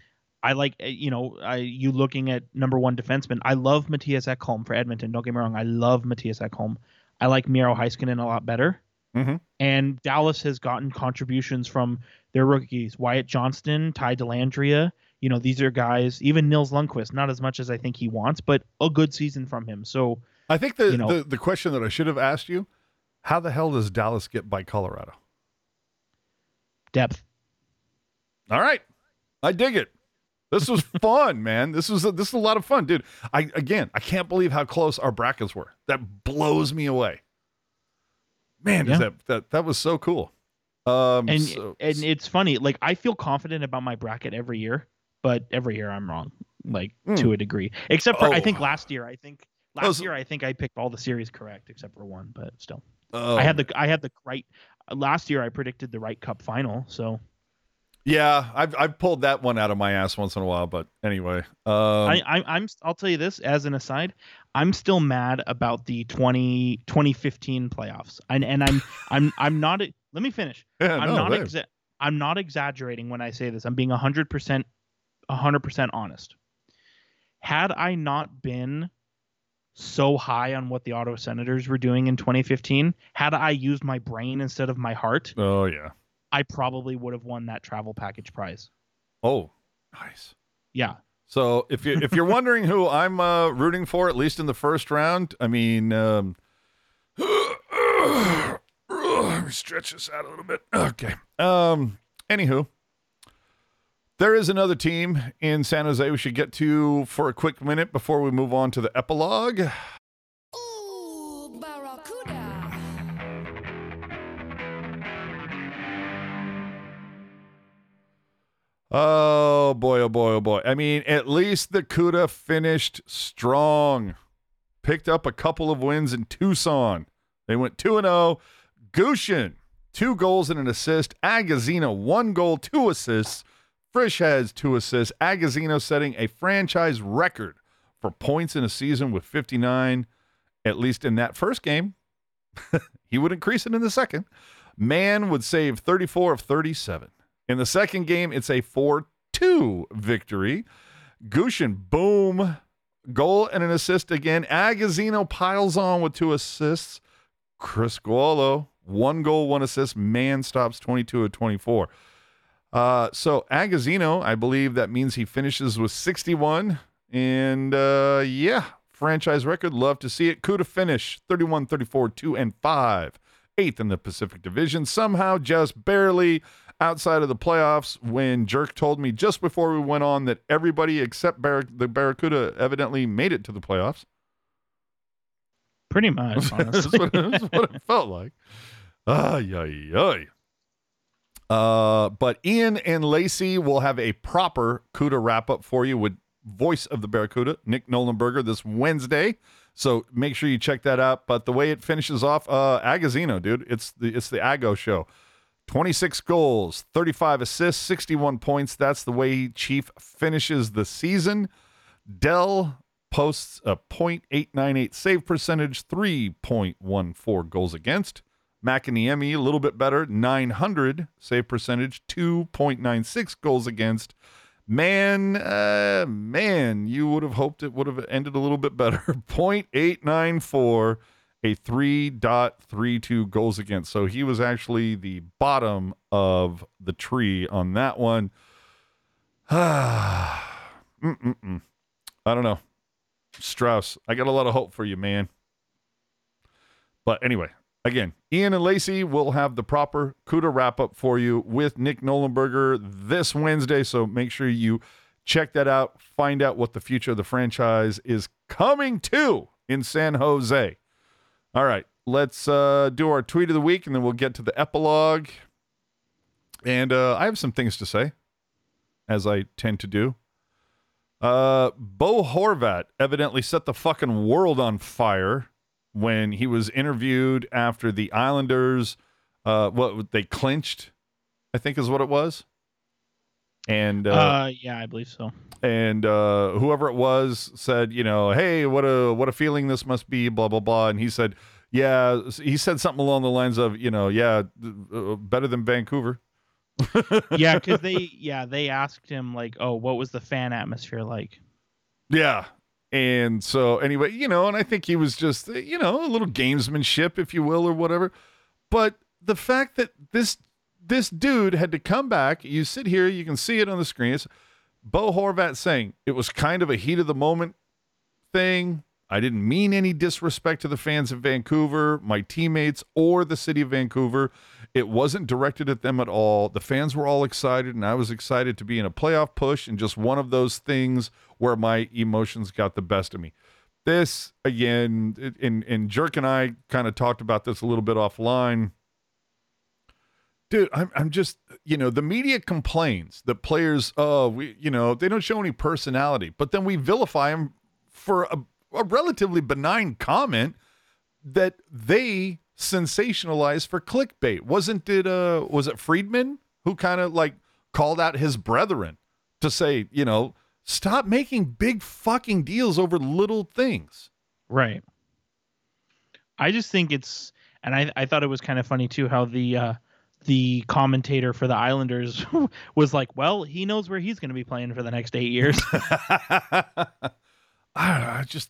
I like, uh, you know, I, you looking at number one defenseman. I love Mattias Ekholm for Edmonton. Don't get me wrong. I love Mattias Ekholm. I like Miro Heiskanen a lot better. Mhm. And Dallas has gotten contributions from their rookies, Wyatt Johnston, Ty Dellandrea. You know, these are guys, even Nils Lundkvist, not as much as I think he wants, but a good season from him. So I think the, You know- the the question that I should have asked you: How the hell does Dallas get by Colorado? depth. All right, I dig it. This was *laughs* fun, man. This was this is a lot of fun, dude. I again, I can't believe how close our brackets were. That blows me away. Man, Yeah. that that that was so cool. Um, And so- and it's funny, like I feel confident about my bracket every year, but every year I'm wrong, like Hmm. to a degree. Except for I Oh. think last year, I think last Oh, so- year I think I picked all the series correct except for one, but still. Oh, I had the I had the right last year I predicted the right cup final, so yeah. I've I've pulled that one out of my ass once in a while, but anyway. Um, I, I I'm I'll tell you this as an aside, I'm still mad about the 20 2015 playoffs. And and I'm *laughs* I'm I'm not let me finish. yeah, I'm no, not exa- I'm not exaggerating when I say this. I'm being 100% 100% honest. Had I not been so high on what the Ottawa Senators were doing in 2015, had I used my brain instead of my heart, Oh yeah. I probably would have won that travel package prize. Oh, nice. Yeah. So if you if you're *laughs* wondering who I'm uh, rooting for, at least in the first round, I mean, um, *coughs* let me stretch this out a little bit. Okay. Um. Anywho, there is another team in San Jose we should get to for a quick minute before we move on to the epilogue. Barracuda. Oh boy, oh boy, oh boy. I mean, at least the CUDA finished strong. Picked up a couple of wins in Tucson. They went 2 and 0. Gushchin, two goals and an assist. Agozzino, one goal, two assists. Frisch has two assists. Agozzino setting a franchise record for points in a season with 59, at least in that first game. *laughs* he would increase it in the second. Mann would save 34 of 37. In the second game, it's a 4 2 victory. Gushchin, boom, goal and an assist again. Agozzino piles on with two assists. Criscuolo, one goal, one assist. Mann stops 22 of 24. Uh, so Agozzino, I believe that means he finishes with 61. And uh, yeah, franchise record. Love to see it. Kuda finish 31 34, 2 and 5. Eighth in the Pacific Division. Somehow just barely outside of the playoffs when Jerk told me just before we went on that everybody except Bar- the Barracuda evidently made it to the playoffs. Pretty much, that's, honestly. what, that's what it felt like. Ay, ay, ay. Uh, but Ian and Lacey will have a proper CUDA wrap up for you with voice of the Barracuda, Nick Nollenberger, this Wednesday. So make sure you check that out. But the way it finishes off, uh, Agozzino, dude, it's the it's the Ago show. 26 goals, 35 assists, 61 points. That's the way Chief finishes the season. Dell posts a .898 save percentage, 3.14 goals against. Mäkiniemi, a little bit better, 900 save percentage, 2.96 goals against. Man, uh, man, you would have hoped it would have ended a little bit better. *laughs* .894, a 3.32 goals against. So he was actually the bottom of the tree on that one. *sighs* I don't know. Strauss, I got a lot of hope for you, man. But anyway, again, Ian and Lacey will have the proper CUDA wrap up for you with Nick Nollenberger this Wednesday. So make sure you check that out. Find out what the future of the franchise is coming to in San Jose. All right, let's uh, do our tweet of the week and then we'll get to the epilogue. And uh, I have some things to say, as I tend to do. Uh, Bo Horvat evidently set the fucking world on fire when he was interviewed after the Islanders, uh, what they clinched I think is what it was. And uh, Uh, yeah, I believe so. and uh, whoever it was said, you know, hey, what a what a feeling this must be, blah blah blah. And he said, yeah, he said something along the lines of, you know, yeah, uh, better than Vancouver. *laughs* Yeah, because they yeah they asked him like, oh, what was the fan atmosphere like? Yeah. And so anyway, you know, and I think he was just, uh, you know, a little gamesmanship, if you will, or whatever. But the fact that this this dude had to come back, you sit here, you can see it on the screen. It's Bo Horvat saying it was kind of a heat of the moment thing. I didn't mean any disrespect to the fans of Vancouver, my teammates, or the city of Vancouver. It wasn't directed at them at all. The fans were all excited, and I was excited to be in a playoff push and just one of those things where my emotions got the best of me. This, again, and, and Jerk and I kind of talked about this a little bit offline. Dude, I'm, I'm just, you know, the media complains that players, oh, we, you know, they don't show any personality, but then we vilify them for a, a relatively benign comment that they sensationalized for clickbait. Wasn't it uh was it Friedman who kind of like called out his brethren to say, you know, stop making big fucking deals over little things. Right. I just think it's, and I I thought it was kind of funny too how the uh, the commentator for the Islanders *laughs* was like, well, he knows where he's going to be playing for the next eight years. *laughs* I don't know, I just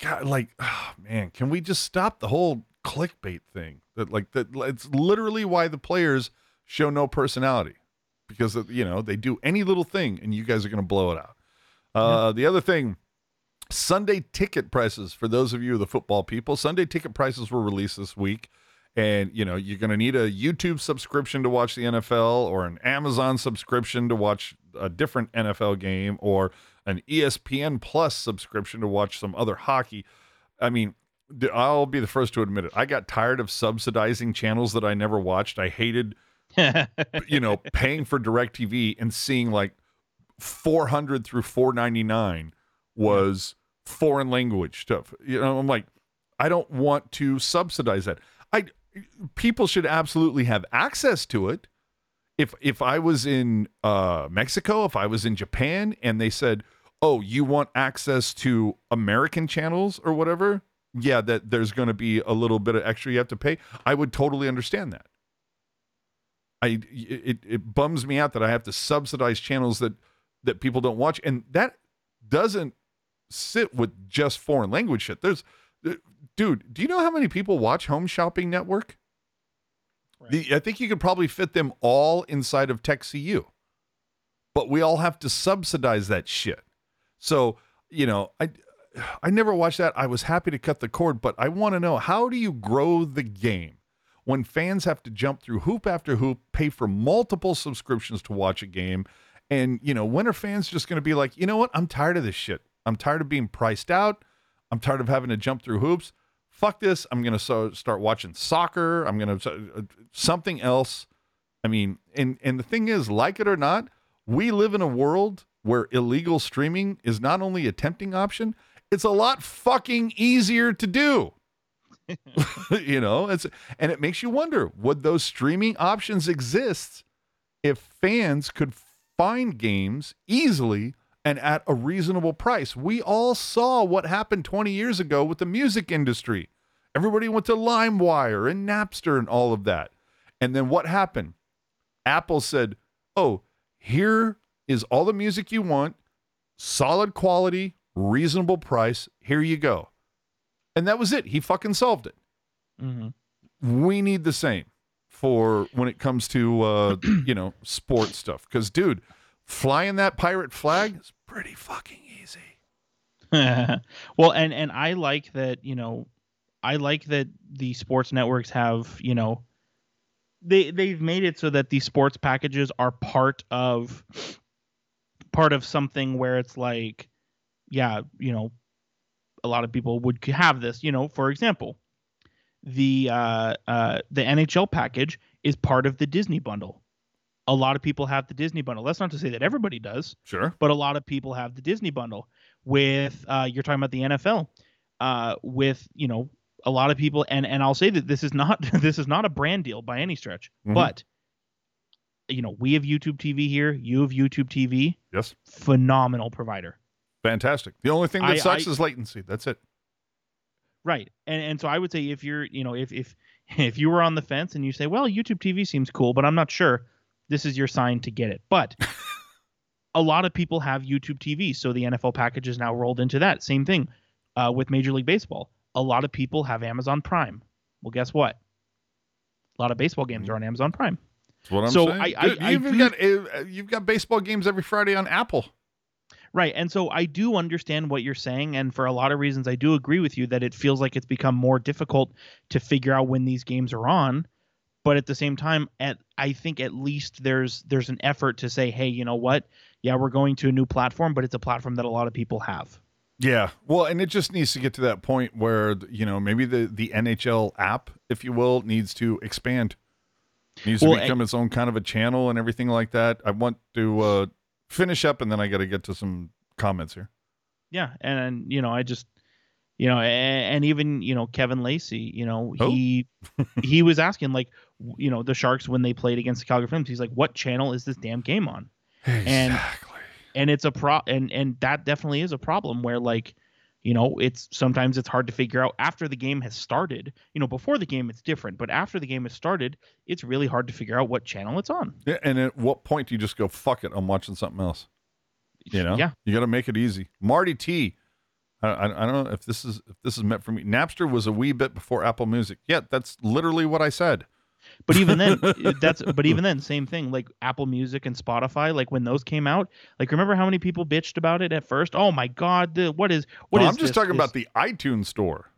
God, like, *sighs* oh, man, can we just stop the whole clickbait thing? That like that it's literally why the players show no personality because you know they do any little thing and you guys are going to blow it out. Uh, The other thing, Sunday ticket prices for those of you the football people. Sunday ticket prices were released this week, and you know you're going to need a YouTube subscription to watch the NFL or an Amazon subscription to watch a different NFL game or an ESPN Plus subscription to watch some other hockey. I mean, I'll be the first to admit it. I got tired of subsidizing channels that I never watched. I hated *laughs* you know, paying for DirecTV and seeing like 400 through 499 was foreign language stuff. You know, I'm like, I don't want to subsidize that. I people should absolutely have access to it. If if I was in uh, Mexico, if I was in Japan, and they said, "Oh, you want access to American channels or whatever," yeah, that there's going to be a little bit of extra you have to pay. I would totally understand that. I it it bums me out that I have to subsidize channels that that people don't watch, and that doesn't sit with just foreign language shit. There's, dude, do you know how many people watch Home Shopping Network? The, I think you could probably fit them all inside of TechCU, but we all have to subsidize that shit. So you know, I I never watched that. I was happy to cut the cord, but I want to know how do you grow the game when fans have to jump through hoop after hoop, pay for multiple subscriptions to watch a game, and you know, when are fans just going to be like, you know what? I'm tired of this shit. I'm tired of being priced out. I'm tired of having to jump through hoops. Fuck this. I'm going to so start watching soccer. I'm going to uh, something else. I mean, and and the thing is, like it or not, we live in a world where illegal streaming is not only a tempting option, it's a lot fucking easier to do. *laughs* *laughs* you know, it's and it makes you wonder, would those streaming options exist if fans could find games easily and at a reasonable price? We all saw what happened 20 years ago with the music industry. Everybody went to LimeWire and Napster and all of that. And then what happened? Apple said, "Oh, here is all the music you want, solid quality, reasonable price. Here you go." And that was it. He fucking solved it. hmm We need the same for when it comes to uh, *clears throat* you know, sports stuff cuz dude, flying that pirate flag is pretty fucking easy. *laughs* well, and and I like that. You know, I like that the sports networks have. You know, they they've made it so that these sports packages are part of part of something where it's like, yeah, you know, a lot of people would have this. You know, for example, the uh, uh, the NHL package is part of the Disney bundle. A lot of people have the Disney bundle. That's not to say that everybody does Sure. but a lot of people have the Disney bundle with uh, you're talking about the NFL uh, with you know a lot of people and and I'll say that this is not *laughs* this is not a brand deal by any stretch Mhm. but you know, we have YouTube TV here. You have YouTube TV. Yes. Phenomenal provider. Fantastic. The only thing that I- sucks I- is latency. That's it. Right. And and so I would say if you're, you know, if if *laughs* if you were on the fence and you say, "Well, YouTube TV seems cool, but I'm not sure." This is your sign to get it. But *laughs* a lot of people have YouTube TV, so the NFL package is now rolled into that. Same thing uh, with Major League Baseball. A lot of people have Amazon Prime. Well, guess what? A lot of baseball games are on Amazon Prime. That's what I'm So saying. I- I- Dude, I you've do- got uh, you've got baseball games every Friday on Apple. Right. And so I do understand what you're saying. And for a lot of reasons, I do agree with you that it feels like it's become more difficult to figure out when these games are on. But at the same time, at I think at least there's there's an effort to say, hey, you know what? Yeah, we're going to a new platform, but it's a platform that a lot of people have. Yeah. Well, and it just needs to get to that point where you know maybe the the NHL app, if you will, needs to expand. Needs Well, to become its own kind of a channel and everything like that. I want to uh, finish up, and then I got to get to some comments here. Yeah, and you know, I just you know, and, and even you know Kevin Lacey, you know, Oh. he *laughs* he was asking like, you know, the Sharks when they played against the Calgary Flames, he's like, what channel is this damn game on? And- and it's a pro and and that definitely is a problem where like you know it's sometimes it's hard to figure out after the game has started you know before the game it's different but after the game has started it's really hard to figure out what channel it's on Yeah, and at what point do you just go fuck it? I'm watching something else. You know, yeah you got to make it easy. Marty T. I, I, I don't know if this is if this is meant for me. Napster was a wee bit before Apple Music. Yeah, that's literally what I said. But even then *laughs* that's but even then same thing like apple music and spotify like when those came out like remember how many people bitched about it at first oh my god the, what is what Well, is I'm just this- talking this- about the iTunes store.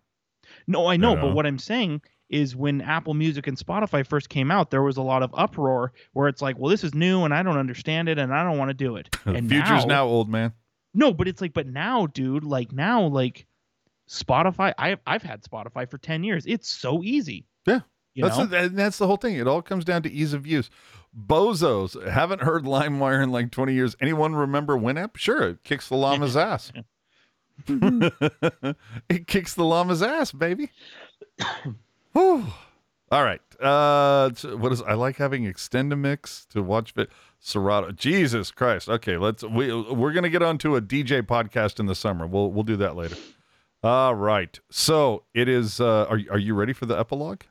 No, I know, know? but what I'm saying is when Apple Music and Spotify first came out, there was a lot of uproar where it's like, well, this is new and I don't understand it and I don't want to do it. *laughs* And future's now, old man. No, but it's like, but now, dude, like now, like Spotify, I I've had Spotify for ten years. It's so easy. Yeah. You that's know? the, and that's the whole thing. It all comes down to ease of use. Bozos haven't heard LimeWire in like 20 years. Anyone remember Winamp? Sure, it kicks the llama's ass. *laughs* *laughs* it kicks the llama's ass, baby. *coughs* Whew. All right. Uh, what is? I like having Extendamix to watch it. Serato. Jesus Christ. Okay, let's. We we're gonna get onto a DJ podcast in the summer. We'll we'll do that later. All right. So it is. Uh, are are you ready for the epilogue?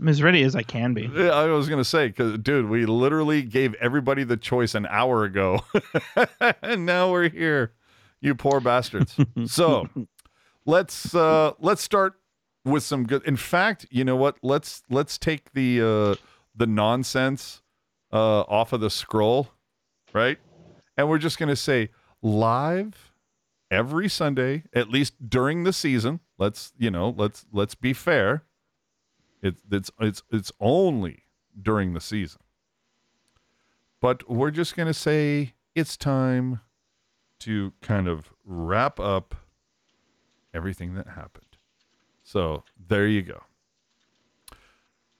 I'm as ready as I can be. Yeah, I was gonna say, cause dude, we literally gave everybody the choice an hour ago, *laughs* and now we're here. You poor bastards. *laughs* so let's uh let's start with some good. In fact, you know what? Let's let's take the uh the nonsense uh off of the scroll, right? And we're just gonna say live every Sunday, at least during the season. Let's you know let's let's be fair. It's it's it's it's only during the season. But we're just gonna say it's time to kind of wrap up everything that happened. So there you go.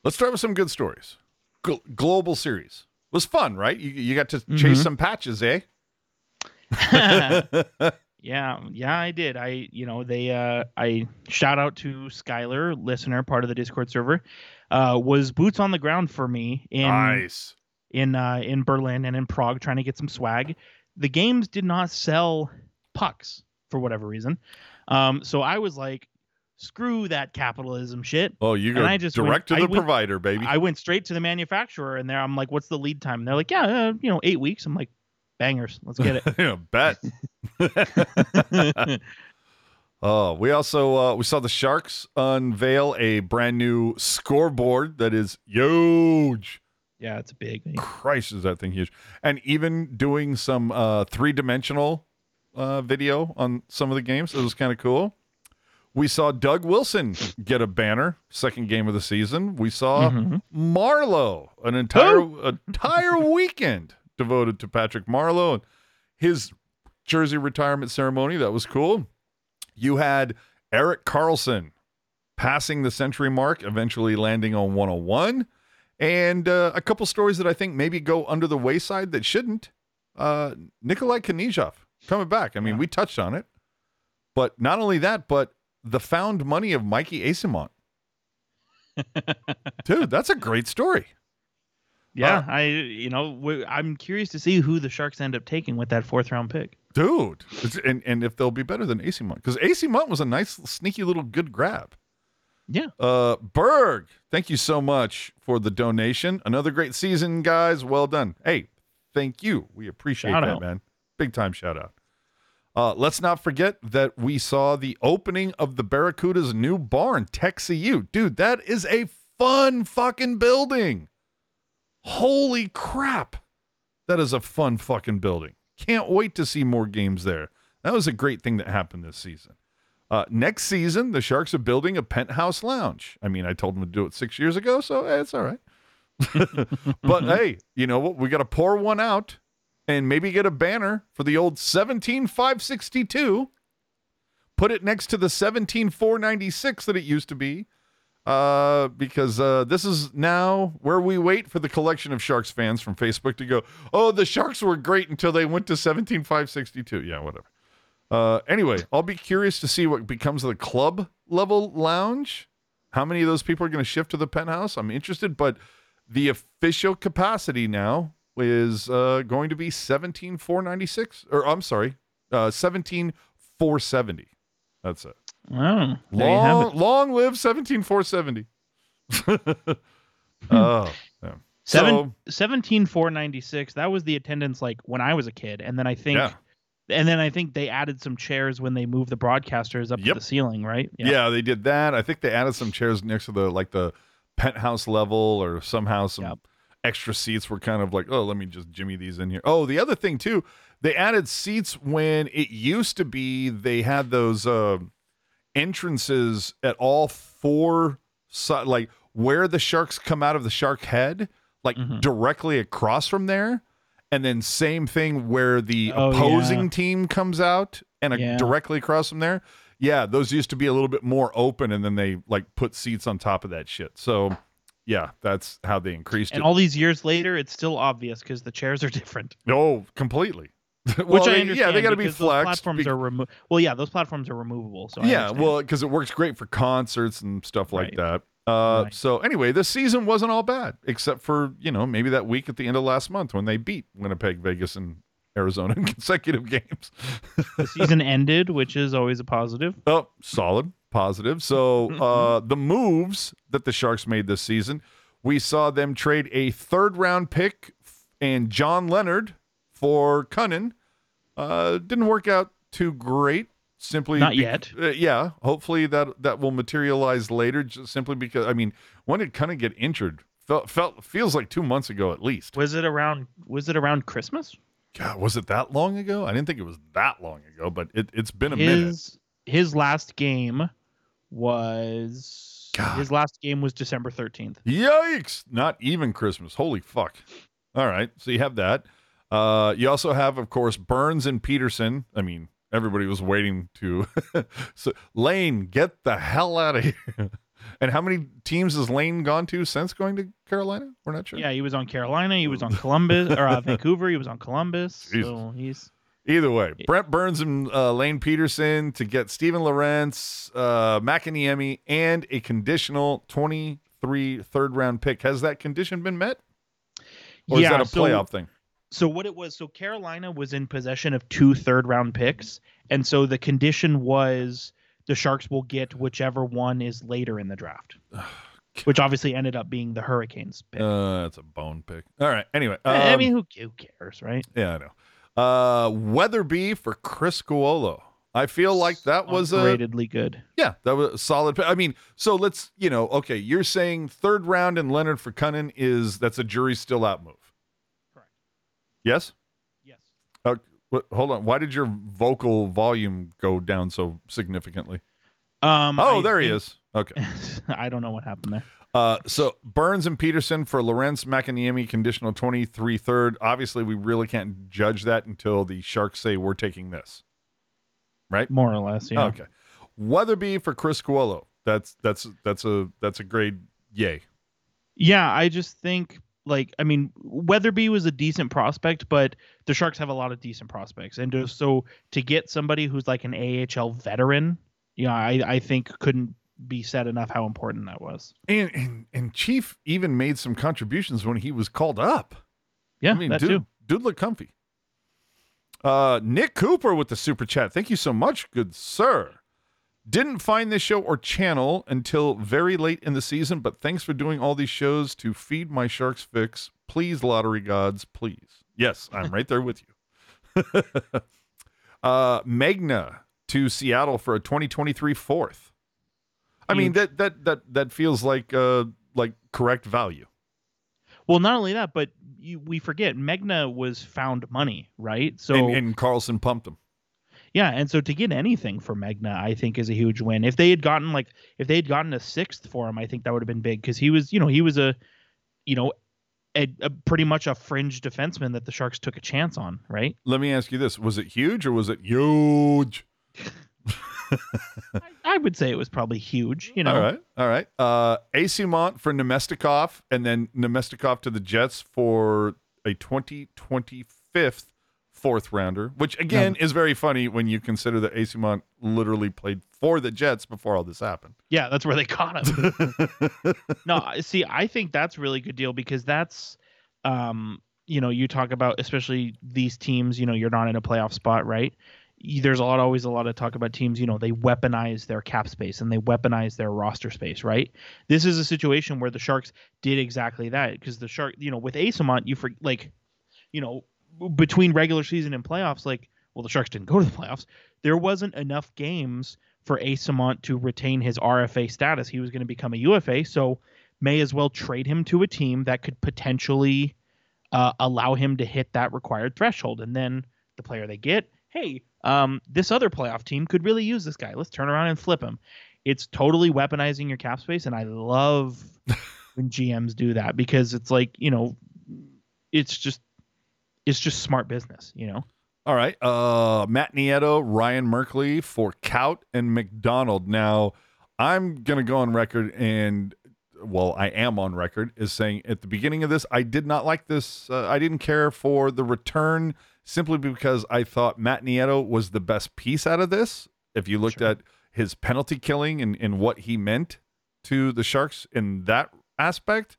Let's start with some good stories. Gl- global series was fun, right? You you got to chase Mhm. some patches, eh? *laughs* *laughs* Yeah, yeah, I did. I, you know, they, uh, I shout out to Skylar, listener, part of the Discord server, uh, was boots on the ground for me in nice. in uh, in Berlin and in Prague trying to get some swag. The games did not sell pucks for whatever reason, um, so I was like, screw that capitalism shit. Oh, you go And I just went- direct to I the went- provider, baby. I went straight to the manufacturer, and there I'm like, what's the lead time? And they're like, yeah, uh, you know, eight weeks. I'm like, bangers, let's get it. *laughs* yeah, bet. Oh, *laughs* we also uh, we saw the Sharks unveil a brand new scoreboard that is huge. yeah, it's a big. thing. Christ, is that thing huge? And even doing some uh, three dimensional uh, video on some of the games. It was kind of cool. We saw Doug Wilson get a banner, second game of the season. We saw Mhm. Marleau, an entire entire weekend devoted to Patrick Marleau and his jersey retirement ceremony. That was cool. You had Erik Karlsson passing the century mark, eventually landing on 101. And uh, a couple stories that I think maybe go under the wayside that shouldn't. Uh, Nikolai Knyzhov coming back. I mean, we touched on it. But not only that, but the found money of Mikey Eyssimont. *laughs* Dude, that's a great story. Yeah, Uh, I you know I'm curious to see who the Sharks end up taking with that fourth round pick. dude. And and if they'll be better than Eyssimont because Eyssimont was a nice sneaky little good grab. Yeah. Uh, Berg, thank you so much for the donation. Another great season, guys. Well done. Hey, thank you. We appreciate Shout that, out. man. Big time shout out. Uh, let's not forget that we saw the opening of the Barracuda's new barn, TechCU. Dude, that is a fun fucking building. Holy crap. That is a fun fucking building. Can't wait to see more games there. That was a great thing that happened this season. Uh, next season, the Sharks are building a penthouse lounge. I mean, I told them to do it six years ago, so eh, it's all right. *laughs* but hey, you know what? We got to pour one out and maybe get a banner for the old 17562. Put it next to the 17496 that it used to be. Uh, because uh, this is now where we wait for the collection of Sharks fans from Facebook to go, oh, the Sharks were great until they went to 17562. Yeah, whatever. Uh, anyway, I'll be curious to see what becomes of the club level lounge. How many of those people are going to shift to the penthouse? I'm interested, but the official capacity now is uh, going to be 17,496, or I'm sorry, uh, 17,470. That's it. Oh, there you have Long, it. long live 17470. *laughs* oh, yeah. Seven, So, 17496 that was the attendance like when i was a kid and then i think Yeah. and then i think they added some chairs when they moved the broadcasters up Yep. to the ceiling right yeah. they did that. I think they added some chairs next to the like the penthouse level, or somehow some Yep. extra seats were kind of like, oh, let me just jimmy these in here. Oh, the other thing too, they added seats when it used to be they had those uh, entrances at all four si- like where the sharks come out of the shark head, like Mhm. directly across from there. And then same thing where the Oh, opposing yeah. team comes out and a, directly across from there. Yeah, those used to be a little bit more open, and then they like put seats on top of that shit. So, yeah, that's how they increased and it. all these years later it's still obvious because the chairs are *laughs* different oh, completely. *laughs* which Well, i they- understand Yeah, they got to be flexed. platforms be- are remo- well yeah those platforms are removable so I yeah, understand. well, because it works great for concerts and stuff like Right. that. Uh, Right. So anyway, this season wasn't all bad, except for you know maybe that week at the end of last month when they beat Winnipeg, Vegas, and Arizona *laughs* in consecutive games. the season ended which is always a positive Oh, solid, positive. So *laughs* uh, the moves that the Sharks made this season, we saw them trade a third round pick and John Leonard for Kunin. Uh, didn't work out too great. Simply Not bec- yet. uh, yeah, hopefully that that will materialize later. Just simply because I mean, when did Kunin get injured? Felt, felt feels like two months ago at least. was it around was it around christmas God, was it that long ago? I didn't think it was that long ago, but it, it's been a minute. his his last game was God. his last game was December 13th. Yikes! Not even Christmas. Holy fuck. All right. So you have that. Uh, you also have, of course, Burns and Pederson. I mean, everybody was waiting to. *laughs* so Lane, get the hell out of here. *laughs* and how many teams has Lane gone to since going to Carolina? We're not sure. Yeah, he was on Carolina, he was on Columbus or uh, *laughs* Vancouver, he was on Columbus. Jesus. So he's Either way, Brent Burns and uh, Lane Pederson to get Steven Lorentz, uh, Mäkiniemi, and a conditional 23 third round pick. Has that condition been met? Or yeah, is that a so, playoff thing? So what it was, so Carolina was in possession of two third round picks, and so the condition was the Sharks will get whichever one is later in the draft. *sighs* Which obviously ended up being the Hurricanes pick. Uh, that's a bone pick. All right. Anyway, I um, mean, who, who cares, right? yeah, I know. Uh, Weatherby for Criscuolo. I feel like that was a good. yeah, that was a solid. pick. I mean, so let's you know, okay, you're saying third round and Leonard for Kunin is that's a jury still out move. Yes. Yes. Uh, hold on. Why did your vocal volume go down so significantly? Um, Oh, I there he think- is. Okay. *laughs* I don't know what happened there. Uh, so Burns and Pederson for Lorentz Mäkiniemi conditional 23 third. Obviously, we really can't judge that until the Sharks say we're taking this. Right? More or less, yeah. Okay. Weatherby for Criscuolo. That's that's that's a that's a grade yay. Yeah, I just think like I mean Weatherby was a decent prospect, but the Sharks have a lot of decent prospects, and to, so to get somebody who's like an AHL veteran, you know, I I think couldn't be said enough how important that was. And, and and Chief even made some contributions when he was called up. Yeah, I mean, that dude, too. dude looked comfy. Uh, Nick Cooper with the super chat. Thank you so much, good sir. Didn't find this show or channel until very late in the season, but thanks for doing all these shows to feed my Sharks fix. Please, lottery gods, please. Yes, I'm right there with you. *laughs* uh, Megna to Seattle for a 2023 fourth. I mean that that that that feels like uh like correct value. Well, not only that, but you, we forget Megna was found money, right? So and, and Karlsson pumped him. Yeah, and so to get anything for Megna, I think is a huge win. If they had gotten like if they had gotten a sixth for him, I think that would have been big because he was, you know, he was a, you know, a, a pretty much a fringe defenseman that the Sharks took a chance on, right? Let me ask you this: Was it huge or was it huge? *laughs* I, I would say it was probably huge, you know. All right, all right. Uh, Eyssimont for Namestnikov, and then Namestnikov to the Jets for a 2025 fourth rounder, which again is very funny when you consider that Eyssimont literally played for the Jets before all this happened. Yeah, that's where they caught him. *laughs* no, see, I think that's really good deal because that's, um, you know, you talk about especially these teams. You know, you're not in a playoff spot, right? There's a lot, always a lot of talk about teams. You know, they weaponize their cap space and they weaponize their roster space, right? This is a situation where the Sharks did exactly that because the Shark, you know, with Eyssimont, you for like, you know, between regular season and playoffs, like, well, the Sharks didn't go to the playoffs. There wasn't enough games for Eyssimont to retain his RFA status. He was going to become a UFA, so may as well trade him to a team that could potentially uh, allow him to hit that required threshold. And then the player they get, hey, um, this other playoff team could really use this guy. Let's turn around and flip him. It's totally weaponizing your cap space, and I love *laughs* when GMs do that because it's like you know, it's just it's just smart business, you know. All right. Uh, Matt Nieto, Ryan Merkley for Kaut and MacDonald. Now, I'm going to go on record and, well, I am on record as saying at the beginning of this, I did not like this. Uh, I didn't care for the return simply because I thought Matt Nieto was the best piece out of this. If you looked Sure. at his penalty killing and, and what he meant to the Sharks in that aspect,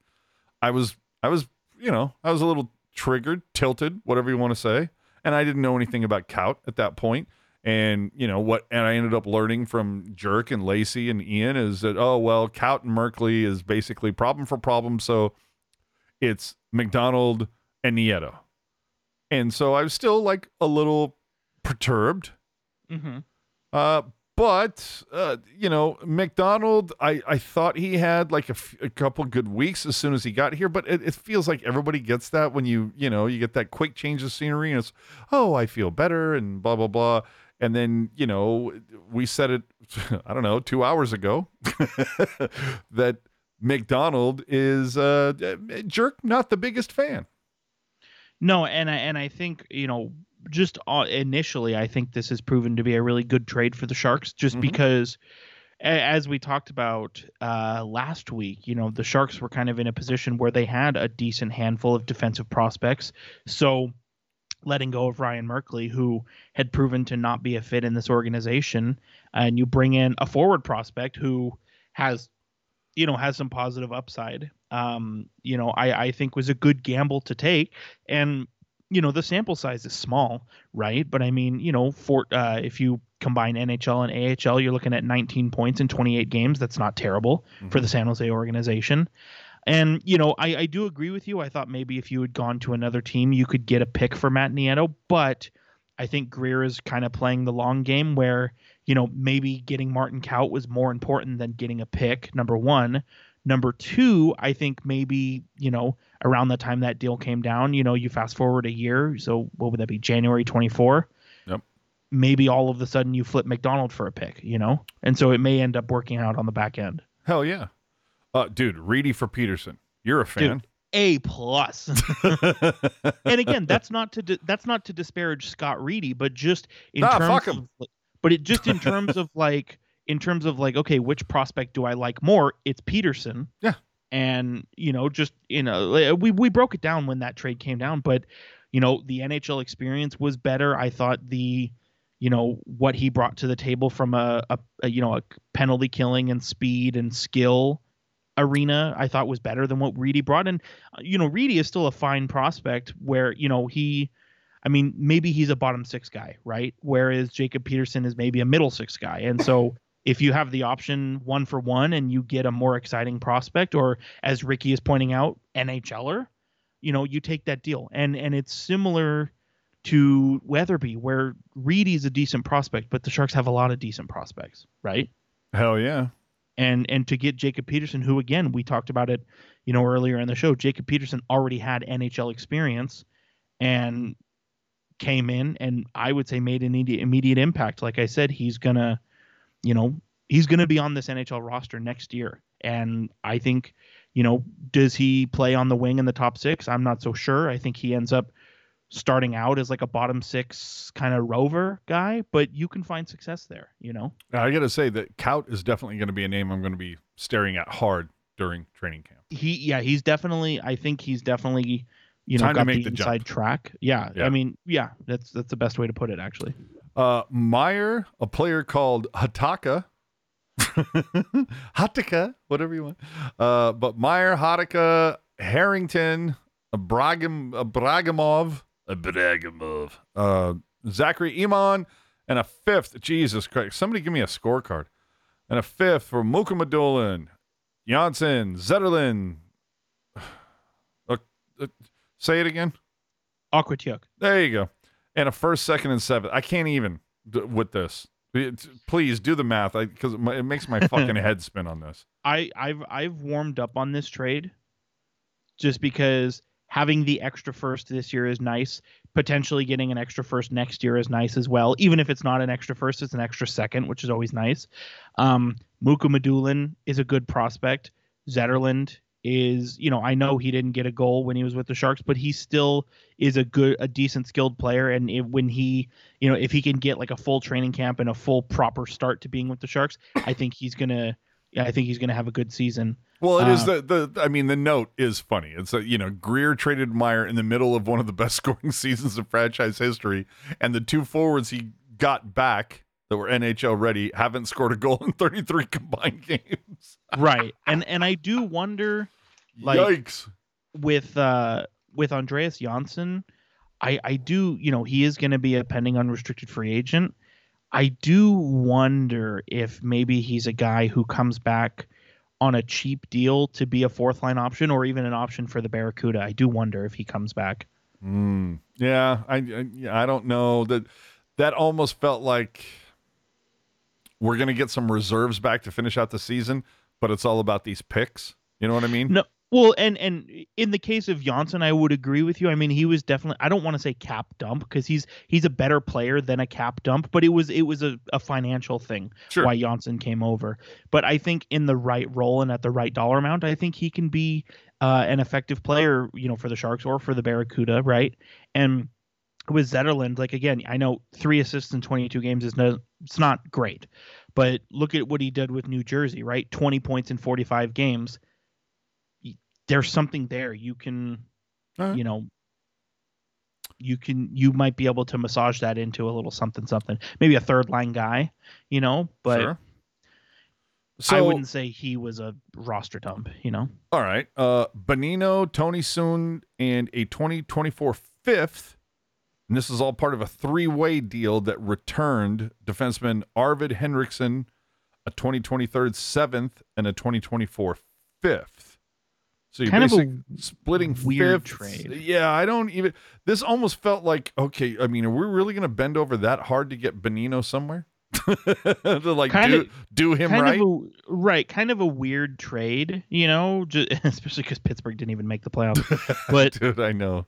I was, I was, you know, I was a little triggered, tilted, whatever you want to say and I didn't know anything about Kaut at that point. And you know what? And I ended up learning from Jerk and Lacey and Ian is that oh well, Kaut and Merkley is basically problem for problem. So it's MacDonald and Nieto, and so I was still like a little perturbed. Mm-hmm. Uh, but uh, you know, MacDonald, I I thought he had like a, f- a couple good weeks as soon as he got here, but it, it feels like everybody gets that when you you know you get that quick change of scenery, and it's oh I feel better and blah blah blah, and then you know we said it, *laughs* I don't know, two hours ago *laughs* that MacDonald is uh jerk not the biggest fan. No, and I and I think you know just uh, initially, I think this has proven to be a really good trade for the Sharks, just Mhm. because, as we talked about uh, last week, you know the Sharks were kind of in a position where they had a decent handful of defensive prospects, so letting go of Ryan Merkley, who had proven to not be a fit in this organization, and you bring in a forward prospect who has you know has some positive upside um you know i i think was a good gamble to take and you know the sample size is small right? But i mean you know for uh if you combine nhl and ahl you're looking at 19 points in 28 games. That's not terrible for the san jose organization. And you know I, I do agree with you. I thought maybe if you had gone to another team you could get a pick for matt nieto. But i think grier is kind of playing the long game where you know maybe getting martin kaut was more important than getting a pick number one number two i think maybe you know around the time that deal came down you know you fast forward a year so what would that be january 24 Yep. maybe all of a sudden you flip macdonald for a pick you know and so it may end up working out on the back end Hell yeah, uh, dude, Reedy for Peterson. You're a fan. a plus *laughs* and again that's not to di- that's not to disparage scott reedy but just in Nah, terms of but it just in terms of like in terms of like okay which prospect do i like more? It's peterson. Yeah. and you know just you know we we broke it down when that trade came down but you know the nhl experience was better. I thought the you know what he brought to the table from a, a, a you know a penalty killing and speed and skill arena I thought was better than what Reedy brought. And uh, you know Reedy is still a fine prospect where you know he I mean maybe he's a bottom 6 guy right? Whereas Jacob Peterson is maybe a middle 6 guy. And so *laughs* if you have the option one for one and you get a more exciting prospect or as Ricky is pointing out NHLer you know you take that deal and and it's similar to Weatherby where Reedy's a decent prospect but the Sharks have a lot of decent prospects right Hell yeah. and and to get Jacob Peterson, who again we talked about it, you know, earlier in the show, Jacob Peterson already had NHL experience and came in and I would say made an immediate, immediate impact. Like I said, he's gonna, you know, he's gonna be on this NHL roster next year. And I think, you know, does he play on the wing in the top six? I'm not so sure. I think he ends up starting out as like a bottom six kind of rover guy, but you can find success there, you know? Now, I got to say that Kaut is definitely going to be a name I'm going to be staring at hard during training camp. he yeah he's definitely i think he's definitely you know Time to got make the the inside jump. track yeah, Yeah. i mean yeah that's that's the best way to put it actually Uh, Meier, a player called Hatakka. *laughs* Hatakka, whatever you want. Uh, but Meier, Hatakka, Harrington, Bragam, Bragamov, Bragamov, uh, Zachary Emond, and a fifth. Jesus Christ. Somebody give me a scorecard. And a fifth for Mukhamadullin, Johnsson, Zetterlund. *sighs* Uh, uh, say it again. Okhotyuk. There you go. And a first, second, and seventh. I can't even d- with this. It- please do the math because it makes my *laughs* fucking head spin on this. i i've i've warmed up on this trade just because having the extra first this year is nice potentially getting an extra first next year is nice as well even if it's not an extra first it's an extra second which is always nice um Mukhamadullin is a good prospect Zetterlund is you know I know he didn't get a goal when he was with the Sharks but he still is a good a decent skilled player and if, when he you know if he can get like a full training camp and a full proper start to being with the Sharks I think he's going to yeah, I think he's to have a good season Well, it is Uh, the the. I mean, the note is funny. It's a, you know Grier traded Meier in the middle of one of the best *laughs* scoring seasons of franchise history, and the two forwards he got back that were NHL ready haven't scored a goal in *laughs* 33 combined games. right and and I do wonder Like- Yikes! with uh with Andreas Johnsson, I I do you know he is going to be a pending unrestricted free agent. I do wonder if maybe he's a guy who comes back on a cheap deal to be a fourth line option or even an option for the Barracuda. I do wonder if he comes back. Mm, yeah, I, I I don't know that that almost felt like we're gonna get some reserves back to finish out the season, but it's all about these picks. You know what I mean? No, well, and and in the case of Johnsson, I would agree with you. I mean, he was definitely. I don't want to say cap dump because he's he's a better player than a cap dump, but it was it was a, a financial thing Sure. why Johnsson came over. But I think in the right role and at the right dollar amount, I think he can be uh, an effective player, you know, for the Sharks or for the Barracuda, right? And with Zetterlund, like again, I know three assists in 22 games is no, it's not great, but look at what he did with New Jersey, right? 20 points in 45 games. There's something there. You can, right. you know, you can you might be able to massage that into a little something something. Maybe a third line guy, you know, but Sure. So I wouldn't say he was a roster dump, you know. All right. Uh Bonino, Tony Sund, and a 2024 fifth. And this is all part of a three-way deal that returned defenseman Arvid Henrikson, a 2023 seventh, and a 2024 fifth. So you're Kind of a splitting weird fifths. trade. Yeah, I don't even. This almost felt like okay. I mean, are we really going to bend over that hard to get Bonino somewhere? *laughs* to like Kind do, of- do him kind right? of a right, kind of a weird trade, you know, just, *laughs* especially because Pittsburgh didn't even make the playoffs. *laughs* But Dude, I know.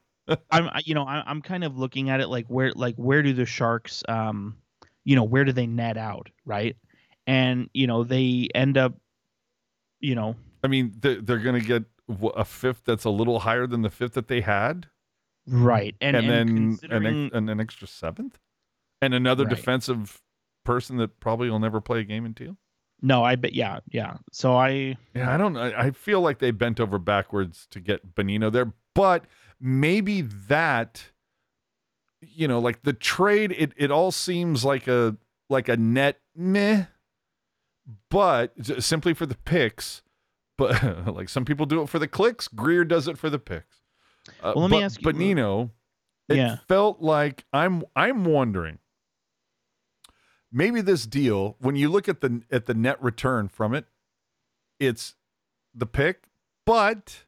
I'm, you know, I'm kind of looking at it like where, like where do the Sharks, um, you know, where do they net out, right? And you know, they end up, you know, I mean, they're, they're going to get a fifth that's a little higher than the fifth that they had, right, and, and, and, then an, considering, ex- and an extra seventh, and another Right. defensive person that probably will never play a game in teal. no, I bet, yeah, yeah. So I, Yeah, I don't. I, I feel like they bent over backwards to get Bonino there, but maybe that you know, like the trade, it it all seems like a like a net meh, but simply for the picks. But *laughs* like some people do it for the clicks, Grier does it for the picks. Uh, Well, let me ask you- But Nino, it Yeah. felt like I'm I'm wondering maybe this deal when you look at the at the net return from it, it's the pick, but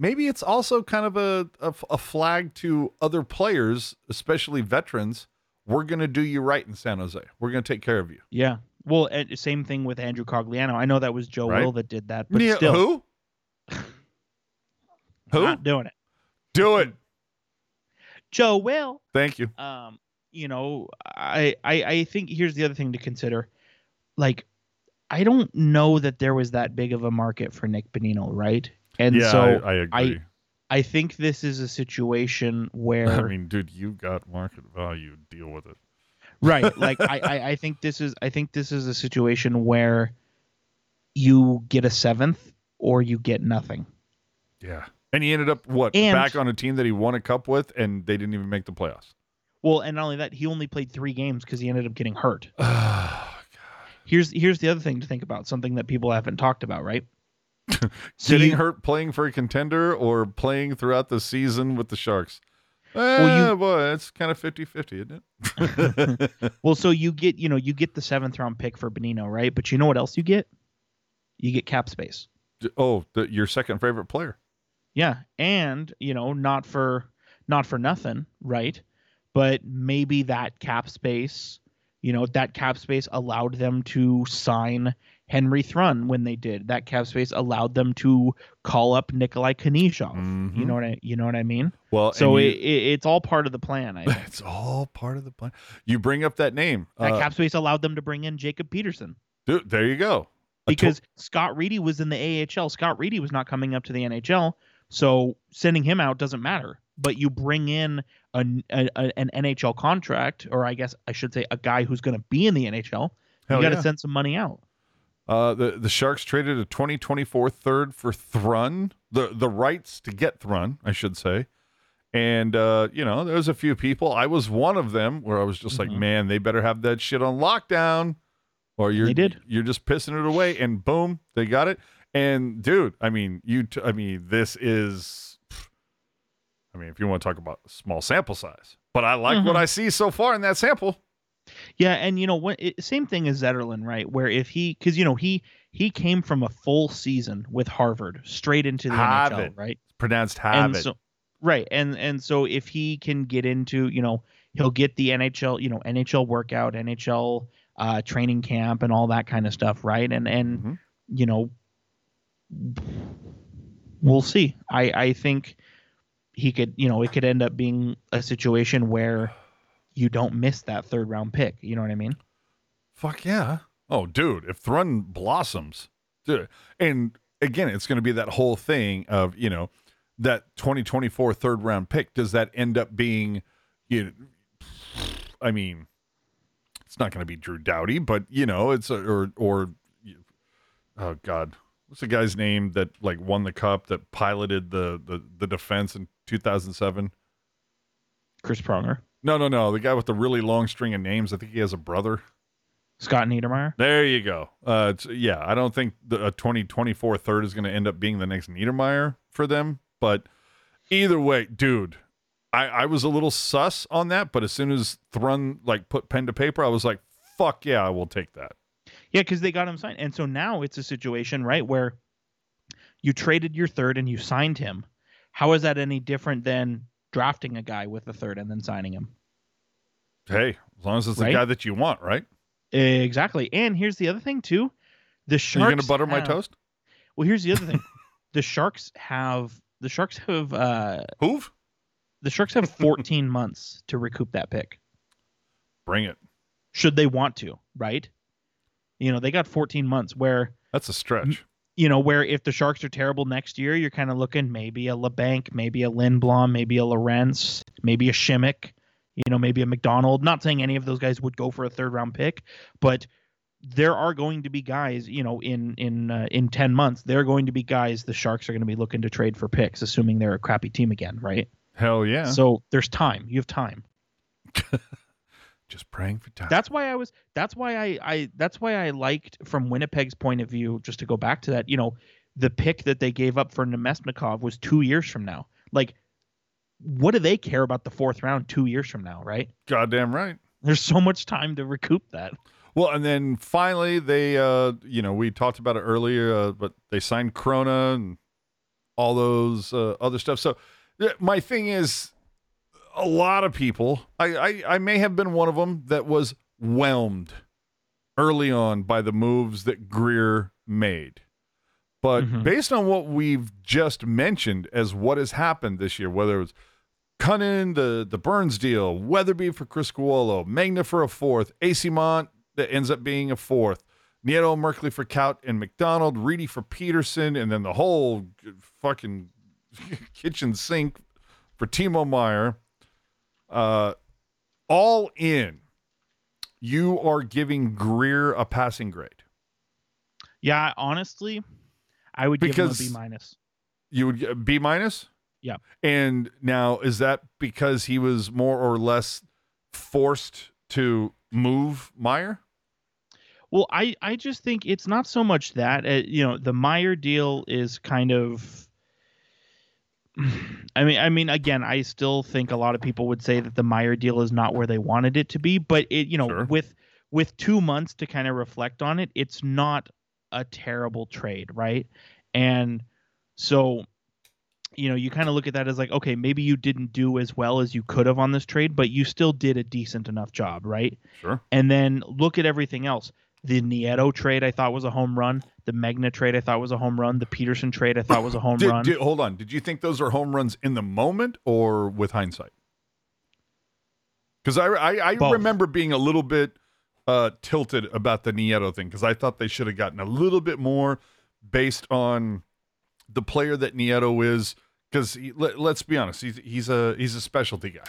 maybe it's also kind of a, a, a flag to other players, especially veterans. We're going to do you right in San Jose. We're going to take care of you. Yeah. Well, same thing with Andrew Cogliano. I know that was Joe Right. Will that did that, but Yeah, still, who? *laughs* Who? not doing it. Do it. *laughs* Joe Will. Thank you. um you know I, I i think here's the other thing to consider like i don't know that there was that big of a market for nick bonino right and yeah, so I, I agree. I, think this is a situation where I, mean, dude, you got market value. Deal with it. right *laughs* like I, I i think this is i think this is a situation where you get a seventh or you get nothing Yeah. And he ended up what And- back on a team that he won a cup with, and they didn't even make the playoffs. well and not only that he only played three games because he ended up getting hurt *sighs* Oh, here's here's the other thing to think about something that people haven't talked about right *laughs* Getting hurt playing for a contender or playing throughout the season with the Sharks. Well, Eh, you- boy, it's kind of 50-50, isn't it? *laughs* Well, so you get, you know, you get the seventh round pick for Bonino, right? But you know what else you get? You get cap space. oh, the, your second favorite player. Yeah, and you know, not for not for nothing, right? But maybe that cap space, you know, that cap space allowed them to sign Henry Thrun when they did. That cap space allowed them to call up Nikolai Knyzhov. Mhm. You know what I, you know what I mean? Well, So and it, it, it's all part of the plan. I *laughs* think. it's all part of the plan. You bring up that name. that Uh, cap space allowed them to bring in Jacob Peterson. dude, there you go. A to- because Scott Reedy was in the AHL. Scott Reedy was not coming up to the NHL, so sending him out doesn't matter. But you bring in an a, a- an NHL contract, or I guess I should say a guy who's going to be in the NHL. Hell you got to yeah. send some money out. Uh, the the Sharks traded a 2024 third for Thrun, the the rights to get Thrun, I should say. And uh, you know, there's a few people. I was one of them where I was just like, Mhm. man, they better have that shit on lockdown, or you're you're just pissing it away. And boom, they got it. And dude, I mean, you, t- I mean, this is, I mean, if you want to talk about small sample size, but I like what Mhm. I see so far in that sample. Yeah, and you know what? It, same thing as Zetterlin, right? Where if he, because you know he he came from a full season with Harvard straight into the Have NHL, it. right? Pronounced have and so right and and so if he can get into you know he'll get the nhl you know nhl workout nhl uh training camp and all that kind of stuff right and and Mhm. you know we'll see i i think he could you know it could end up being a situation where you don't miss that third round pick you know what i mean Fuck yeah. Oh, dude, if Thrun blossoms, dude, and again, it's going to be that whole thing of, you know, that 2024 third round pick. Does that end up being, you know, I mean, it's not going to be Drew Doughty, but, you know, it's, a, or, or, oh, God. What's the guy's name that like won the cup that piloted the, the, the defense in 2007? chris pronger No, no, no. The guy with the really long string of names. I think he has a brother. scott niedermayer There you go. Uh, yeah, I don't think the a 2024 third is going to end up being the next Niedermayer for them. But either way, dude, I, I was a little sus on that. But as soon as Thrun like put pen to paper, I was like, fuck yeah, I will take that. Yeah, because they got him signed. And so now it's a situation, right, where you traded your third and you signed him. How is that any different than drafting a guy with the third and then signing him? Hey, as long as it's the guy that you want, right? Exactly. And here's the other thing too. The Are Sharks you going to butter my toast? Well, here's the other thing. *laughs* the Sharks have the Sharks have uh Hoove? the Sharks have 14 *laughs* months to recoup that pick. Bring it. Should they want to, right? You know, they got 14 months where That's a stretch. You know, where if the Sharks are terrible next year, you're kind of looking maybe a Labanc, maybe a Lindblom, maybe a Lorentz, maybe a Simek, you know, maybe a MacDonald. Not saying any of those guys would go for a third round pick, but there are going to be guys, you know, in in uh, in 10 months, there are going to be guys the Sharks are going to be looking to trade for picks, assuming they're a crappy team again, right? Hell yeah. So there's time. You have time. *laughs* Just praying for time. That's why I was. That's why I. I. That's why I liked from Winnipeg's point of view. Just to go back to that, you know, the pick that they gave up for Namestnikov was two years from now. Like, what do they care about the fourth round two years from now? Right? goddamn right. There's so much time to recoup that. Well, and then finally, they, uh, you know, we talked about it earlier, uh, but they signed Chrona and all those uh, other stuff. So my thing is, a lot of people, I, I, I may have been one of them that was whelmed early on by the moves that Grier made. But Mhm. based on what we've just mentioned as what has happened this year, whether it was Kunin, the the Burns deal, Weatherby for Chris Cuolo, Megna for a fourth, Eyssimont that ends up being a fourth, Nieto Merkley for Kaut and MacDonald, Reedy for Peterson, and then the whole fucking *laughs* kitchen sink for Timo Meier. Uh, all in, you are giving Grier a passing grade. Yeah, honestly, I would give Because- him a B minus. You would B minus. Yeah. And now is that because he was more or less forced to move Meier? Well, I I just think it's not so much that uh, you know the Meier deal is kind of. I mean, I mean, again, I still think a lot of people would say that the Meier deal is not where they wanted it to be, but it, you know, Sure. with with two months to kind of reflect on it, it's not a terrible trade, right? And so, you know, you kind of look at that as like, okay, maybe you didn't do as well as you could have on this trade, but you still did a decent enough job, right? Sure. And then look at everything else. The Nieto trade I thought was a home run. The Megna trade I thought was a home run. The Peterson trade I thought was a home Did, run. did- hold on. Did you think those are home runs in the moment or with hindsight? Because I, I, I remember being a little bit uh, tilted about the Nieto thing because I thought they should have gotten a little bit more based on the player that Nieto is. Because let, let's be honest, he's he's a he's a specialty guy.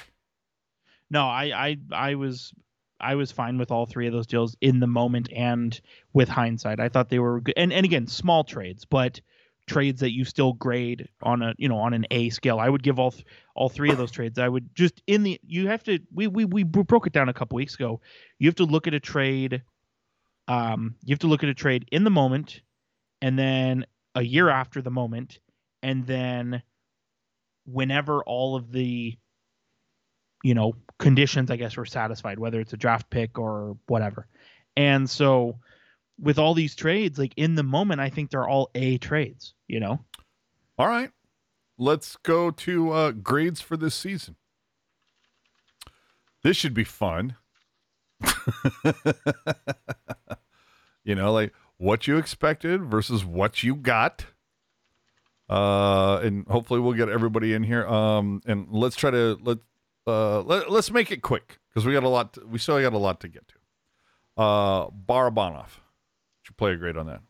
no, I, I I was I was fine with all three of those deals in the moment and with hindsight. I thought they were good. And and again, small trades, but trades that you still grade on a you know on an A scale. I would give all th- all three of those trades. I would just in the you have to we we we broke it down a couple weeks ago. You have to look at a trade. Um, you have to look at a trade in the moment, and then a year after the moment, and then whenever all of the you know conditions i guess were satisfied whether it's a draft pick or whatever and so with all these trades like in the moment i think they're all a trades you know All right, let's go to uh, grades for this season. This should be fun. *laughs* you know, like what you expected versus what you got. Uh, and hopefully we'll get everybody in here. Um, and let's try to let uh let, let's make it quick because we got a lot. To, we still got a lot to get to. Uh, Barabanov, should play a grade on that.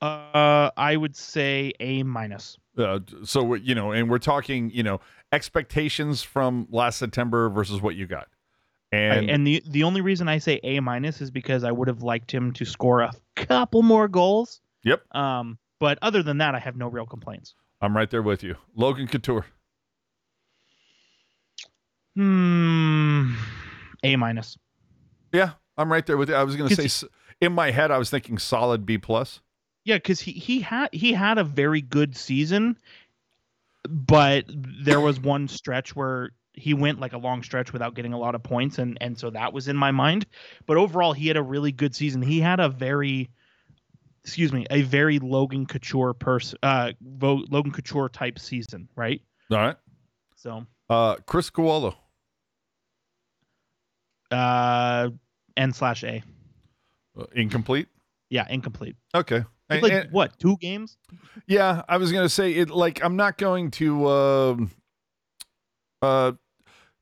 uh i would say a minus Uh, so we- you know, and we're talking, you know, expectations from last September versus what you got, and, and, and the the only reason i say a minus is because i would have liked him to score a couple more goals yep, um but other than that i have no real complaints I'm right there with you. Logan Couture, hmm a minus yeah, I'm right there with you. I was going to say s- in my head, I was thinking solid B plus. Yeah, because he he had he had a very good season, but there was *clears throat* one stretch where he went like a long stretch without getting a lot of points, and and so that was in my mind. But overall, he had a really good season. He had a very, excuse me, a very Logan Couture person, uh, Logan Couture type season, right? All right, So, uh, Criscuolo, uh, N slash A, uh, incomplete. yeah, incomplete. Okay, And- Like and- what? Two games? Yeah, I was gonna say it. Like, I'm not going to. Um, uh,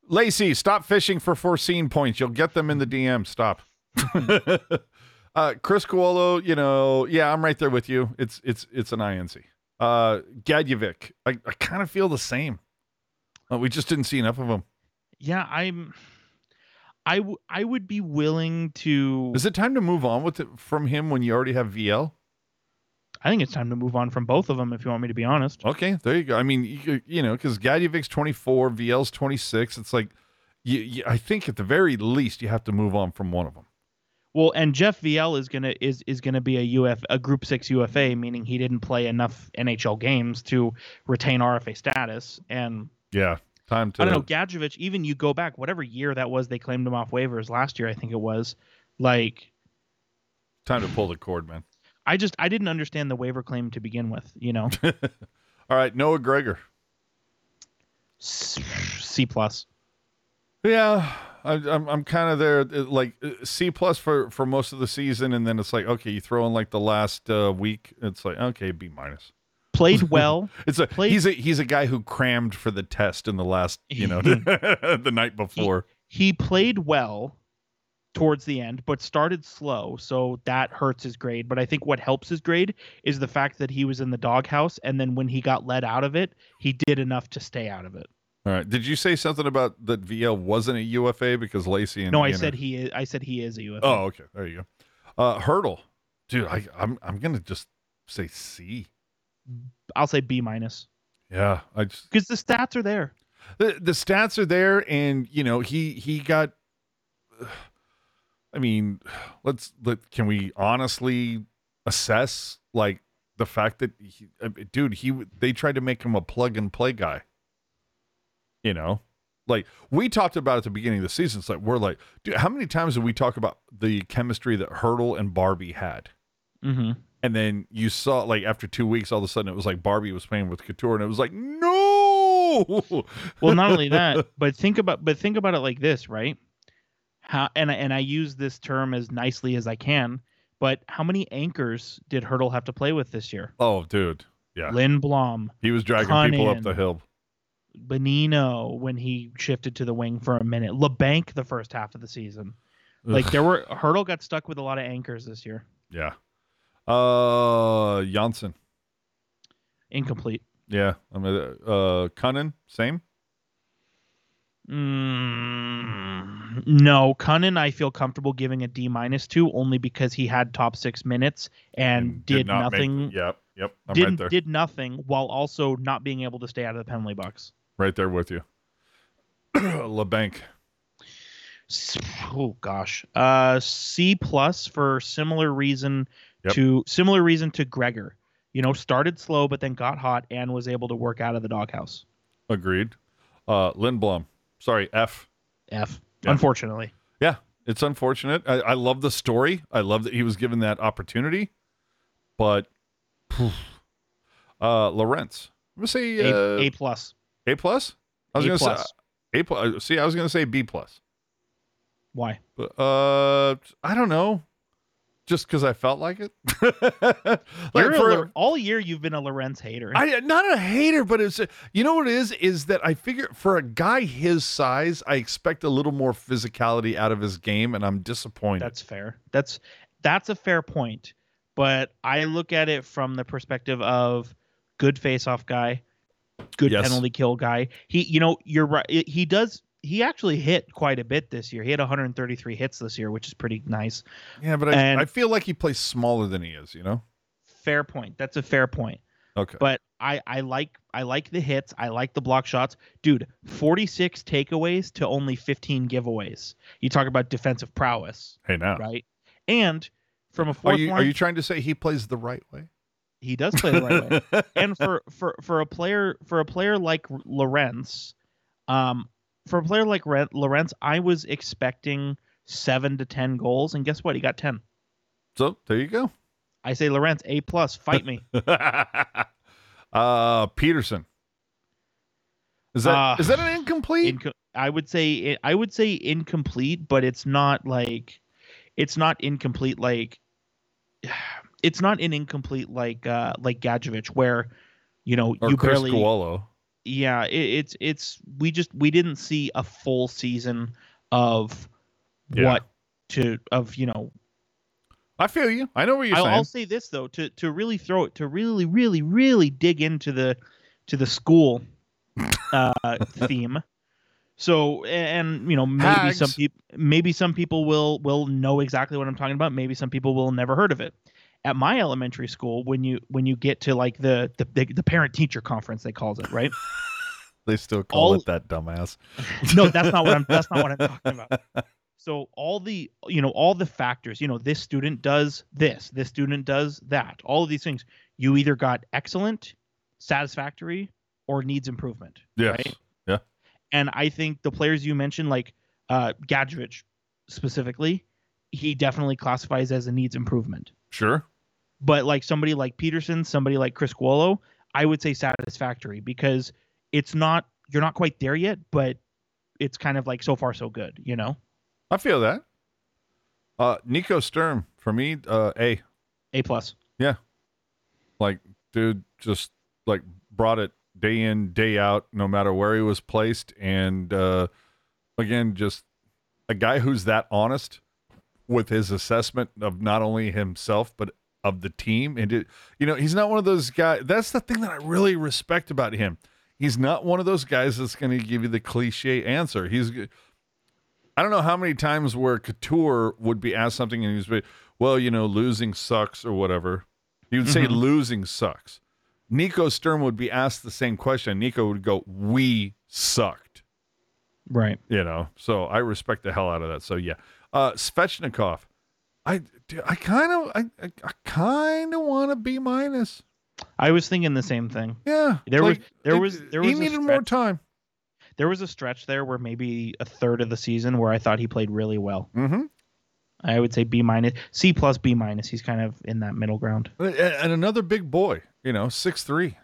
Lacey, stop fishing for foreseen points. You'll get them in the DM. Stop. *laughs* uh, Criscuolo, you know, yeah, I'm right there with you. It's it's it's an INC. Uh, Gadjovich, I, I kind of feel the same. Uh, we just didn't see enough of him. Yeah, I'm. I, w- I would be willing to. Is it time to move on with it from him when you already have Viel? I think it's time to move on from both of them, if you want me to be honest. Okay, there you go. I mean, you, you know, because Gadjovich's 24, Viel's 26. It's like, you, you, I think at the very least you have to move on from one of them. Well, and Jeff Viel is gonna is is gonna be a UF a Group Six UFA, meaning he didn't play enough NHL games to retain RFA status. And Yeah, time to. I don't know, Gadjovich. Even you go back, whatever year that was, they claimed him off waivers last year. I think it was. Like, Time to pull the cord, man. I just I didn't understand the waiver claim to begin with. You know, *laughs* All right, Noah Gregor. C plus. Yeah, I, I'm I'm kind of there, uh, like uh, C plus for for most of the season, and then it's like okay, you throw in like the last uh, week, it's like okay, B minus. Played *laughs* well. It's a Played- he's a he's a guy who crammed for the test in the last you know *laughs* the night before. he played well towards the end, but started slow, so that hurts his grade. But I think what helps his grade is the fact that he was in the doghouse, and then when he got let out of it, he did enough to stay out of it. All right, did you say something about that Viel wasn't a UFA because Lacey and No, I said are- he is. I said he is a UFA. Oh, okay, there you go. Uh, Hertl, dude, I I'm I'm gonna just say C. I'll say B minus Yeah, I just because the stats are there. the the stats are there, and you know he he got. *sighs* I mean, *sighs* let's let can we honestly assess like the fact that he, uh, dude he they tried to make him a plug and play guy. You know, like we talked about at the beginning of the season. It's like we're like, dude, how many times did we talk about the chemistry that Hertl and Barbie had? Mm-hmm. And then you saw like after two weeks, all of a sudden it was like Barbie was playing with Couture, and it was like, no. *laughs* Well, not only that, but think about but think about it like this, right? How and I, and I use this term as nicely as I can, but how many anchors did Hertl have to play with this year? Oh, dude, yeah, Lindblom, he was dragging people up the hill. Bonino when he shifted to the wing for a minute, Labanc the first half of the season. Like there were Hertl got stuck with a lot of anchors this year. Yeah. Uh, Johnsson. Incomplete. Yeah. I mean, uh, Kunin, same. Mm, no, Kunin, I feel comfortable giving a D minus to only because he had top six minutes and, did, not make- nothing. yep. Yep. I'm didn't right there. did nothing while also not being able to stay out of the penalty box. right there with you. *clears throat* Labanc. Oh gosh, uh, C plus for similar reason Yep. to similar reason to Gregor. You know, started slow but then got hot and was able to work out of the doghouse. Agreed. Uh, Lindblom. Sorry, F. F. Yeah. Unfortunately, Yeah, it's unfortunate. I, I love the story. I love that he was given that opportunity, but phew. uh, Lorentz. I'm gonna say A, uh, A plus. A plus. I was A gonna plus. say A plus. See, I was gonna say B plus. Why? Uh, I don't know. Just because I felt like it. *laughs* like You're a all year you've been a Lorentz hater. I not a hater, but it's you know what it is is that I figure for a guy his size, I expect a little more physicality out of his game, and I'm disappointed. That's fair. That's that's a fair point. But I look at it from the perspective of good face-off guy, good Yes. penalty kill guy. He, you know, you're right. He does. He actually hit quite a bit this year. He had 133 hits this year, which is pretty nice. yeah, but I, I feel like he plays smaller than he is. You know. Fair point. That's a fair point. Okay. But I, I like I like the hits. I like the block shots. Dude, 46 takeaways to only 15 giveaways. You talk about defensive prowess, hey, now. right? And from a Are fourth you line, are you trying to say he plays the right way? he does play the right way. *laughs* and for for for a player for a player like Lorentz, um, for a player like Re- Lorentz, I was expecting seven to ten goals, and guess what? He got ten. so there you go. I say Lorentz A plus, fight me. *laughs* uh, Peterson. Is that Uh, is that an incomplete? Inco- I would say I would say incomplete, but it's not like it's not incomplete like *sighs* it's not an incomplete like uh like Gadjovich where you know or you Chris barely? Yeah it, it's it's we just we didn't see a full season of Yeah. what to of you know I feel you. I know what you're I'll, saying. I'll say this though to to really throw it to really really really dig into the to the school *laughs* uh theme so and you know maybe some people maybe some people will will know exactly what i'm talking about maybe some people will never heard of it at my elementary school when you when you get to like the the, the, parent teacher conference they calls it right *laughs* they still call All- it that dumbass. *laughs* no, that's not what I'm. That's not what I'm talking about. *laughs* So all the you know all the factors. You know, this student does this. This student does that. All of these things. You either got excellent, satisfactory, or needs improvement. Yes. Right? Yeah. And I think the players you mentioned, like uh, Gadjovich specifically, he definitely classifies as a needs improvement. Sure. But like somebody like Peterson, somebody like Criscuolo, I would say satisfactory because it's not you're not quite there yet, but it's kind of like so far so good, you know. I feel that. Uh, Nico Sturm for me, uh, A. A plus. Yeah, like, dude, just like brought it day in, day out, no matter where he was placed. And uh, again, just a guy who's that honest with his assessment of not only himself, but of the team. And, it, you know, he's not one of those guys. That's the thing that I really respect about him. He's not one of those guys that's going to give you the cliche answer. He's, I don't know how many times where Couture would be asked something and he he's, well, you know, losing sucks or whatever. He would say mm-hmm. losing sucks. Nico Sturm would be asked the same question. Nico would go, "We sucked," Right. you know. So I respect the hell out of that. So yeah, uh, Svechnikov, I I kind of I, I, I kind of want to B minus. I was thinking the same thing. Yeah, There was- there it- was- there he was a needed more stretch- time. There was a stretch there where maybe a third of the season where I thought he played really well. Mm-hmm. I would say B minus, C plus, B minus. He's kind of in that middle ground. And another big boy, you know, six three,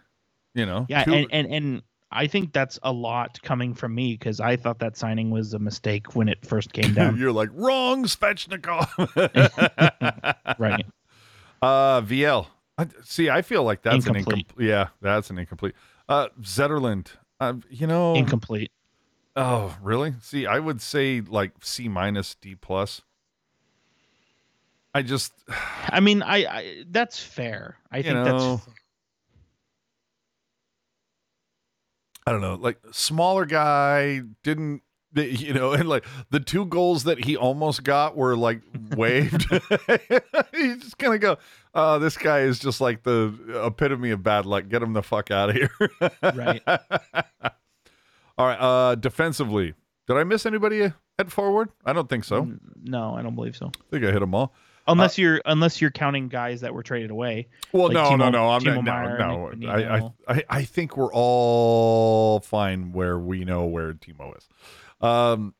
you know. Yeah, two- and, and and I think that's a lot coming from me because I thought that signing was a mistake when it first came *laughs* down. You're like wrong, Svechnikov. *laughs* right. Uh, Viel. I, see, I feel like that's an Incomplete. incomplete. Yeah, that's an incomplete. Uh, Zetterlund. Uh, you know. Incomplete. oh, really? See, I would say like C minus, D plus. I just, I mean, I, I that's fair. I think know, that's I don't know, like smaller guy didn't. *laughs* You know, and like the two goals that he almost got were like waved. *laughs* *laughs* you just kind of go, "Oh, this guy is just like the epitome of bad luck. Get him the fuck out of here." Right. All right. Uh, defensively, did I miss anybody at forward? I don't think so. No, I don't believe so. I think I hit them all. Unless you're unless you're counting guys that were traded away. Well, Like no, no, Timo- no. I'm Timo not. No, no. I, I, I, think we're all fine where we know where Timo is. Um,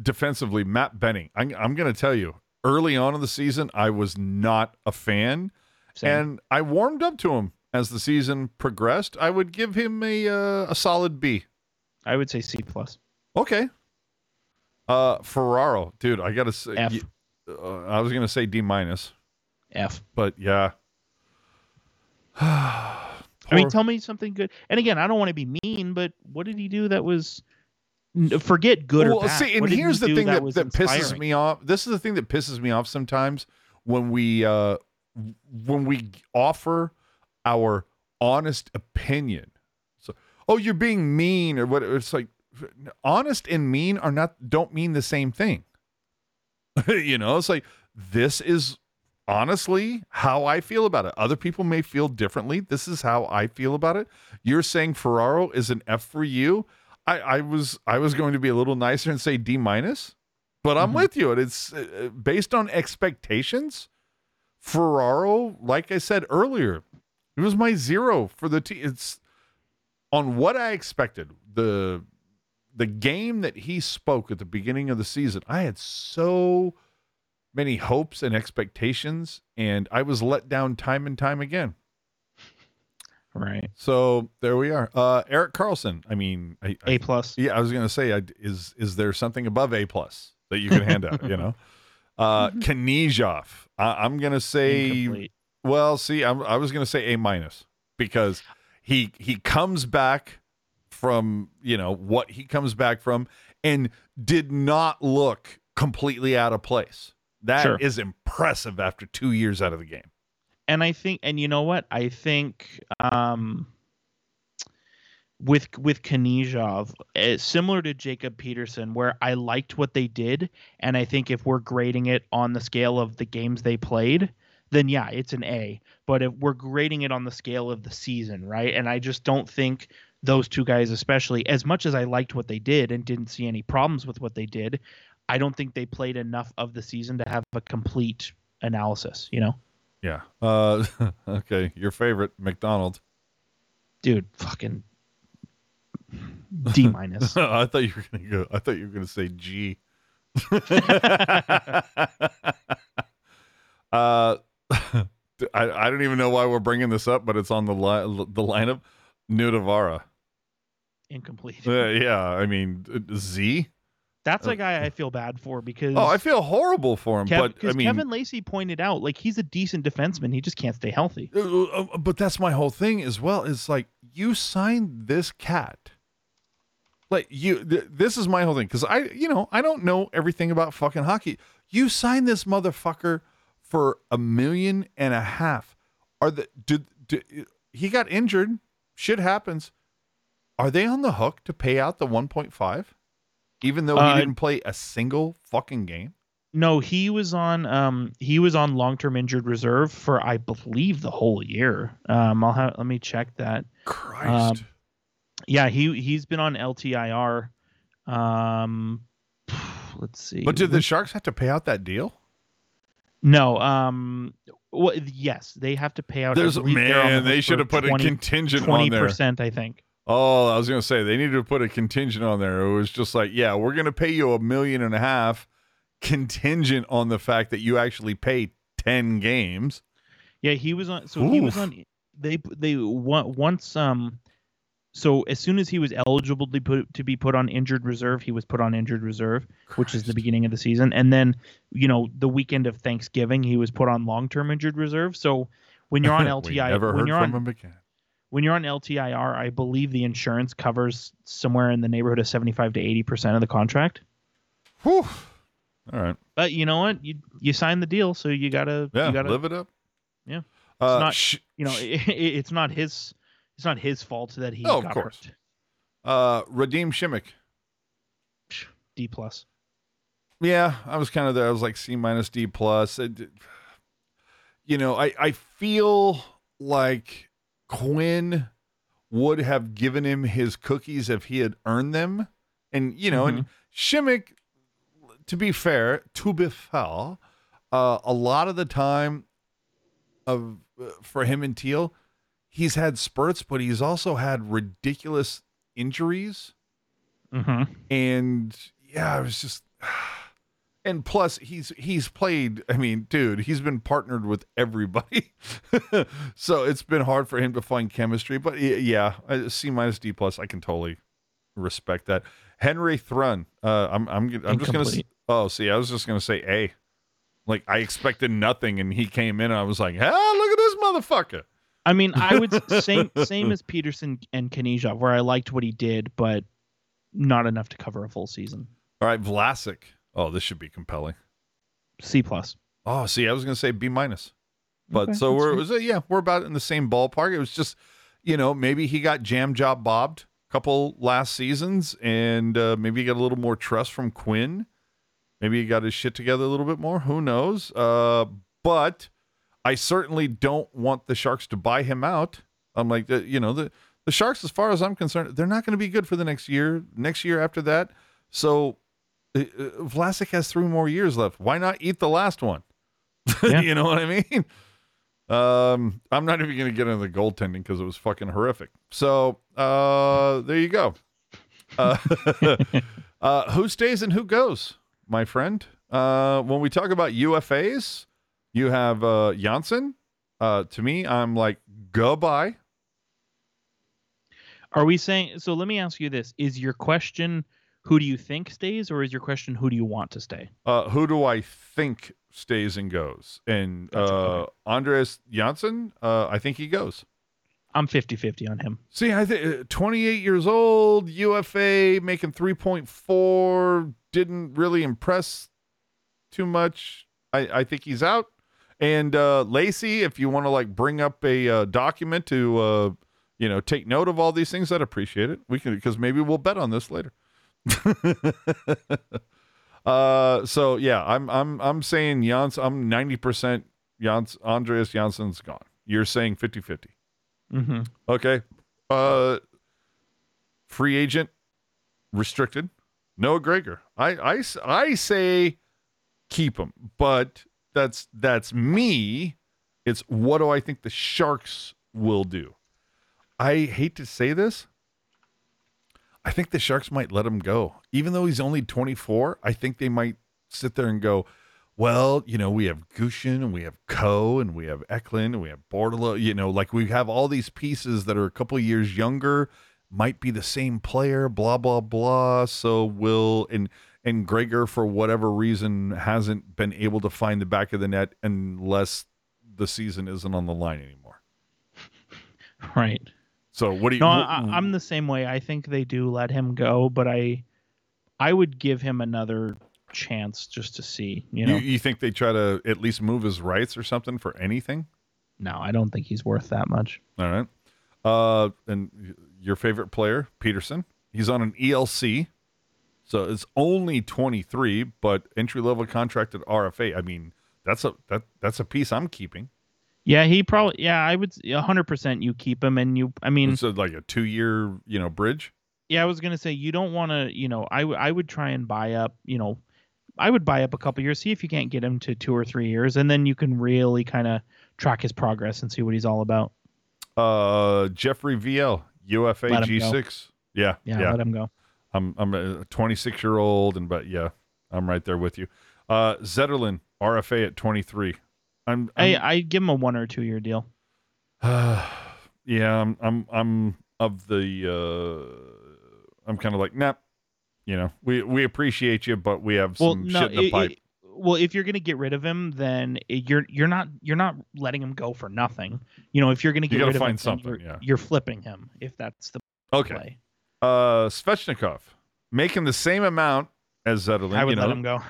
defensively, Matt Benning. I'm, I'm going to tell you, early on in the season, I was not a fan, Same. and I warmed up to him as the season progressed. I would give him a uh, a solid B. I would say C plus. Okay. Uh, Ferraro, dude, I got to say, F. uh, I was going to say D minus, F. but yeah. *sighs* I mean, tell me something good. And again, I don't want to be mean, but what did he do that was forget good well, or bad? see, and What here's he the thing that, was that pisses me off. This is the thing that pisses me off sometimes when we uh when we offer our honest opinion. So, oh, you're being mean or what? It's like honest and mean are not don't mean the same thing. *laughs* you know, it's like this is honestly how I feel about it. Other people may feel differently. This is how I feel about it. You're saying Ferraro is an F for you. I, I was I was going to be a little nicer and say D minus, but I'm Mhm. with you. And it's uh, based on expectations. Ferraro, like I said earlier, it was my zero for the team. It's on what I expected. The the game that he spoke at the beginning of the season, I had so many hopes and expectations, and I was let down time and time again. Right. So there we are. Uh, Erik Karlsson. I mean, I, I- A plus. yeah, I was gonna say, I, is is there something above A plus that you can hand out? You know, *laughs* uh, Knezhov. I, I'm gonna say, Incomplete. well, see, I'm, I was gonna say A minus because he he comes back from you know what he comes back from and did not look completely out of place. That is Sure. impressive after two years out of the game. and I think, and you know what? I think um, with with Knezhov, uh, similar to Jacob Peterson, where I liked what they did, and I think if we're grading it on the scale of the games they played, then yeah, it's an A. But if we're grading it on the scale of the season, right? And I just don't think those two guys especially as much as I liked what they did and didn't see any problems with what they did, I don't think they played enough of the season to have a complete analysis, you know. Yeah. Uh, *laughs* okay. Your favorite, MacDonald. Dude, fucking D minus. *laughs* I thought you were gonna go. I thought you were gonna say G. *laughs* uh, I I don't even know why we're bringing this up, but it's on the li- the lineup. Nutivaara. Incomplete. Uh, yeah, I mean uh, Z. That's uh, a guy I feel bad for because Oh, I feel horrible for him, Kev- but I mean, Kevin Lacey pointed out like he's a decent defenseman. He just can't stay healthy. Uh, uh, but that's my whole thing as well. Is like you signed this cat. Like you, th- this is my whole thing because I, you know, I don't know everything about fucking hockey. You signed this motherfucker for a million and a half. Are the did, did he got injured? Shit happens. Are they on the hook to pay out the one point five, even though Uh, he didn't play a single fucking game? No, he was on um he was on long term injured reserve for I believe the whole year. Um I'll have let me check that. Christ. Yeah, he he's been on LTIR. Um let's see. but did the Sharks have to pay out that deal? No, um well, yes, they have to pay out There's man, they should have put a 20 contingent on there. Twenty percent I think. Oh, I was gonna say they needed to put a contingent on there. It was just like, yeah, we're gonna pay you a million and a half contingent on the fact that you actually pay ten games. Yeah, he was on. So he was on. They they on- once um. So as soon as he was eligible to put to be put on injured reserve, he was put on injured reserve, which is the beginning of the season. And then, you know, the weekend of Thanksgiving, he was put on long term injured reserve. So when you're on *laughs* LTI, never when heard you're from on him again. When you're on LTIR, I believe the insurance covers somewhere in the neighborhood of seventy five to eighty percent of the contract. Whew. All right. But you know what? You you signed the deal, so you gotta Yeah, you gotta live it up. Yeah. Uh, not- sh- you know *laughs* it, it's not his it's not his fault that he Oh, of got course. hurt. uh, Radim Simek. D plus. Yeah, I was kind of there. I was like C minus D plus. It- you know, I I feel like Quinn would have given him his cookies if he had earned them, and you know, and Simek, to be fair, to be fair, uh, a lot of the time of uh, for him and Teal, he's had spurts, but he's also had ridiculous injuries. Mm-hmm. and yeah, it was just *sighs* and plus he's he's played I mean, dude, he's been partnered with everybody. *laughs* so it's been hard for him to find chemistry, but yeah, C minus D plus, I can totally respect that. Henry Thrun, uh I'm I'm I'm just going to Incomplete. Oh, see, I was just going to say A. Like I expected nothing and he came in and I was like, "Ah, look at this motherfucker." I mean, I would *laughs* same same as Peterson and Kanizha, where I liked what he did, but not enough to cover a full season. All right, Vlasic. Oh, this should be compelling. C plus. Oh, see, I was going to say B minus. But Okay, so we're was, uh, yeah, we're about in the same ballpark. It was just, you know, maybe he got jam job bobbed a couple last seasons, and uh, maybe he got a little more trust from Quinn. Maybe he got his shit together a little bit more. Who knows? Uh, but I certainly don't want the Sharks to buy him out. I'm like, the, you know, the the Sharks, as far as I'm concerned, they're not going to be good for the next year. Next year after that, so uh, uh, Vlasic has three more years left. Why not eat the last one? *laughs* Yeah. you know what I mean? Um, I'm not even going to get into the goaltending because it was fucking horrific. So uh, there you go. Uh, *laughs* uh, who stays and who goes, my friend? Uh, when we talk about UFAs, you have uh, Johnsson. Uh, to me, I'm like goodbye. Are we saying so? Let me ask you this: Is your question who do you think stays, or is your question who do you want to stay? Uh, who do I think stays and goes? And Gotcha, uh, okay. Andreas Johnsson, uh, I think he goes. I'm 50-50 on him. See, I think 28 years old, UFA, making 3.4, didn't really impress too much. I, I think he's out. And uh, Lacey, if you want to like bring up a uh, document to, uh, you know, take note of all these things, I'd appreciate it. We can because maybe we'll bet on this later. *laughs* uh, so yeah, I'm I'm I'm saying Jans. I'm 90 percent Jans. Andreas Johnsson's gone. You're saying 50 50. Mm-hmm. Okay. Uh free agent, restricted. Noah Gregor. I I I say keep him, but that's that's me. It's what do I think the Sharks will do? I hate to say this. I think the Sharks might let him go. Even though he's only 24, I think they might sit there and go, well, you know, we have Gushchin and we have Coe and we have Eklund and we have Bordeleau. You know, like we have all these pieces that are a couple years younger, might be the same player, blah, blah, blah. So will and and Gregor, for whatever reason, hasn't been able to find the back of the net unless the season isn't on the line anymore. Right. So what do you No, I, I'm the same way. I think they do let him go, but I, I would give him another chance just to see. You know, you, you think they try to at least move his rights or something for anything? no, I don't think he's worth that much. All right. Uh, and your favorite player, Peterson, he's on an ELC, so it's only 23, but entry level contract at RFA. I mean, that's a that that's a piece I'm keeping. Yeah, he probably. Yeah, I would. hundred percent. You keep him, and you. I mean, It's like a two year, you know, bridge. yeah, I was gonna say you don't want to. You know, I w- I would try and buy up. You know, I would buy up a couple years, see if you can't get him to two or three years, and then you can really kind of track his progress and see what he's all about. Uh, Jeffrey Viel, UFA Let him go. G6. Yeah, Yeah, yeah. let him go. I'm I'm a 26 year old, and but yeah, I'm right there with you. Uh, Zetterlund, RFA at 23. I'm, I I'm I give him a one or two year deal. *sighs* yeah, I'm I'm I'm of the uh I'm kind of like, nah, you know, we we appreciate you, but we have Well, some no, shit in the it- pipe. it- well, if you're gonna get rid of him, then you're you're not you're not letting him go for nothing. You know, if you're gonna get gotta rid of find him, something, you're, yeah. you're flipping him if that's the okay. play. Uh Svechnikov making the same amount as Zetterlund, I would you know. let him go.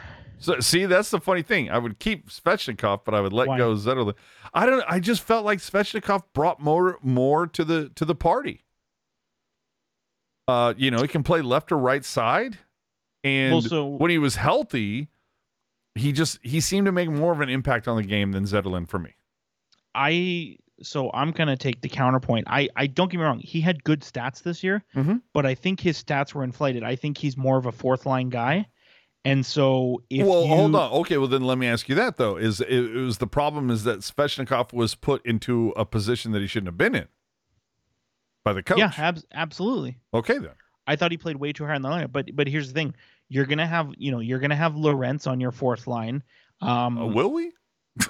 So see, that's the funny thing. I would keep Svechnikov, but I would let Why? go Zetterlund. I don't I just felt like Svechnikov brought more more to the to the party. Uh, you know, he can play left or right side. And Well, so- when he was healthy, he just he seemed to make more of an impact on the game than Zetterlund for me. I so I'm gonna take the counterpoint. I I don't get me wrong. He had good stats this year, Mhm. but I think his stats were inflated. I think he's more of a fourth line guy, and so if well, you, hold on. Okay, well then let me ask you that though. Is it, it was the problem is that Svechnikov was put into a position that he shouldn't have been in by the coach. yeah, ab- absolutely. okay then. I thought he played way too high in the lineup. But but here's the thing: you're gonna have you know you're gonna have Lorentz on your fourth line. Um, Uh, will we?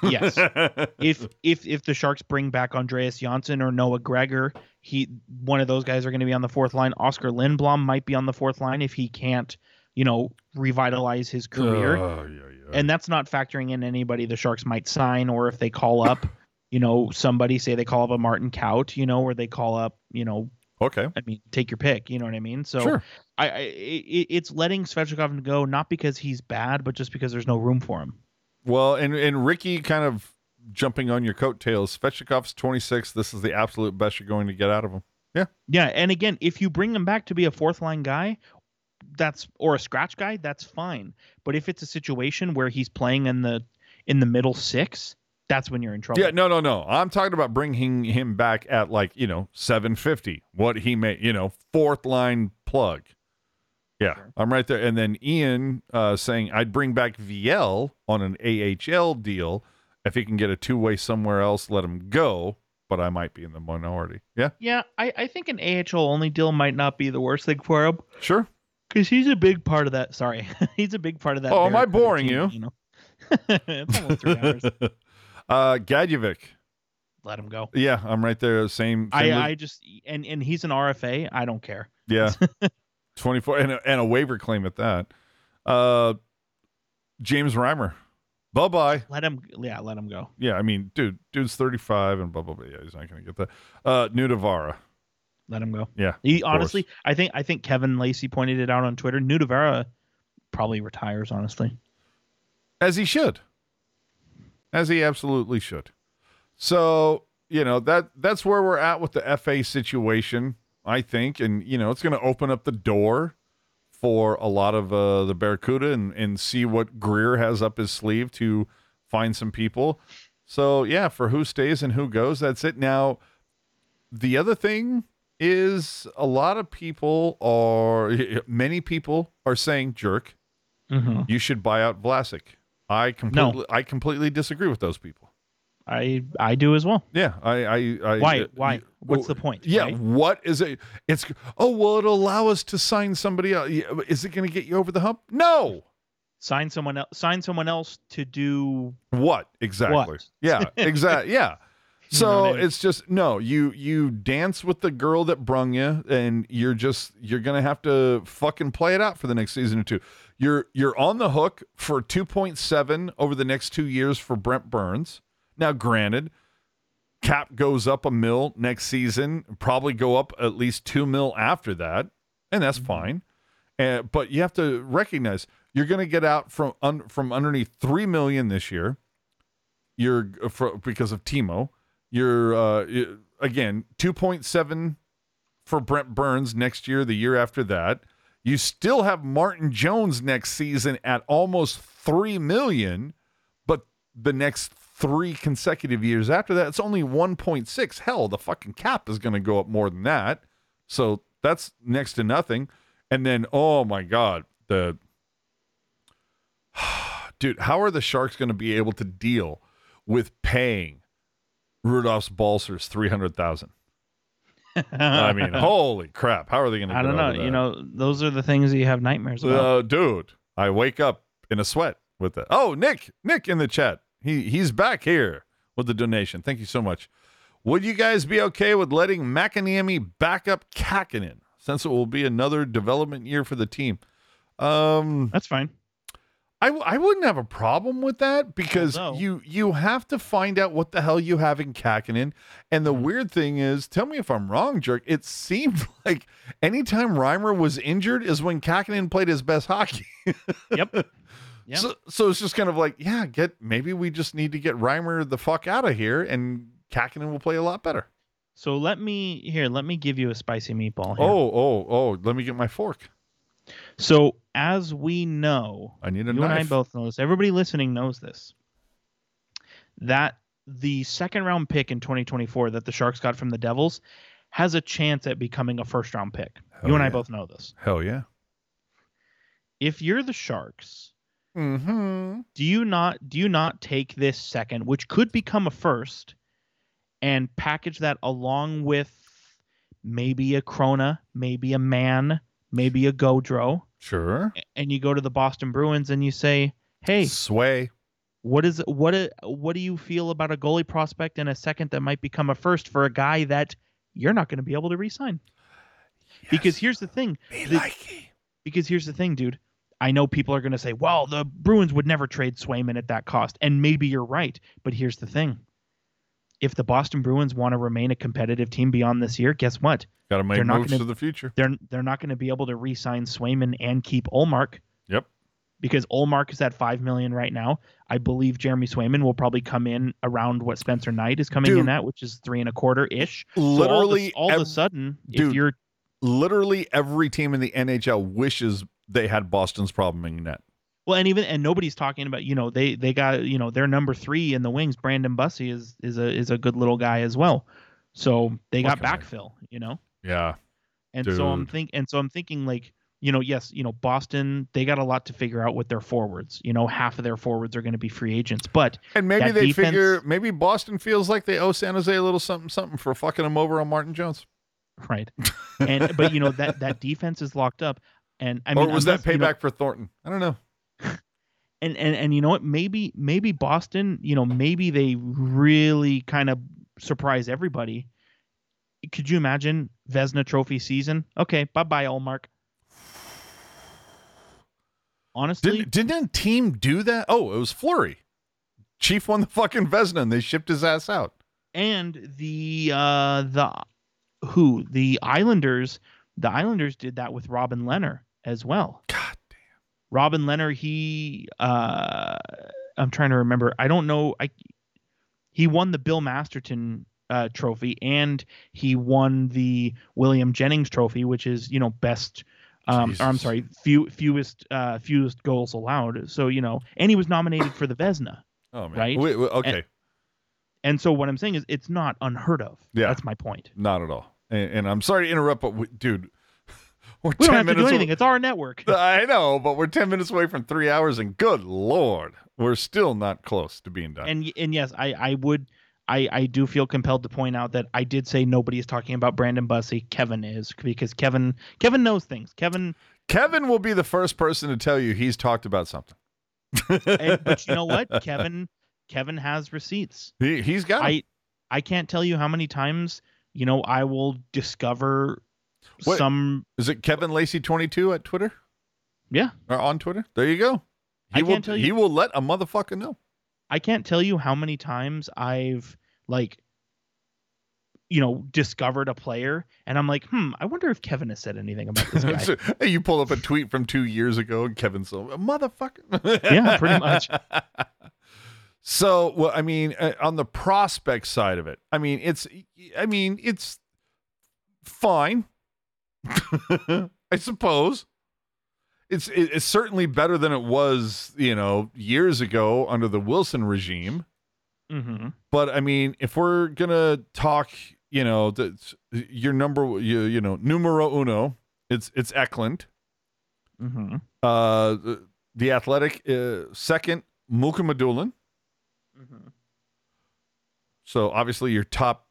yes. *laughs* if if if the Sharks bring back Andreas Johnsson or Noah Gregor, he one of those guys are going to be on the fourth line. Oskar Lindblom might be on the fourth line if he can't, you know, revitalize his career. Oh, yeah, yeah. and that's not factoring in anybody the Sharks might sign or if they call up, *laughs* you know, somebody say they call up a Martin Kaut, you know, or they call up, you know, okay. I mean, take your pick, you know what I mean? So Sure. I, I it, it's letting Svechnikov go not because he's bad, but just because there's no room for him. Well, and and Ricky kind of jumping on your coattails. Svechnikov's 26. This is the absolute best you're going to get out of him. Yeah. Yeah, and again, if you bring him back to be a fourth line guy, that's or a scratch guy, that's fine. But if it's a situation where he's playing in the in the middle six, that's when you're in trouble. Yeah, no, no, no. I'm talking about bringing him back at like, you know, 750. What he made, you know, fourth line plug. Yeah, Sure. I'm right there. And then Ian uh, saying I'd bring back Viel on an AHL deal if he can get a two way somewhere else, let him go. But I might be in the minority. Yeah, Yeah, I, I think an AHL only deal might not be the worst thing for him. sure. Because he's a big part of that. Sorry, *laughs* he's a big part of that. Oh, am I boring team, you? You know, *laughs* it's almost three hours. *laughs* uh, Gadjovich. Let him go. Yeah, I'm right there. Same. I, same with- I just and and he's an RFA. I don't care. Yeah. 24 and a, and a waiver claim at that. Uh James Reimer. Bye-bye. Let him. Yeah, let him go. Yeah, I mean, dude, dude's 35 and blah blah blah. Yeah, he's not going to get that. Uh Nutivaara. Let him go. Yeah. He course. honestly, I think I think Kevin Lacey pointed it out on Twitter. Nutivaara probably retires. Honestly, As he should. As he absolutely should. So, you know, that that's where we're at with the FA situation, I think, and you know, it's going to open up the door for a lot of uh, the Barracuda and, and see what Grier has up his sleeve to find some people. So, yeah, for who stays and who goes, that's it. Now, the other thing is a lot of people are *laughs* many people are saying jerk Mhm. you should buy out Vlasic. I completely I completely disagree with those people. I I do as well. Yeah, I I, I Why? uh, Why? you- What's the point? Yeah, right? what is it? It's oh well, it'll allow us to sign somebody else. Is it going to get you over the hump? No. Sign someone else. Sign someone else to do. What exactly? What? Yeah, exactly. *laughs* Yeah. You So know what I mean? it's just no. You you dance with the girl that brung you, and you're just you're gonna have to fucking play it out for the next season or two. You're you're on the hook for two point seven over the next two years for Brent Burns. Now, granted, cap goes up a mil next season, probably go up at least two mil after that, and that's fine. Uh, but you have to recognize you're going to get out from un, from underneath three million this year. You're uh, for, because of Timo. You're uh, again two point seven for Brent Burns next year. The year after that, you still have Martin Jones next season at almost three million, but the next three consecutive years after that, it's only one point six. Hell, the fucking cap is going to go up more than that. So that's next to nothing. And then, oh my God, the *sighs* dude, how are the Sharks going to be able to deal with paying Rudolfs Balcers three hundred thousand? *laughs* I mean, holy crap! How are they going to? I don't know. You know, those are the things that you have nightmares about. uh, dude, I wake up in a sweat with that. Oh, Nick, Nick in the chat. He he's back here with the donation. Thank you so much. Would you guys be okay with letting Mäkiniemi back up Kähkönen since it will be another development year for the team? Um, That's fine. I, w- I wouldn't have a problem with that because you you have to find out what the hell you have in Kähkönen. And the Mhm. weird thing is, tell me if I'm wrong, jerk. It seemed *laughs* like anytime Reimer was injured is when Kähkönen played his best hockey. *laughs* Yep. Yep. So so it's just kind of like, yeah, get maybe we just need to get Reimer the fuck out of here and Kähkönen will play a lot better. So let me here. Let me give you a spicy meatball. Here. Oh, oh, oh, let me get my fork. So as we know, I need a you and I both know this. Everybody listening knows this. That the second round pick in 2024 that the Sharks got from the Devils has a chance at becoming a first round pick. Hell you and I both know this. Hell yeah. If you're the Sharks, Mm-hmm. do you not do you not take this second, which could become a first, and package that along with maybe a Chrona, maybe a Mann, maybe a Gaudreau, Sure. and you go to the Boston Bruins and you say, "Hey, Sway. what is what a, what do you feel about a goalie prospect in a second that might become a first for a guy that you're not going to be able to re-sign?" Because here's the thing, the- likey. because here's the thing, dude. I know people are going to say, "Well, the Bruins would never trade Swayman at that cost," and maybe you're right. But here's the thing: if the Boston Bruins want to remain a competitive team beyond this year, guess what? Got to make They're not moves gonna- to the future. They're they're not going to be able to re-sign Swayman and keep Ullmark. Yep. Because Ullmark is at five million right now. I believe Jeremy Swayman will probably come in around what Spencer Knight is coming Dude. in at, which is three and a quarter ish. Literally, so all, of a- all of a sudden, dude, if you're literally every team in the NHL wishes they had Boston's problem in net. Well, and even and nobody's talking about you know they they got you know their number three in the wings. Brandon Bussi is is a is a good little guy as well. So they got Fucking right. backfill, you know. Yeah. And so I'm Dude. think and so I'm thinking like you know yes you know Boston they got a lot to figure out with their forwards. You know half of their forwards are going to be free agents, but And maybe they defense- figure maybe Boston feels like they owe San Jose a little something something for fucking them over on Martin Jones. right. *laughs* And but you know that that defense is locked up. And I mean, or was that unless, you know, payback for Thornton? I don't know. And and and you know what maybe maybe boston you know maybe they really kind of surprise everybody could you imagine Vezina trophy season okay bye-bye Ullmark. honestly Didn't didn't a team do that? Oh, it was Fleury. Chief won the fucking Vezina and they shipped his ass out. and the uh the who the islanders the islanders did that with robin leonard as well God. Robin Leonard, he uh I'm trying to remember. I don't know. I he won the Bill Masterton uh, trophy and he won the William Jennings trophy, which is, you know, best um or I'm sorry, few fewest uh fewest goals allowed. So, you know, and he was nominated for the Vezina. Oh man. Right? Wait, wait, okay. And so what I'm saying is it's not unheard of. Yeah. That's my point. Not at all. and, and I'm sorry to interrupt, but we, dude, we're We 10 don't have to do minutes. anything. It's our network. *laughs* I know, but we're 10 minutes away from three hours, and good lord, we're still not close to being done. And and yes, I I would I I do feel compelled to point out that I did say nobody is talking about Brandon Bussi. Kevin is because Kevin Kevin knows things. Kevin, Kevin will be the first person to tell you he's talked about something. and, but you know what? *laughs* Kevin Kevin has receipts. he, he's got. I I can't tell you how many times you know I will discover What- some Is it Kevin Lacey 22 at Twitter? Yeah. Or on Twitter? There you go. He I will can't tell you- he will let a motherfucker know. I can't tell you how many times I've like you know discovered a player and I'm like, "Hmm, I wonder if Kevin has said anything about this guy." *laughs* Hey, you pull up a tweet from two years ago, and Kevin so motherfucker. *laughs* Yeah, pretty much. *laughs* So, well, I mean, uh, on the prospect side of it, I mean, it's, I mean, it's fine, *laughs* I suppose. It's it's certainly better than it was, you know, years ago under the Wilson regime. mhm. But I mean, if we're gonna talk, you know, the, your number, you, you know, numero uno, it's it's Eklund. Mhm. Uh, the, the athletic uh, second, Mukhamadullin. Mhm. So obviously your top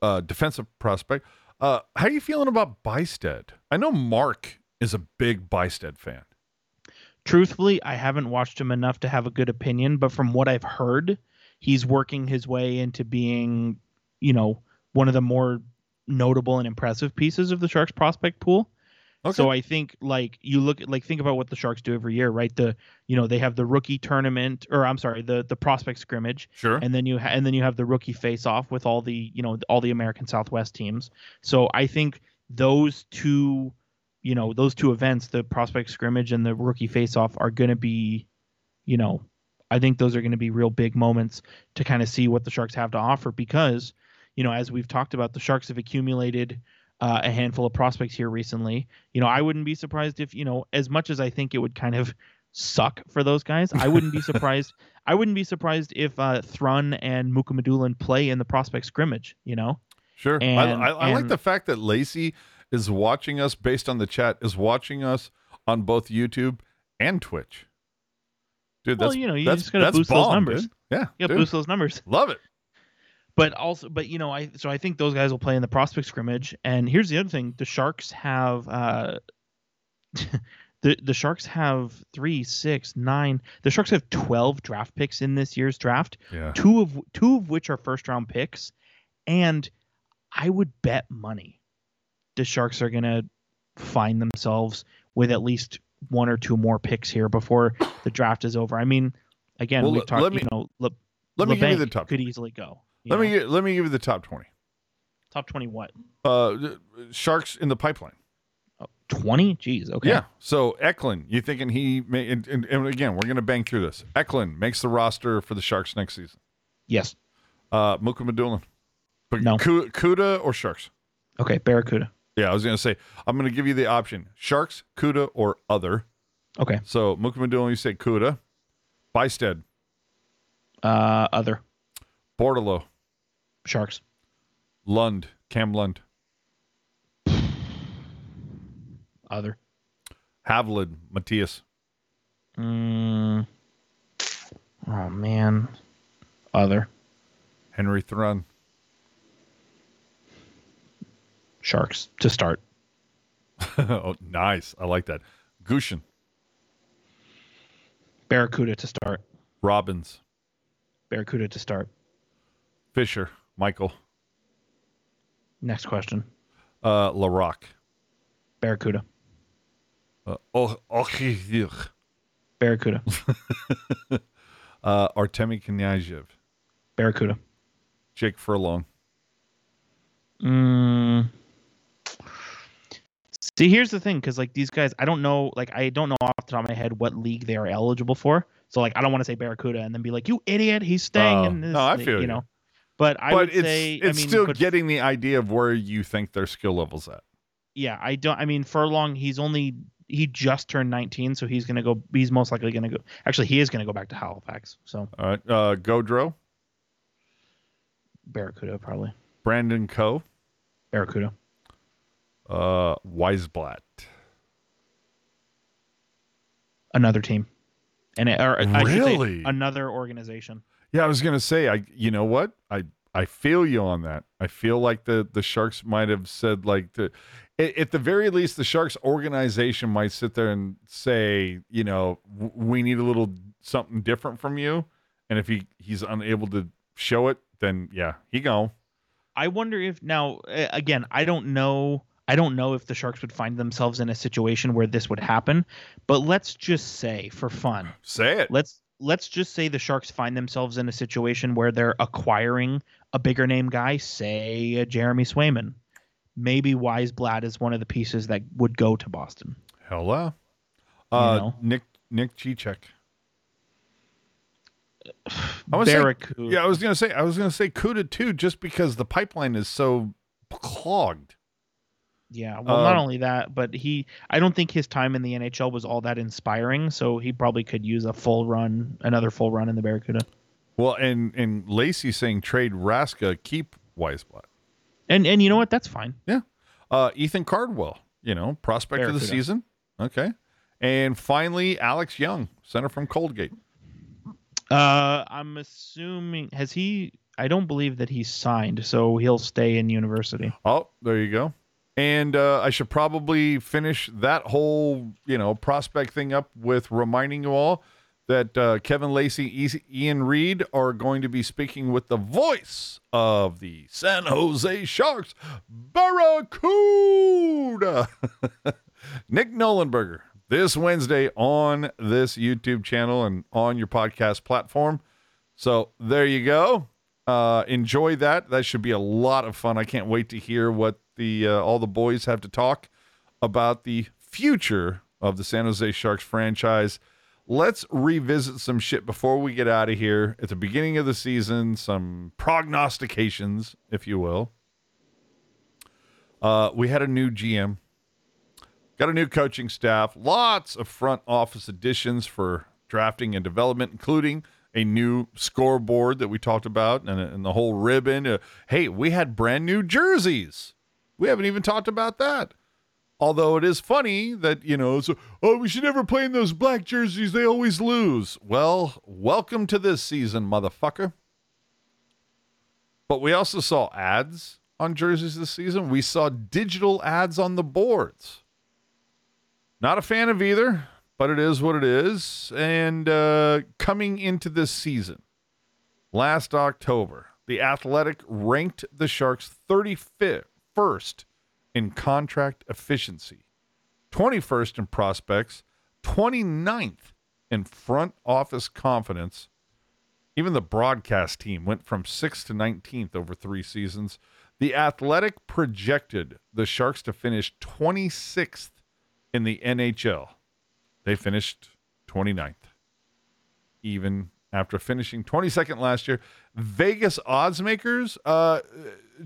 uh, defensive prospect. Uh, how are you feeling about Bystedt? I know Mark is a big Bystedt fan. Truthfully, I haven't watched him enough to have a good opinion, but from what I've heard, he's working his way into being, you know, one of the more notable and impressive pieces of the Sharks prospect pool. Okay. So I think like you look at like think about what the Sharks do every year, right? The you know they have the rookie tournament, or I'm sorry, the the prospect scrimmage, sure. and then you ha- and then you have the rookie face off with all the you know all the American Southwest teams. So I think those two, you know, those two events, the prospect scrimmage and the rookie face off, are going to be, you know, I think those are going to be real big moments to kind of see what the Sharks have to offer because, you know, as we've talked about, the Sharks have accumulated. Uh, a handful of prospects here recently. You know, I wouldn't be surprised if, you know, as much as I think it would kind of suck for those guys, I wouldn't be *laughs* surprised I wouldn't be surprised if uh, Thrun and Mukhamadullin play in the prospect scrimmage. You know, Sure. I, And- I, I like and- the fact that Lacey is watching us based on the chat, is watching us on both YouTube and Twitch. Dude, Well, that's, you know, you that's, just gotta boost those numbers. dude. Yeah. dude. boost those numbers. Love it. But also, but you know, I so I think those guys will play in the prospect scrimmage. And here's the other thing: the Sharks have uh, *laughs* the the Sharks have three, six, nine. The Sharks have twelve draft picks in this year's draft. Yeah. two of two of which are first round picks, and I would bet money the Sharks are gonna find themselves with at least one or two more picks here before the draft is over. I mean, again, Well, we've talked. let you me- know, Le, Let me give you the LeBanc top. could easily go. Let know? me let me give you the top twenty. top twenty. What? Uh, Sharks in the pipeline. Twenty? Jeez. Okay. Yeah. So Eklund, you thinking he may? And, and, and again, we're gonna bang through this. Eklund makes the roster for the Sharks next season. Yes. Uh, Mukhamadullin. But No. Kuda or Sharks? Okay. Barracuda. Yeah, I was gonna say I'm gonna give you the option: Sharks, Kuda, or other. Okay. So Mukhamadullin, you say Kuda. Bystedt, Uh, other Bordeleau, Sharks. Lund, Cam Lund, *sighs* Other. Havelid, Matthias, Mm. Oh man. Other Henry Thrun, Sharks to start. *laughs* oh, nice. I like that. Gushchin, Barracuda to start. Robins, Barracuda to start. Fisher, Michael, Next question. uh, Laroque, Barracuda. uh, oh, *laughs* Ochiyuch, Barracuda. *laughs* uh, Artemi Kniazev, Barracuda. Jake Furlong. Mm. See, here's the thing, because like these guys, I don't know, like I don't know off the top of my head what league they are eligible for. So like I don't want to say Barracuda and then be like, you idiot, he's staying Oh, in this. no, I feel you you. know. But I but would it's say, it's I mean, still but getting the idea of where you think their skill levels at. yeah, I don't. I mean, Furlong, he's only he just turned 19, so he's gonna go. He's most likely gonna go. Actually, he is gonna go back to Halifax. So All right, uh, Gaudreau, Barracuda probably. Brandon Coe, Barracuda. Uh, Wiesblatt. Another team. And it, or I should say Really? another organization. Yeah, I was gonna say, I you know what, I I feel you on that. I feel like the the Sharks might have said like the, at, the very least, the Sharks organization might sit there and say, you know, we need a little something different from you, and if he he's unable to show it, then yeah, he go. I wonder if now again, I don't know I don't know if the Sharks would find themselves in a situation where this would happen, but let's just say for fun. Say it. Let's let's just say the Sharks find themselves in a situation where they're acquiring a bigger name guy, say a Jeremy Swayman. Maybe Wiesblatt is one of the pieces that would go to Boston. Hello. Uh, know? Nick Nick Cicek. *sighs* I Barracuda. Yeah, I was gonna say I was gonna say Kuda too, just because the pipeline is so clogged. Yeah, well, not Um, only that, but he I don't think his time in the NHL was all that inspiring, so he probably could use a full run, another full run in the Barracuda. Well, and and Lacey saying trade Raska, keep Wiesblatt. And and you know what? That's fine. Yeah. Uh, Ethan Cardwell, you know, prospect of the season. Okay, and finally Alex Young, center from Colgate. Uh, I'm assuming has he? I don't believe that he's signed, so he'll stay in university. Oh, there you go. And uh, I should probably finish that whole, you know, prospect thing up with reminding you all that uh, Kevin Lacey, Ian Reed are going to be speaking with the voice of the San Jose Sharks, Barracuda, *laughs* Nick Nollenberger, this Wednesday on this YouTube channel and on your podcast platform. So there you go. Uh, enjoy that. That should be a lot of fun. I can't wait to hear what the uh, all the boys have to talk about the future of the San Jose Sharks franchise. Let's revisit some shit before we get out of here. At the beginning of the season, some prognostications, if you will. Uh, we had a new GM, got a new coaching staff, lots of front office additions for drafting and development, including a new scoreboard that we talked about and, and the whole ribbon. Uh, hey, we had brand new jerseys. We haven't even talked about that. Although it is funny that, you know, so, oh, we should never play in those black jerseys. They always lose. Well, welcome to this season, motherfucker. But we also saw ads on jerseys this season. We saw digital ads on the boards. Not a fan of either, but it is what it is. And uh, coming into this season, last October, the Athletic ranked the Sharks 31st in contract efficiency, 21st in prospects, 29th in front office confidence. Even the broadcast team went from 6th to 19th over three seasons. The Athletic projected the Sharks to finish 26th in the NHL. They finished 29th, even after finishing 22nd last year. Vegas odds makers, uh,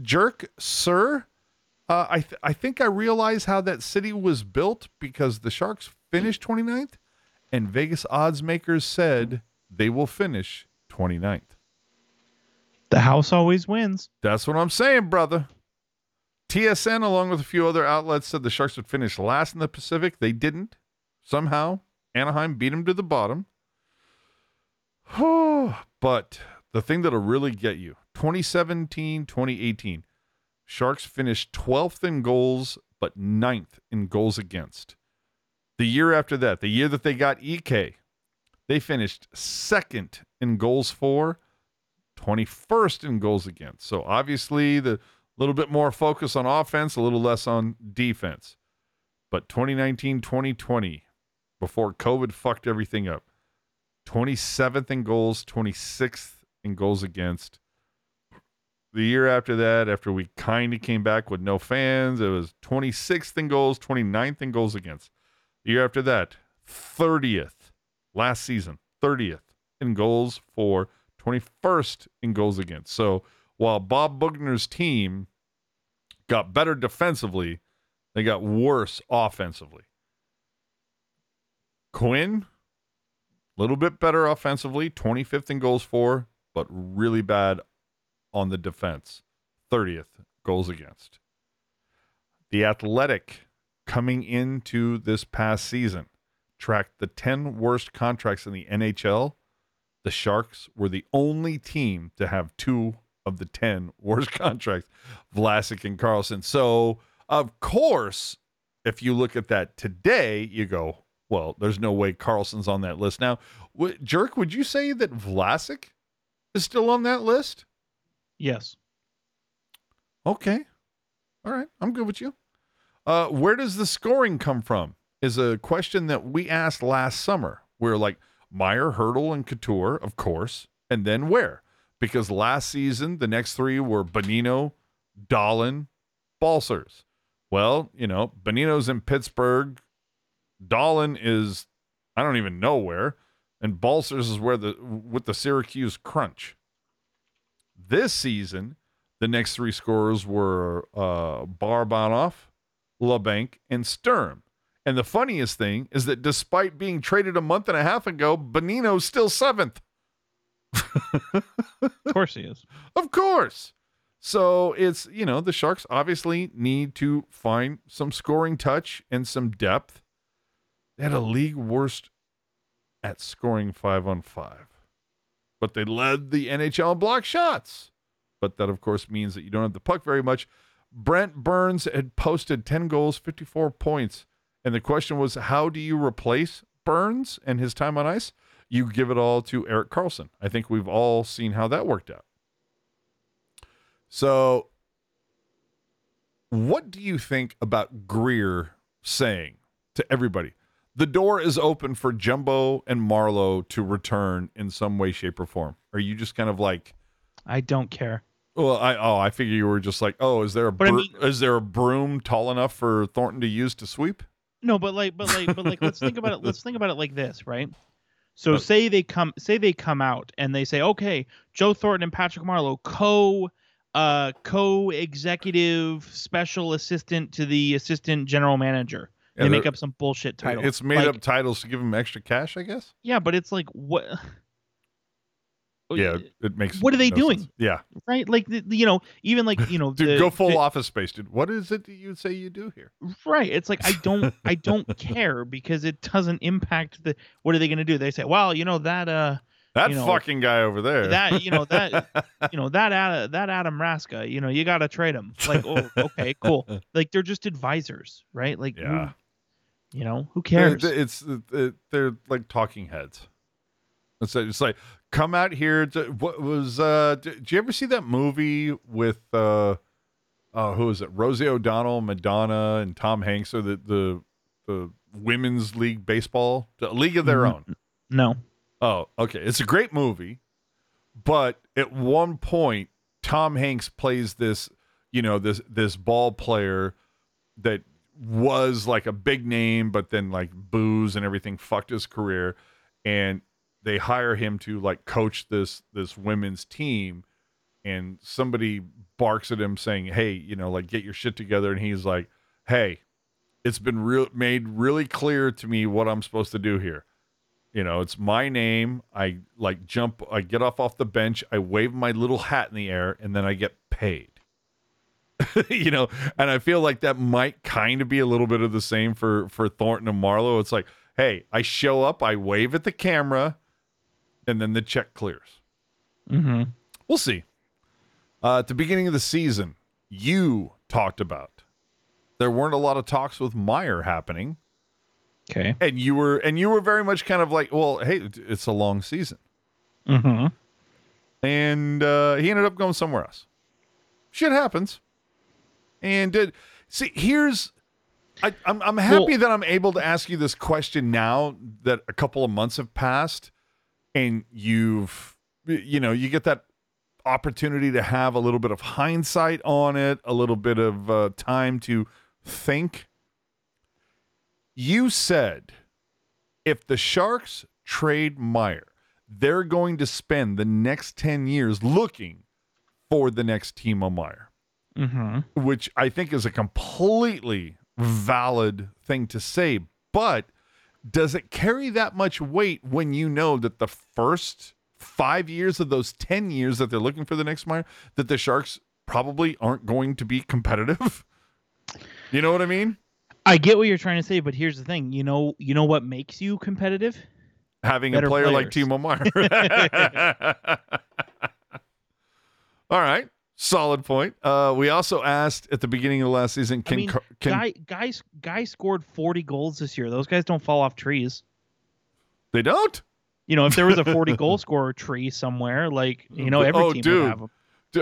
jerk, sir. Uh, I th- I think I realize how that city was built because the Sharks finished 29th, and Vegas odds makers said they will finish 29th. The house always wins. That's what I'm saying, brother. TSN, along with a few other outlets, said the Sharks would finish last in the Pacific. They didn't. Somehow, Anaheim beat them to the bottom. *sighs* but the thing that'll really get you 2017, 2018, Sharks finished 12th in goals, but 9th in goals against. The year after that, the year that they got EK, they finished second in goals for, 21st in goals against. So obviously the little bit more focus on offense, a little less on defense. But 2019, 2020, before COVID fucked everything up, 27th in goals, 26th in goals against. The year after that, after we kind of came back with no fans, it was 26th in goals, 29th in goals against. The year after that, 30th last season, 30th in goals for, 21st in goals against. So while Bob Boughner's team got better defensively, they got worse offensively. Quinn, a little bit better offensively, 25th in goals for, but really bad on the defense, 30th goals against. The Athletic, coming into this past season, tracked the 10 worst contracts in the NHL. The Sharks were the only team to have two of the 10 worst *laughs* contracts, Vlasic and Karlsson. So, of course, if you look at that today, you go, well, there's no way Karlsson's on that list. Now, w- Jerk, would you say that Vlasic is still on that list? Yes. Okay. All right. I'm good with you. Uh, where does the scoring come from? Is a question that we asked last summer. We're like Meier, Hertl, and Couture, of course. And then where? Because last season, the next three were Bonino, Dahlen, Balcers. Well, you know, Bonino's in Pittsburgh. Dahlen is, I don't even know where. And Balcers is where the, with the Syracuse crunch. This season, the next three scorers were uh, Barabanov, Labanc, and Sturm. And the funniest thing is that despite being traded a month and a half ago, Bonino's still seventh. Of course he is. *laughs* Of course. So it's, you know, the Sharks obviously need to find some scoring touch and some depth. They had a league worst at scoring five on five, but they led the NHL in block shots. But that, of course, means that you don't have the puck very much. Brent Burns had posted 10 goals, 54 points. And the question was, how do you replace Burns and his time on ice? You give it all to Erik Karlsson. I think we've all seen how that worked out. So, what do you think about Grier saying to everybody, the door is open for Jumbo and Marleau to return in some way, shape, or form? Are you just kind of like, I don't care. well, I oh, I figure you were just like, oh, is there a I mean- is there a broom tall enough for Thornton to use to sweep? No, but like, but like, but like, let's think about it. Let's think about it like this, right? So say they come, say they come out and they say, okay, Joe Thornton and Patrick Marleau co, uh, co-executive special assistant to the assistant general manager. Yeah, they make up some bullshit title. It's made Like, up titles to give them extra cash, I guess. Yeah, but it's like what? Yeah, it makes. What are they no doing? sense. Yeah, Right, like you know, even like you know, dude, the- go full the- office space, dude. What is it that you say you do here? Right. It's like I don't *laughs* I don't care because it doesn't impact the what are they gonna do? They say, well, you know, that uh That You know, fucking guy over there. that you know that *laughs* you know that Ad, that Adam Raska, you know, you gotta trade him. Like, oh, okay, cool. *laughs* Like they're just advisors, right? Like Yeah. You know, who cares? It's it- they're like talking heads. It's like, it's like come out here. To, what was? uh Did you ever see that movie with? uh uh, who is it? Rosie O'Donnell, Madonna, and Tom Hanks, or the the the women's league baseball, the league of their Mhm. own. no. Oh, okay. It's a great movie, but at one point, Tom Hanks plays this, you know, this this ball player that was like a big name, but then like booze and everything fucked his career, and they hire him to like coach this this women's team, and somebody barks at him saying, "Hey, you know, like get your shit together," and he's like, "Hey." It's been real made really clear to me what I'm supposed to do here you know it's my name i like jump i get off off the bench i wave my little hat in the air and then i get paid *laughs* you know and i feel like that might kind of be a little bit of the same for for thornton and marleau it's like hey i show up i wave at the camera and then the check clears Mm-hmm. we'll see uh, at the beginning of the season you talked about there weren't a lot of talks with meier happening Okay. and you were and you were very much kind of like well hey it's a long season Mm-hmm. and uh, he ended up going somewhere else. Shit happens. And did see here's I, I'm I'm happy Well- that I'm able to ask you this question now that a couple of months have passed, and you've you know you get that opportunity to have a little bit of hindsight on it, a little bit of uh, time to think. You said if the Sharks trade Meier, they're going to spend the next 10 years looking for the next Timo Meier, Mm-hmm. which I think is a completely valid thing to say. But does it carry that much weight when you know that the first five years of those 10 years that they're looking for the next Meier, that the Sharks probably aren't going to be competitive? *laughs* You know what I mean? I get what you're trying to say, but here's the thing. You know, you know what makes you competitive? Having a Better player like. Timo Meier. *laughs* *laughs* All right. Solid point. Uh, we also asked at the beginning of the last season, I can mean, Car- can guy, guys, guy scored 40 goals this year. Those guys don't fall off trees. they don't? You know, if there was a 40 goal *laughs* scorer tree somewhere, like you know, every Oh, team dude. would have them.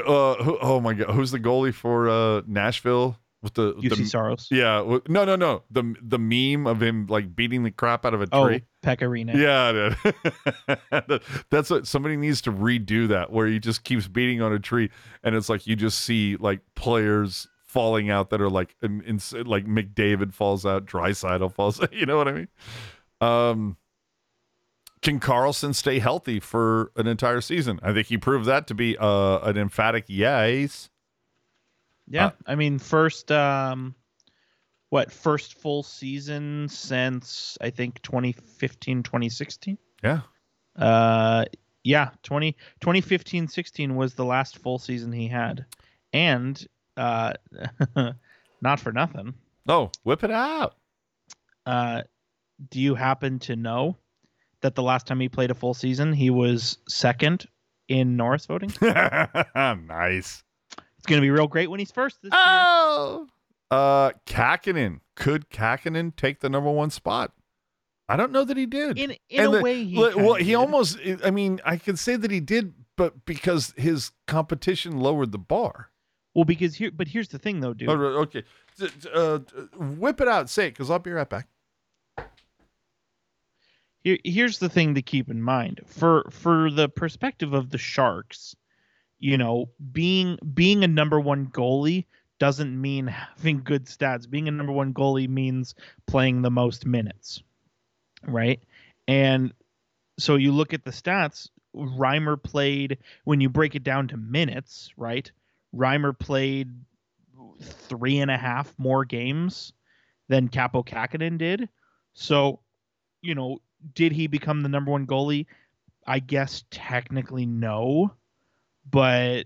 Uh, who, oh my god, who's the goalie for uh, Nashville with the, UC the Saros. yeah? No, no, no. The the meme of him like beating the crap out of a Oh, tree. Pekka Rinne. Yeah, *laughs* that's what somebody needs to redo that where he just keeps beating on a tree and it's like you just see like players falling out that are like in, in, like McDavid falls out, Draisaitl falls. Out. *laughs* You know what I mean? Um, can Karlsson stay healthy for an entire season? I think he proved that to be uh, an emphatic yes. Yeah, Uh, I mean, first, um, what first full season since I think 2015, 2016. Yeah. Uh, yeah, 20, 2015, 16 was the last full season he had, and uh, *laughs* not for nothing. Oh, whip it out. Uh, do you happen to know that the last time he played a full season, he was second in Norris voting? *laughs* nice. It's going to be real great when he's first this year. Oh. Uh, Kähkönen. Could Kähkönen take the number one spot? I don't know that he did. In in And a the- way, he Well, well, he did. almost. I mean, I could say that he did, but because his competition lowered the bar. well because here. But here's the thing, though, dude. Oh, okay. Uh, whip it out. Say it, because I'll be right back. Here, here's the thing to keep in mind for for the perspective of the Sharks. You know, being being a number one goalie doesn't mean having good stats. Being a number one goalie means playing the most minutes, right? And so you look at the stats. Reimer played when you break it down to minutes, right? Reimer played three and a half more games than Kaapo Kähkönen did. So, you know, did he become the number one goalie? I guess technically no, but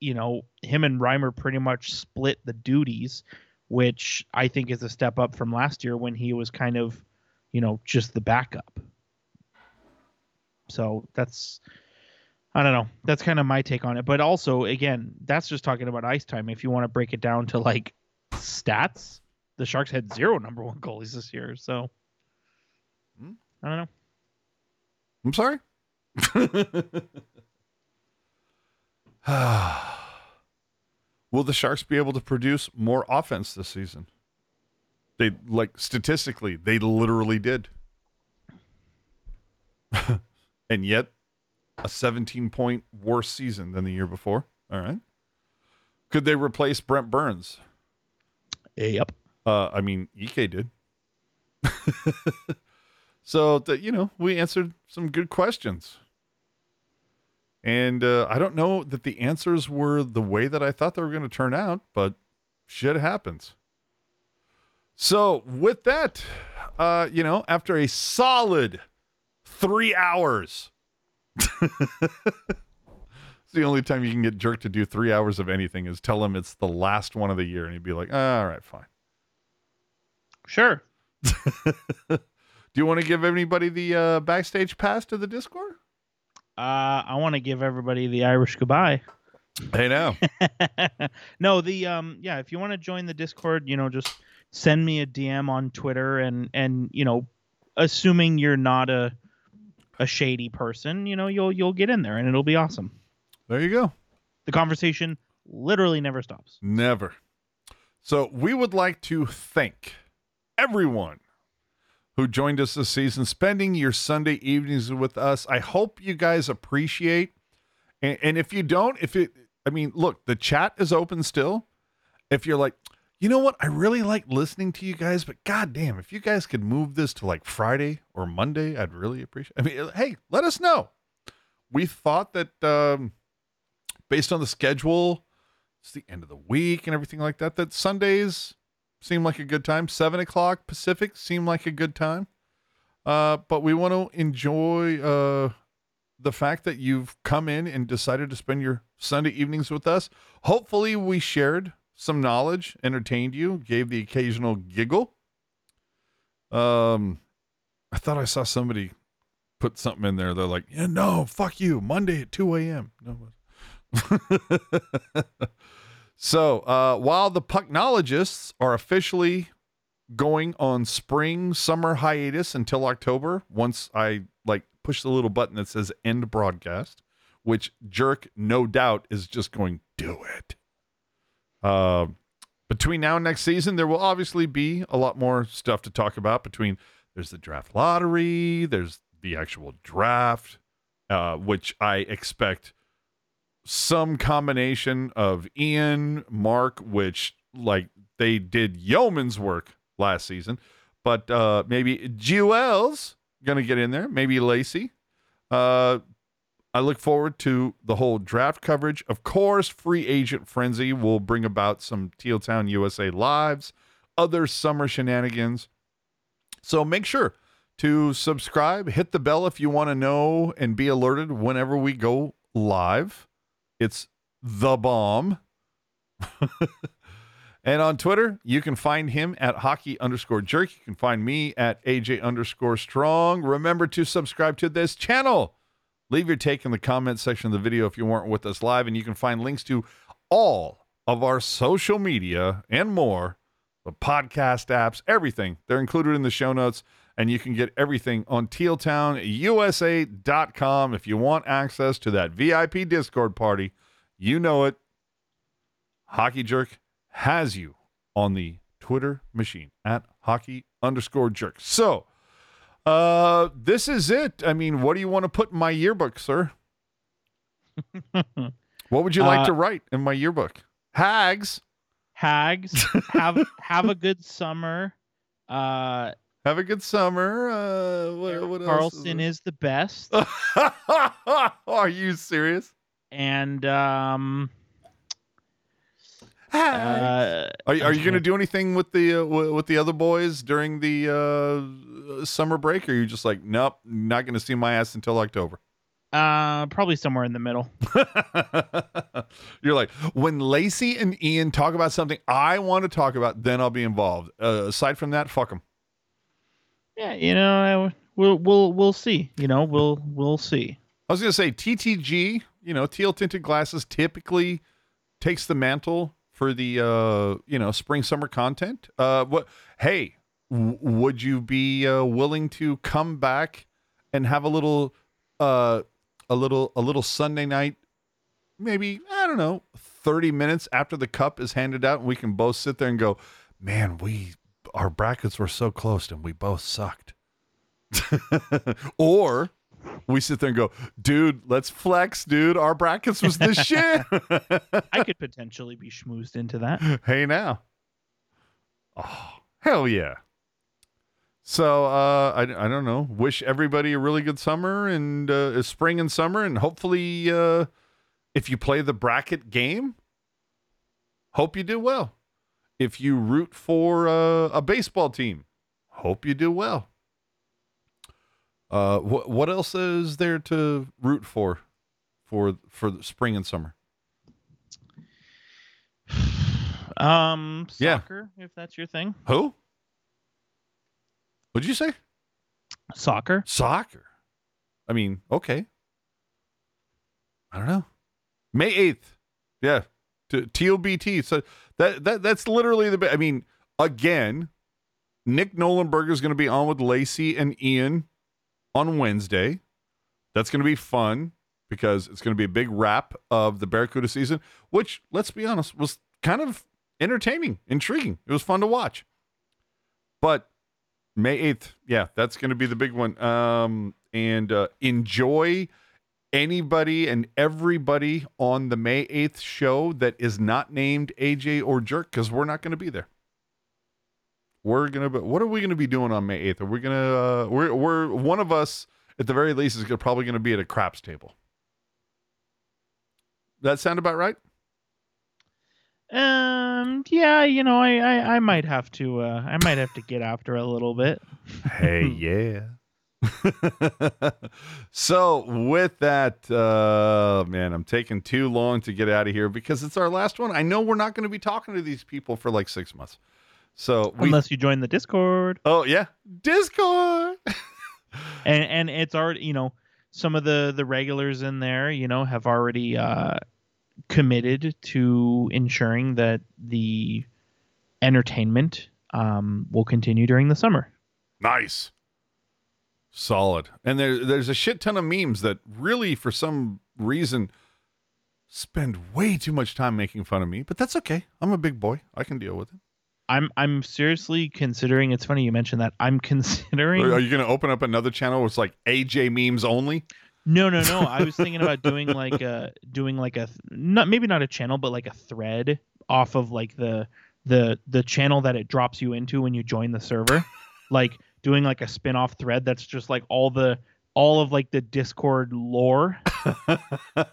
you know, him and Reimer pretty much split the duties, which I think is a step up from last year when he was kind of, you know, just the backup. So that's I don't know. That's kind of my take on it. But also, again, that's just talking about ice time. If you want to break it down to like stats, the Sharks had zero number one goalies this year. So Hmm. I don't know. I'm sorry. *laughs* *laughs* *sighs* Will the Sharks be able to produce more offense this season? They like statistically, they literally did. *laughs* and yet a 17 point worse season than the year before. All right. Could they replace Brent Burns? Yep. Uh, I mean, EK did. *laughs* so that you know, we answered some good questions, and uh, I don't know that the answers were the way that I thought they were going to turn out, but shit happens. So with that, uh, you know, after a solid three hours. *laughs* It's the only time you can get jerked to do three hours of anything is tell him it's the last one of the year, and he'd be like, "Ah, "All right, fine." Sure. *laughs* Do you want to give anybody the uh, backstage pass to the Discord? Uh, I want to give everybody the Irish goodbye. Hey now. *laughs* no, the um, yeah. If you want to join the Discord, you know, just send me a DM on Twitter, and and you know, assuming you're not a a shady person, you know, you'll you'll get in there, and it'll be awesome. there you go. The conversation literally never stops. Never. So we would like to thank everyone who joined us this season, spending your Sunday evenings with us. I hope you guys appreciate. And, and if you don't, if it, I mean, look, the chat is open still. If you're like, you know what, I really like listening to you guys, but goddamn, if you guys could move this to like Friday or Monday, I'd really appreciate. I mean, hey, let us know. We thought that um, based on the schedule, it's the end of the week and everything like that. That Sundays seem like a good time. Seven o'clock Pacific seemed like a good time. Uh, but we want to enjoy uh, the fact that you've come in and decided to spend your Sunday evenings with us. Hopefully, we shared some knowledge, entertained you, gave the occasional giggle. Um, I thought I saw somebody put something in there. They're like, "Yeah, no, fuck you, Monday at two a.m." No. *laughs* so, uh, while the pucknologists are officially going on spring summer hiatus until October, once I like push the little button that says end broadcast, which jerk no doubt is just going do it. Uh, between now and next season, there will obviously be a lot more stuff to talk about. Between there's the draft lottery, there's the actual draft, uh, which I expect some combination of Ian, Mark, which like they did yeoman's work last season, but uh, maybe Jewel's gonna get in there, maybe Lacey. Uh, I look forward to the whole draft coverage. Of course, free agent frenzy will bring about some Teal Town USA lives, other summer shenanigans. So make sure to subscribe, hit the bell if you want to know and be alerted whenever we go live. It's the bomb. *laughs* and on Twitter, you can find him at hockey underscore jerk. You can find me at AJ underscore strong. Remember to subscribe to this channel. Leave your take in the comment section of the video if you weren't with us live, and you can find links to all of our social media and more, the podcast apps, everything. They're included in the show notes, and you can get everything on tealtownusa.com if you want access to that VIP Discord party. You know it. Hockey Jerk has you on the Twitter machine at hockey underscore jerk. So, uh, this is it. I mean, what do you want to put in my yearbook, sir? *laughs* What would you like Uh, to write in my yearbook? Hags. Hags, have have a good summer. Uh, Have a good summer. Uh, what, what else? Karlsson is the best, *laughs* Are you serious? and um, uh, Are, are you going to do anything with the uh, w- with the other boys during the uh, summer break? Or are you just like, nope, not going to see my ass until October? uh, probably somewhere in the middle. *laughs* You're like, when Lacey and Ian talk about something I want to talk about, then I'll be involved. Uh, aside from that, fuck them. Yeah, you know, we'll we'll we'll see. You know, we'll we'll see. I was to say TTG, you know, teal tinted glasses typically takes the mantle for the uh, you know, spring summer content. Uh what hey, w- would you be uh, willing to come back and have a little uh a little a little Sunday night maybe, I don't know, 30 minutes after the cup is handed out and we can both sit there and go, "Man, we our brackets were so close and we both sucked." *laughs* or we sit there and go, dude, let's flex, dude. Our brackets was the *laughs* shit. I could potentially be schmoozed into that. hey now. Oh, hell yeah. So uh I, I don't know. Wish everybody a really good summer and uh a spring and summer and hopefully uh if you play the bracket game, hope you do well. If you root for uh, a baseball team, hope you do well. Uh what what else is there to root for for for the spring and summer? Um, Yeah. if that's your thing. Who? What'd you say? Soccer. Soccer. I mean, okay. I don't know. May eighth. Yeah. T- TOBT. So that that that's literally the. I mean, again, Nick Nollenberger is going to be on with Lacey and Ian on Wednesday. That's going to be fun because it's going to be a big wrap of the Barracuda season, which, let's be honest, was kind of entertaining, intriguing. It was fun to watch. But May 8th, yeah, that's going to be the big one. Um, and uh, enjoy anybody and everybody on the May 8th show that is not named AJ or Jerk because we're not going to be there. We're gonna be. What are we gonna be doing on May eighth? Are we gonna? Uh, we're we're one of us at the very least is gonna, probably gonna be at a craps table. That sound about right? Um, yeah, you know, I, I, I might have to, uh, I might have to get after a little bit. Hey, *laughs* yeah. *laughs* so with that, uh, man, I'm taking too long to get out of here because it's our last one. I know we're not going to be talking to these people for like six months. So we, Unless you join the Discord. oh yeah, Discord. *laughs* and and it's already you know some of the the regulars in there you know have already uh committed to ensuring that the entertainment um will continue during the summer Nice. Solid. And there there's a shit ton of memes that really for some reason spend way too much time making fun of me, but that's okay. I'm a big boy. I can deal with it. i'm i'm seriously considering it's funny you mentioned that i'm *laughs* considering Are you going to open up another channel it's like AJ memes only? no no no *laughs* i was thinking about doing like a doing like a not maybe not a channel but like a thread off of like the the the channel that it drops you into when you join the server *laughs* like doing like a spin-off thread that's just like all the all of like the discord lore? *laughs*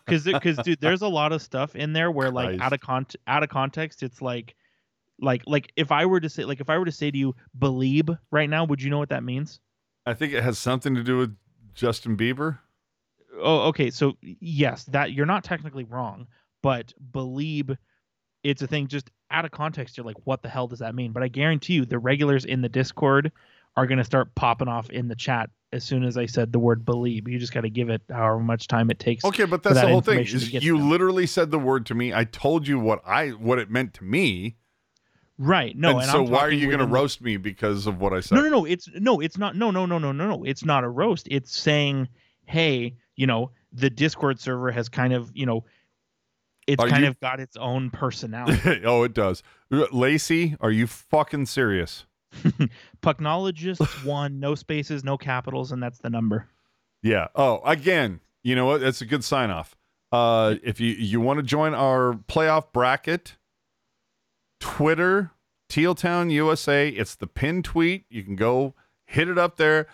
Because because dude there's a lot of stuff in there where like out of con out of context it's like like like if i were to say like if i were to say to you believe right now would you know what that means? I think it has something to do with Justin Bieber. oh okay so yes that you're not technically wrong but believe it's a thing just out of context you're like what the hell does that mean? But i guarantee you the regulars in the discord are going to start popping off in the chat as soon as i said the word believe you just got to give it however much time it takes Okay, but that's that the whole thing. You them. literally said the word to me. I told you what I what it meant to me. right no and, and, so why are you going to roast me because of what I said? No, no, no. It's no, it's not. No, no, no, no, no, no. It's not a roast. It's saying, hey, you know, the Discord server has kind of, you know, it's Are kind you- of got its own *laughs* personality. oh, it does. Lacey, are you fucking serious? *laughs* Pucknologist one, no spaces, no capitals, and that's the number. Yeah. Oh, again, you know what? That's a good sign off. Uh, if you you want to join our playoff bracket, Twitter, Tealtown USA, it's the pin tweet. You can go hit it up there.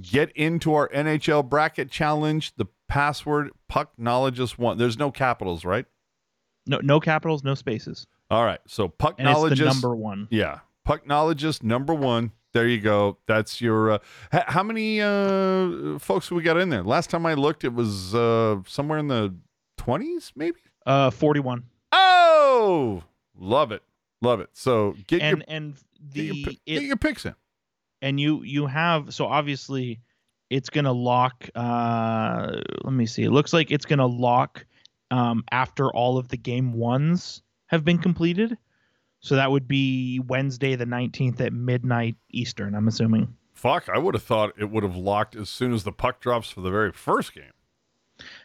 Get into our NHL bracket challenge. The password Pucknologist one. There's no capitals, right? No, no capitals, no spaces, All right. So Pucknologist. number one. Yeah. Pucknologist number one. There you go. That's your. Uh, how many uh, folks we got in there? Last time I looked, it was uh, somewhere in the 20s, maybe? Uh, forty-one. Oh, love it. Love it. So get, and your, and get, the your, pi- it, get your picks in. and you you have so obviously it's gonna lock uh let me see it looks like it's gonna lock um after all of the game ones have been completed so that would be wednesday the 19th at midnight eastern i'm assuming Fuck, I would have thought it would have locked as soon as the puck drops for the very first game.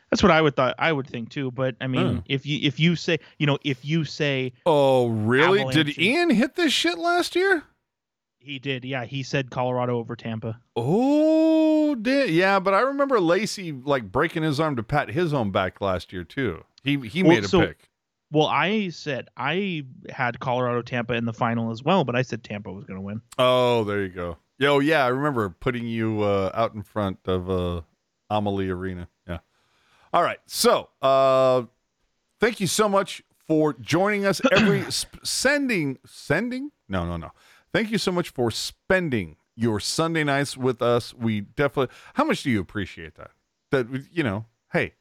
that's what i would thought i would think too but i mean Huh. if you if you say you know if you say Oh, really? Did Ian hit this shit last year? he did yeah he said colorado over tampa Oh, did yeah, but I remember Lacey like breaking his arm to pat his own back last year too. He he Well, made a so- pick. Well i said i had colorado tampa in the final as well but i said tampa was going to win Oh, there you go. Yo, yeah, I remember putting you uh, out in front of uh, Amalie Arena. Yeah. All right. So, uh, thank you so much for joining us every *clears throat* sp- sending sending. No, no, no. Thank you so much for spending your Sunday nights with us. We definitely. How much do you appreciate that? That you know, hey,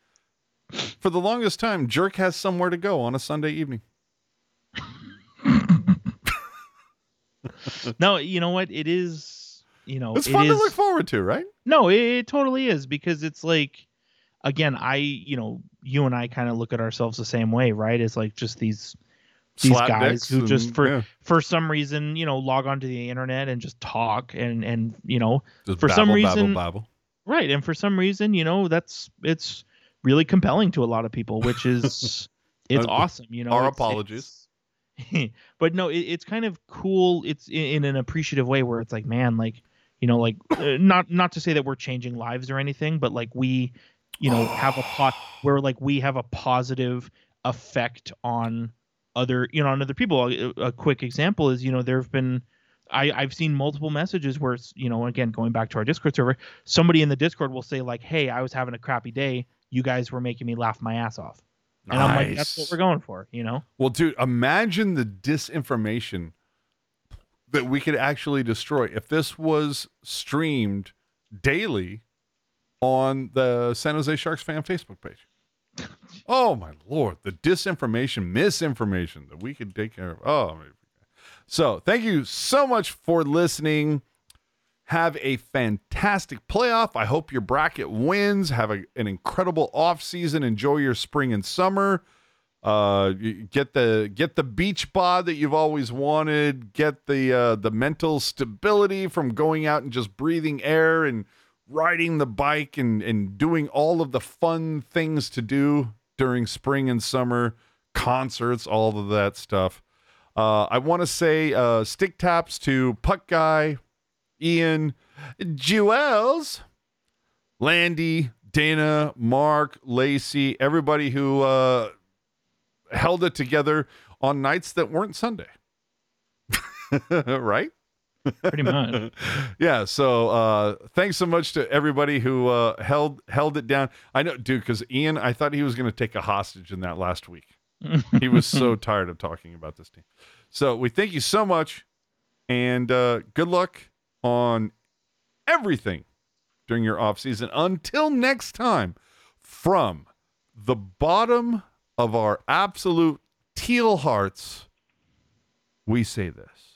for the longest time, Jerk has somewhere to go on a Sunday evening. *laughs* no you know what it is you know It's it fun to is- look forward to, right? no it, it totally is because it's like again i you know you and i kind of look at ourselves the same way right it's like just these These Slap guys who just and- for- yeah, for some reason you know log onto the internet and just talk and and you know just for some reason- babble, babble. right and for some reason you know that's it's really compelling to a lot of people which is *laughs* it's awesome you know our it's- apologies. it's- *laughs* but no it, it's kind of cool it's in, in an appreciative way where it's like man like you know like uh, not not to say that we're changing lives or anything but like we you know have a pot where like we have a positive effect on other you know on other people a, a quick example is you know there have been I, I've seen multiple messages where it's, you know, again, going back to our Discord server, somebody in the Discord will say, like, hey, I was having a crappy day. You guys were making me laugh my ass off. And I'm like, that's what we're going for, you know? Well, dude, imagine the disinformation that we could actually destroy if this was streamed daily on the San Jose Sharks fan Facebook page. Oh my lord, the disinformation, misinformation that we could take care of. Oh, so thank you so much for listening. Have a fantastic playoff. I hope your bracket wins. Have a, an incredible off season. Enjoy your spring and summer. Uh, get the get the beach bod that you've always wanted. Get the uh, the mental stability from going out and just breathing air and riding the bike and and doing all of the fun things to do during spring and summer concerts, all of that stuff. Uh, I want to say uh, stick taps to Puck Guy, Ian, Jewels, Landy, Dana, Mark, Lacey, everybody who uh, held it together on nights that weren't Sunday. *laughs* right? Pretty much. *laughs* yeah. So uh, thanks so much to everybody who uh, held held it down. I know, dude, because Ian, I thought he was going to take a hostage in that last week. he was so *laughs* tired of talking about this team. So we thank you so much, and uh, good luck on everything during your off season. Until next time, from the bottom of our absolute teal hearts, we say this.